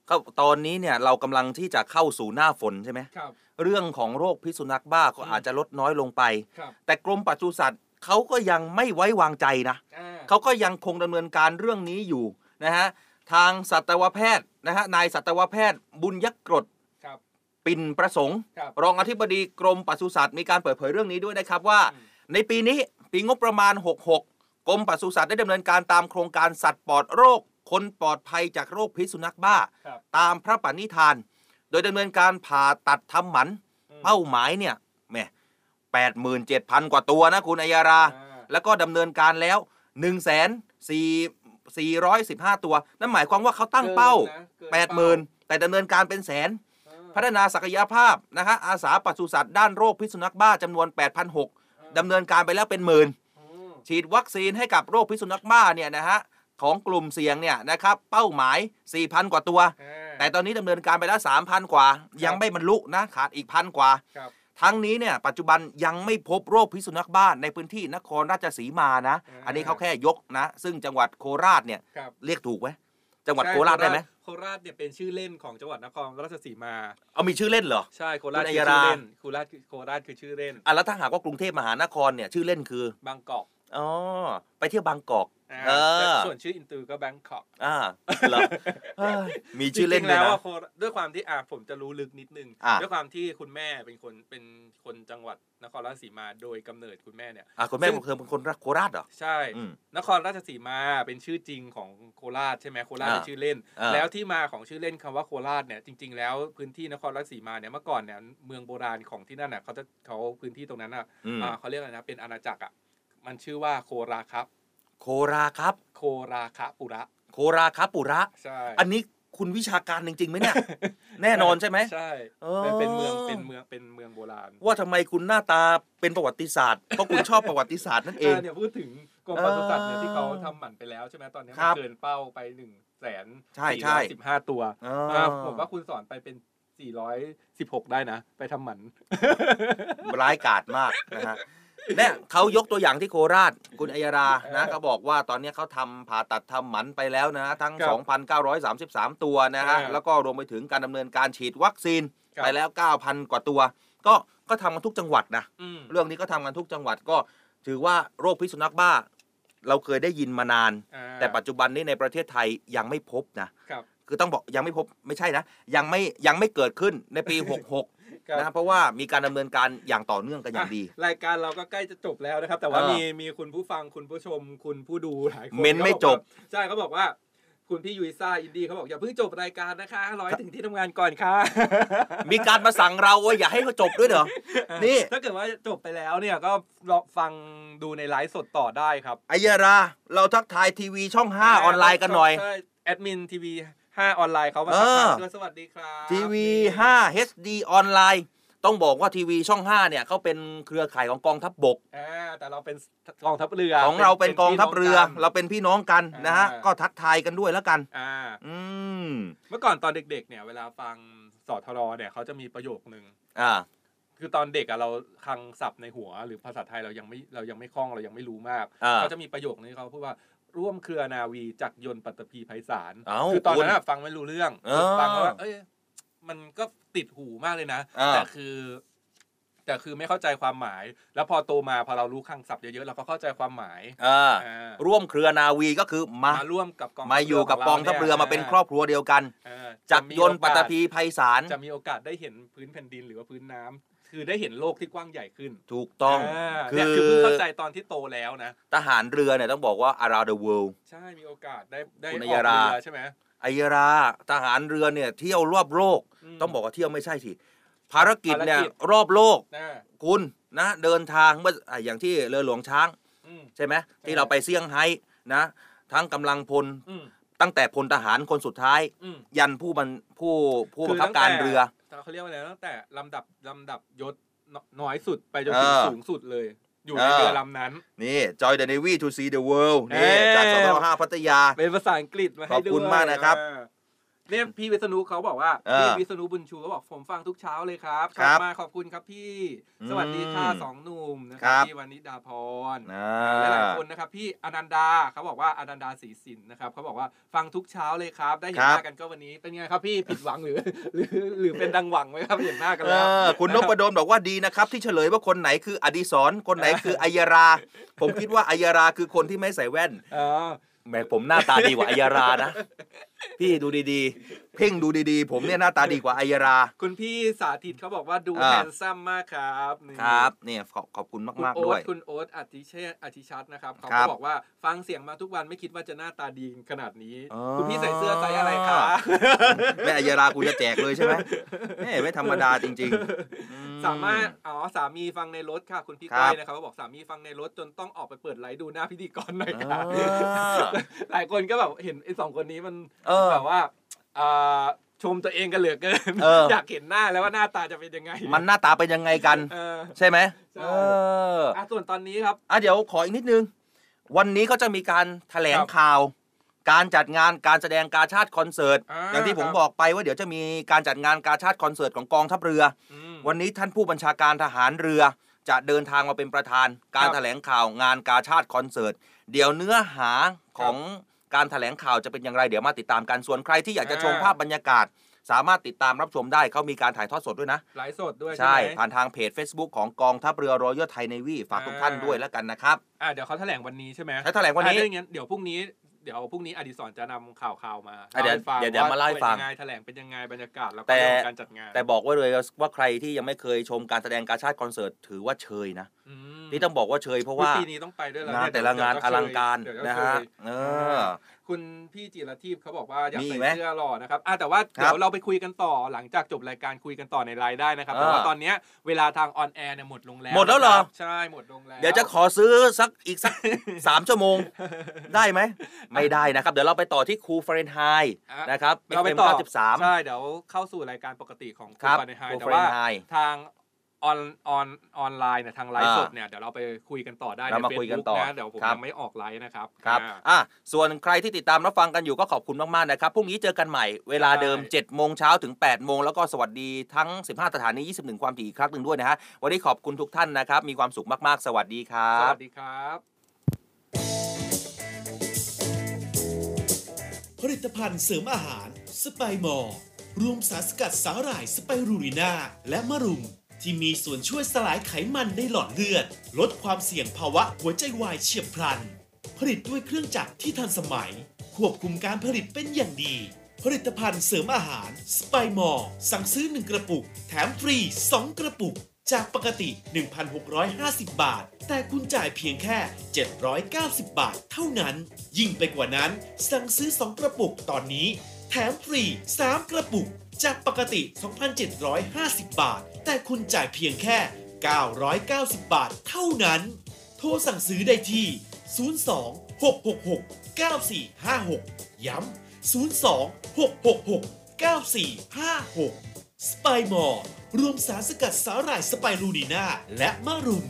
Speaker 4: ก็ตอนนี้เนี่ยเรากำลังที่จะเข้าสู่หน้าฝนใช่ไหม
Speaker 5: ครับ
Speaker 4: เรื่องของโรคพิษสุนัขบ้าก็
Speaker 5: อืม
Speaker 4: อาจจะลดน้อยลงไป
Speaker 5: ครับ
Speaker 4: แต่กรมปศุสัตว์เขาก็ยังไม่ไว้วางใจนะ
Speaker 5: อ่า
Speaker 4: เขาก็ยังคงดำเนินการเรื่องนี้อยู่นะฮะทางสัตวแพทย์นะฮะนายสัตวแพทย์บุญยกรด
Speaker 5: ครับ
Speaker 4: ปิ่นประสงค์
Speaker 5: ครับ
Speaker 4: รองอธิบดีกรมปศุสัตว์มีการเปิดเผยเรื่องนี้ด้วยนะครับว่า
Speaker 5: อืม
Speaker 4: ในปีนี้ปีงบประมาณ 66กรมปศุสัตว์ได้ดำเนินการตามโครงการสัตว์ปลอดโรค คนปลอดภัยจากโรคพิษสุนัขบ้า
Speaker 5: ครับ
Speaker 4: ตามพระปณิธาน โดยดำเนินการผ่าตัดทำหมัน
Speaker 5: อืม
Speaker 4: เป้าหมายเนี่ยแหม่แปดหมื่นเจ็ดพันกว่าตัวนะคุณอัยารา
Speaker 5: อ่า
Speaker 4: แล้วก็ดำเนินการแล้ว1นึ่งแสนสี่สี่ร้อยสิบห้าตัว นั่นหมายความว่าเขาตั้งเป้า
Speaker 5: กินนะเกิน
Speaker 4: แปดหมื่นแต่ดำเนินการเป็นแสน
Speaker 5: อ่า
Speaker 4: พัฒนาศักยภาพนะฮะอาสาปศุสัตว์ด้านโรคพิษสุนัขบ้าจำนวน 8,600ดำเนินการไปแล้วเป็นหมื่น
Speaker 5: อืม
Speaker 4: ฉีดวัคซีนให้กับโรคพิษสุนัขบ้าเนี่ยนะฮะ ของกลุ่มเสี่ยงเนี่ยนะครับเป้าหมาย 4,000 กว่าตัว
Speaker 5: อ่า
Speaker 4: แต่ตอนนี้ดำเนินการไปแล้ว3,000 กว่า ยังไม่บรรลุนะขาดอีกพันกว่า
Speaker 5: ครับ
Speaker 4: ทั้งนี้เนี่ยปัจจุบันยังไม่พบโรคพิษสุนัขบ้าในพื้นที่นครราชสีมานะ อันนี้เขาแค่ยกนะ ซึ่งจังหวัดโคราชเนี่ย
Speaker 5: ครับ
Speaker 4: เรียกถูกไหมจังหวัดโคราชได้ไหม
Speaker 5: โคราชเนี่ยเป็นชื่อเล่นของจังหวัดนครราชสีมา
Speaker 4: เอามีชื่อเล่นเหรอ
Speaker 5: ใช่โคราช
Speaker 4: คุณอั
Speaker 5: คื
Speaker 4: ย
Speaker 5: อ
Speaker 4: รา
Speaker 5: ชื่อเล่นโคราชคือโคราชคือชื่อเล่น
Speaker 4: อะแล้วถ้าหากว่ากรุงเทพมหานครเนี่ยชื่อเล่นคือบา
Speaker 5: งกอก
Speaker 4: อ๋อไปเที่ยวบางกอก
Speaker 5: อ่า
Speaker 4: เออ
Speaker 5: ส่วนชื่ออินเตอร์ก็แบงกอก
Speaker 4: อ่าเหรอเอ้ยมีชื่อเล่น
Speaker 5: จริงๆ
Speaker 4: ด้วย
Speaker 5: แล้ว
Speaker 4: นะ
Speaker 5: อะโคราชด้วยความที่อ่าผมจะรู้ลึกนิดนึง
Speaker 4: อะ
Speaker 5: ด้วยความที่คุณแม่เป็นคนเป็นคนจังหวัดนครราชสีมาโดยกำเนิดคุณแม่เนี่ย
Speaker 4: อะคุณแม่
Speaker 5: ซึ่ง
Speaker 4: เคยเป็นคนโคราชเหรอ
Speaker 5: ใช่
Speaker 4: อืม
Speaker 5: นครราชสีมาเป็นชื่อจริงของโคราชใช่ไหมโคราช
Speaker 4: อ่า
Speaker 5: เป็นชื่อเล่น
Speaker 4: อ่า
Speaker 5: แล้วที่มาของชื่อเล่นคำว่าโคราชเนี่ยจริง ๆ แล้วพื้นที่นครราชสีมาเนี่ยเมื่อก่อนเนี่ยเมืองโบราณของที่นั่นน่ะเขาจะเขาพื้นที่ตรงนั้นอะ
Speaker 4: อืม
Speaker 5: อ่าเขาเรียกอะไรนะเป็นอาณาจักรอะมันชื่อว่าโคราครับ
Speaker 4: โคราครับ
Speaker 5: โคราคะปุระ
Speaker 4: โคราครับปุระ
Speaker 5: ใช่
Speaker 4: อันนี้คุณวิชาการจริงๆไหมเนี่ย แน่นอนใช่ไหม
Speaker 5: ใช่
Speaker 4: เออ
Speaker 5: เป็นเป็นเมืองเป็นเมืองเป็นเมืองโบราณ
Speaker 4: ว่าทำไมคุณหน้าตาเป็นประวัติศาสตร์เพราะคุณชอบประวัติศาสตร์นั่นเองา
Speaker 5: เนี่ยพูดถึงกรมปศุสัตว์เนี่ยที่เขาทำหมันไปแล้วใช่ไหมตอนนี้
Speaker 4: ค
Speaker 5: มั
Speaker 4: รั
Speaker 5: น
Speaker 4: บ
Speaker 5: เกินเป้าไปหนึ่งแสน
Speaker 4: ใช่ใช่
Speaker 5: สิบห้าตัว
Speaker 4: อ๋อ
Speaker 5: อ่าผมว่าคุณสอนไปเป็นสี่ร้อยสิบหกได้นะ ไปทำหมัน
Speaker 4: ร้ายกาจมากนะฮะ เนี่ยเขายกตัวอย่างที่โคราชคุณอัยรานะเขาบอกว่าตอนนี้เขาทำผ่าตัดทำหมันไปแล้วนะทั้ง
Speaker 5: ครับ
Speaker 4: 2,933 ตัวนะฮะ
Speaker 5: อ่า
Speaker 4: แล้วก็รวมไปถึงการดำเนินการฉีดวัคซีน
Speaker 5: ครับ
Speaker 4: ไปแล้ว 9,000 กว่าตัว ก็ก็ทำกันทุกจังหวัดนะ
Speaker 5: อืม
Speaker 4: เรื่องนี้ก็ทำกันทุกจังหวัดก็ถือว่าโรคพิษสุนัขบ้า เราเคยได้ยินมานาน
Speaker 5: อ่า
Speaker 4: แต่ปัจจุบันนี้ในประเทศไทยยังไม่พบนะ
Speaker 5: ครับ
Speaker 4: คือต้องบอกยังไม่พบไม่ใช่นะ ยังไม่ยังไม่เกิดขึ้นในปี 66
Speaker 5: ครับ
Speaker 4: นะเพราะว่ามีการดำเนินการอย่างต่อเนื่องกันอย่างดี
Speaker 5: รายการเราก็ใกล้จะจบแล้วนะครับ แต่ว่า
Speaker 4: เออ
Speaker 5: มีมีคุณผู้ฟังคุณผู้ชมคุณผู้ดูหลายคน
Speaker 4: เม้นไม่
Speaker 5: ขาอกว่า
Speaker 4: จบ
Speaker 5: ใช่เขาบอกว่าคุณพี่ยุ้ยซ่าอินดี้เขาบอกอย่าเพิ่งจบรายการนะคะรอให้ถึงที่ทำงานก่อนค่ะ
Speaker 4: มีการมาสั่งเราว่าอย่าให้เขาจบด้วยเหรอนี่
Speaker 5: ถ้าเกิดว่าจบไปแล้วเนี่ยก็รอฟังดูในไลฟ์สดต่อได้ครับ
Speaker 4: อัยรา เราทักทายทีวีช่อง 5 ออนไลน์กันหน่อย
Speaker 5: ใช่แอดมินทีวี 5 ออนไลน์เขามา
Speaker 4: เออ
Speaker 5: ทักทายด้วยสวัสดีครับ
Speaker 4: ทีวี5 HD ออนไลน์ต้องบอกว่าทีวีช่อง 5 เนี่ยเขาเป็นเครือข่ายของกองทัพบก
Speaker 5: อ่าแต่เราเป็นกองทัพเรือ
Speaker 4: ของเราเป็นกองทัพเรือ
Speaker 5: พี่น้งกัน
Speaker 4: เราเป็นพี่น้องกันนะฮะ
Speaker 5: อ่า
Speaker 4: ก็ทักทายกันด้วยแล้วกัน
Speaker 5: อ่า
Speaker 4: อืม
Speaker 5: เมื่อก่อนตอนเด็ก ๆ เนี่ยเวลาฟังสอทรเนี่ยเขาจะมีประโยคนึง
Speaker 4: อ่า
Speaker 5: คือตอนเด็กอะเราคังศัพท์ในหัว หรือภาษาไทยเรายังไม่เรายังไม่คล่องเรายังไม่รู้มาก
Speaker 4: อ่า
Speaker 5: เขาจะมีประโยคนี้เขาพูดว่า ร่วมเครือนาวีจักรยนต์ปัตตภีไพศาล
Speaker 4: เอ้า
Speaker 5: คือตอนนั้น
Speaker 4: คุณ
Speaker 5: อะฟังไม่รู้เรื่อง
Speaker 4: เออ
Speaker 5: ฟังแล้วว่าเอ้ยมันก็ติดหูมากเลยนะ
Speaker 4: อ่า
Speaker 5: แต่คือ แต่คือไม่เข้าใจความหมาย แล้วพอโตมาพอเรารู้คลังศัพท์เยอะๆเราก็เข้าใจความหมาย
Speaker 4: อ่า
Speaker 5: อ่า
Speaker 4: ร่วมเครือนาวีก็คือมา
Speaker 5: มาร่วมกับกอง
Speaker 4: มาอยู่กับกองทัพเรือมาเป็นครอบครัวเดียวกัน
Speaker 5: เออ
Speaker 4: จักร
Speaker 5: จะมี
Speaker 4: ยนต์ปัตตภีไพศาล
Speaker 5: จะมีโอกาสได้เห็นพื้นแผ่นดินหรือว่าพื้นน้ำ คือได้เห็นโลกที่กว้างใหญ่ขึ้น
Speaker 4: ถูกต้องาคื
Speaker 5: เนี่ย
Speaker 4: อ
Speaker 5: คือเพิ่งเข้าใจตอนที่โตแล้วนะ
Speaker 4: ทหารเรือเนี่ยต้องบอกว่า around the world
Speaker 5: ใช่มีโอกาสได้ได้
Speaker 4: คุณ
Speaker 5: อ
Speaker 4: อั
Speaker 5: อยก
Speaker 4: รา
Speaker 5: เรือใช่ไหม
Speaker 4: ไอยราทหารเรือเนี่ยเที่ยวรอบโลก
Speaker 5: อืม
Speaker 4: ต้องบอกว่าเที่ยวไม่ใช่สิภารกิจเนี่ย
Speaker 5: ภารกิจ
Speaker 4: รอบโลก
Speaker 5: นะ
Speaker 4: คุณนะเดินทางเมื่ออะอย่างที่เรือหลวงช้าง
Speaker 5: อืม
Speaker 4: ใช่ไหมที่เราไปเซี่ยงไฮ้นะทั้งกำลังพล
Speaker 5: อืม
Speaker 4: ตั้งแต่พลทหารคนสุดท้าย
Speaker 5: อืม
Speaker 4: ยันผู้บันผู้ผู้บังคับ
Speaker 5: ตั้ง
Speaker 4: การ
Speaker 5: แต่
Speaker 4: เรือ
Speaker 5: เขาเรียกว่าอะไรตั้งแต่ลำดับลำดับยศน้อยสุดไปจนถึง
Speaker 4: เออ
Speaker 5: สูงสุดเลย อยู่ใน
Speaker 4: เออ
Speaker 5: เรือลำนั้น
Speaker 4: นี่ Joy the Navy to see the world นี่
Speaker 5: เอ้ย
Speaker 4: จากสตห้าพัทยา
Speaker 5: เป็นภาษาอังกฤษมาให้
Speaker 4: ขอบ
Speaker 5: ด้วย
Speaker 4: คุณมากนะครับ
Speaker 5: เออเนี่ยพี่วิษณุเขาบอกว่า
Speaker 4: เออ
Speaker 5: พี่วิษณุบุญชูเขาบอกผมฟังทุกเช้าเลยครับช
Speaker 4: ครั
Speaker 5: อบบมากขอบคุณครับพี่
Speaker 4: อืม
Speaker 5: สวัสดีค่ะสองหนุ่มนะค
Speaker 4: ครั
Speaker 5: รับบ พี่วานิดาพร
Speaker 4: อ่า
Speaker 5: หลายๆคนนะครับพี่อนันดาเขาบอกว่าอนันดาศรีสินนะครับเขาบอกว่าฟังทุกเช้าเลยครับ ได้เห็น
Speaker 4: ครับ
Speaker 5: หน้ากันก็วันนี้เป็นไงครับพี่ผิดหวังหรือ หรือหรือเป็นดังหวังไหมครับเห็นหน้ากัน
Speaker 4: เอ
Speaker 5: แล้ว
Speaker 4: อคุณนพดลบอกว่าดีนะครับ ที่เฉลยว่าคนไหนคืออดีศรคนไหนคืออัยรา ผมคิดว่าอัยราคือคนที่ไม่ใส่แว่น
Speaker 5: อ๋อ
Speaker 4: แหมผมหน้าตาดีกว่าอัยรานะ พี่ดูดีๆ เพ่งดูดีๆ ผมเนี่ยหน้าตาดีกว่าอัยรา
Speaker 5: คุณพี่สาธิตเขาบอกว่าดู
Speaker 4: อ่า
Speaker 5: hand some มากครับนี่
Speaker 4: ครับเนี่ยขอบขอบคุณ
Speaker 5: คุณ
Speaker 4: มาก
Speaker 5: โอ๊
Speaker 4: ๆด้ว
Speaker 5: ต
Speaker 4: ย
Speaker 5: คุณโอ๊ตอธิเชษฐ์อธิชัดนะครับเขา
Speaker 4: ครั
Speaker 5: ก็
Speaker 4: บ
Speaker 5: บอกว่าฟังเสียงมาทุกวันไม่คิดว่าจะหน้าตาดีขนาดนี้
Speaker 4: อ๋อ
Speaker 5: คุณพี่ใส่เสื้อไซส์อะไรคะ
Speaker 4: แม่อัยรากูจะแจกเลยใช่ไหมแม่ไม่ธรรมดาจริงๆอื
Speaker 5: สามารถอ๋อสามีฟังในรถค่ะ คุณพี่
Speaker 4: ครั
Speaker 5: ก้
Speaker 4: บ
Speaker 5: อยนะครับเขาบอกสามีฟังในรถจนต้องออกไปเปิดไลฟ์ดูหน้าพิธีกรหน่อยค่ะ
Speaker 4: อ่า
Speaker 5: หลายคนก็แบบเห็นไอ้สองคนนี้มัน
Speaker 4: เออ
Speaker 5: แบบว่าอ่าชมตัวเองกันเหลือเกิน
Speaker 4: เออ
Speaker 5: อยากเห็นหน้าแล้วว่าหน้าตาจะเป็นยังไง
Speaker 4: มันหน้าตาเป็นยังไงกัน
Speaker 5: เออ
Speaker 4: ใช่ไหม
Speaker 5: ใช่
Speaker 4: เออ
Speaker 5: อะส่วนตอนนี้ครับ
Speaker 4: อะเดี๋ยวขออีกนิดนึง วันนี้ก็จะมีการแถลง
Speaker 5: ครับ
Speaker 4: ข่าว การจัดงานการแสดงกาชาติคอนเสิร์ต
Speaker 5: อ่า
Speaker 4: อย่างที่ผม
Speaker 5: ครับ
Speaker 4: บอกไปว่าเดี๋ยวจะมีการจัดงานกาชาติคอนเสิร์ตของกองทัพเรือ
Speaker 5: อืม
Speaker 4: วันนี้ท่านผู้บัญชาการทหารเรือ จะเดินทางมาเป็นประธาน การ
Speaker 5: ครับ
Speaker 4: แถลงข่าวงานกาชาติคอนเสิร์ต เดี๋ยวเนื้อหาของ การแถลงข่าวจะเป็นอย่างไรเดี๋ยวมาติดตามกันส่วนใครที่อยากจะชม
Speaker 5: อ่า
Speaker 4: ภาพบรรยากาศ สามารถติดตามรับชมได้เขามีการถ่ายทอดสดด้วยนะ
Speaker 5: ไลฟ์สดด้วย
Speaker 4: ใช่
Speaker 5: ใช่ไหม
Speaker 4: ผ่านทางเพจ Facebook ของกองทัพเรือรอยัลไทยเนวีฝากทุกท่าน
Speaker 5: อ่า
Speaker 4: ด้วยแล้วกันนะครับ
Speaker 5: อะเดี๋ยวเขาแถลงวันนี้ใช่ไหม
Speaker 4: ให้แถลงวันนี้
Speaker 5: อะถ้าอย่างนั้นเดี๋ยวพรุ่งนี้ เดี๋ยวพรุ่งนี้อดิศรจะนำข่าวข่าวๆมา
Speaker 4: อะเดี๋ยว
Speaker 5: ล่าให้ฟัง
Speaker 4: เดี๋ยวเดี๋ยวมาเล่าให้ฟัง
Speaker 5: ป็นยังไงแถลงเป็นยังไงบรรยากาศแล้วก็
Speaker 4: แต่
Speaker 5: เรื่องของการจัดงาน
Speaker 4: แต่บอกไว้เลยว่าใครที่ยังไม่เคยชมการแสดงกาชาติคอนเสิร์ตถือว่าเชยนะ
Speaker 5: อืม
Speaker 4: ที่ต้องบอกว่าเชยเพราะว่า
Speaker 5: ปีนี้ต้องไปด้วยแล้ว
Speaker 4: งาน
Speaker 5: เย
Speaker 4: แต่ละงาน
Speaker 5: เดี๋
Speaker 4: อ
Speaker 5: ยว
Speaker 4: ลังการ
Speaker 5: เดี๋ยว
Speaker 4: นะ
Speaker 5: เช
Speaker 4: ฮะ
Speaker 5: ย
Speaker 4: เออ
Speaker 5: คุณพี่จิรทิพย์เขาบอกว่าอยาก
Speaker 4: มี
Speaker 5: ใส่
Speaker 4: ไหม
Speaker 5: เสื้อหล่อนะครับอะแต่ว่า
Speaker 4: ครับ
Speaker 5: เดี๋ยวเราไปคุยกันต่อหลังจากจบรายการคุยกันต่อในไลน์ได้นะครับแต่ว่า
Speaker 4: อ่า
Speaker 5: ตอนเนี้ยเวลาทางออนแอร์เนี่ยหมดลงแล้ว
Speaker 4: หมดแล้วเหรอ
Speaker 5: นะครับใช่หมดลงแล้ว
Speaker 4: เดี๋ยวจะขอซื้อสักอีกสักสามชั่วโมงได้ไหมไม่ได้นะครับ เดี๋ยวเราไปต่อที่ครูเฟรนไฮ
Speaker 5: อะ
Speaker 4: นะครับ
Speaker 5: เราไปต่อ
Speaker 4: เก้าสิบสาม
Speaker 5: ใช่เดี๋ยวเข้าสู่รายการปกติของ
Speaker 4: ครับ
Speaker 5: ฟาเรนไฮ
Speaker 4: ครู
Speaker 5: แต่ว่า
Speaker 4: Fahrenheit
Speaker 5: ทาง ออนออนออนไลน์เนี่ยทางไลฟ์
Speaker 4: อ่า
Speaker 5: สดเนี่ยเดี๋ยวเราไปคุยกันต่อได้
Speaker 4: เรา
Speaker 5: ใน
Speaker 4: มาคุยกันต่อ
Speaker 5: Facebook นะเดี๋ยวผม
Speaker 4: ครับ
Speaker 5: ยังไม่ออกไลฟ์นะครับ
Speaker 4: ครับ
Speaker 5: อ่า
Speaker 4: อะส่วนใครที่ติดตามรับฟังกันอยู่ก็ขอบคุณมากๆนะครับพรุ่งนี้เจอกันใหม่เวลาเดิม
Speaker 5: ใช่
Speaker 4: 7โมงเช้าถึง8โมงแล้วก็สวัสดีทั้ง 15สถานี21 ความถี่อีกครั้งหนึ่งด้วยนะฮะวันนี้ขอบคุณทุกท่านนะครับมีความสุขมากๆ สวัสดีครั
Speaker 5: ส
Speaker 4: บ
Speaker 5: วัสดีครับ
Speaker 8: ผลิตภัณฑ์เสริมอาหารสไปมอร์รวมสารสกัดสาหร่ายสไปรูรินาและมะรุม ที่มีส่วนช่วยสลายไขมันในหลอดเลือด ลดความเสี่ยงภาวะหัวใจวายเฉียบพลัน ผลิตด้วยเครื่องจักรที่ทันสมัย ควบคุมการผลิตเป็นอย่างดี ผลิตภัณฑ์เสริมอาหารสไปมอร์สั่งซื้อ 1 กระปุก แถมฟรี 2 กระปุก จากปกติ 1,650 บาท แต่คุณจ่ายเพียงแค่ 790 บาทเท่านั้น ยิ่งไปกว่านั้นสั่งซื้อ 2 กระปุกตอนนี้ แถมฟรี 3 กระปุก จากปกติ 2,750 บาท แต่คุณจ่ายเพียงแค่ 990 บาทเท่านั้น โทรสั่งซื้อได้ที่ 02 666 9456 ย้ำ 026669456
Speaker 2: สไปมอร์รวมสารสกัดสาหร่ายสไปรูนีนาและมะรุม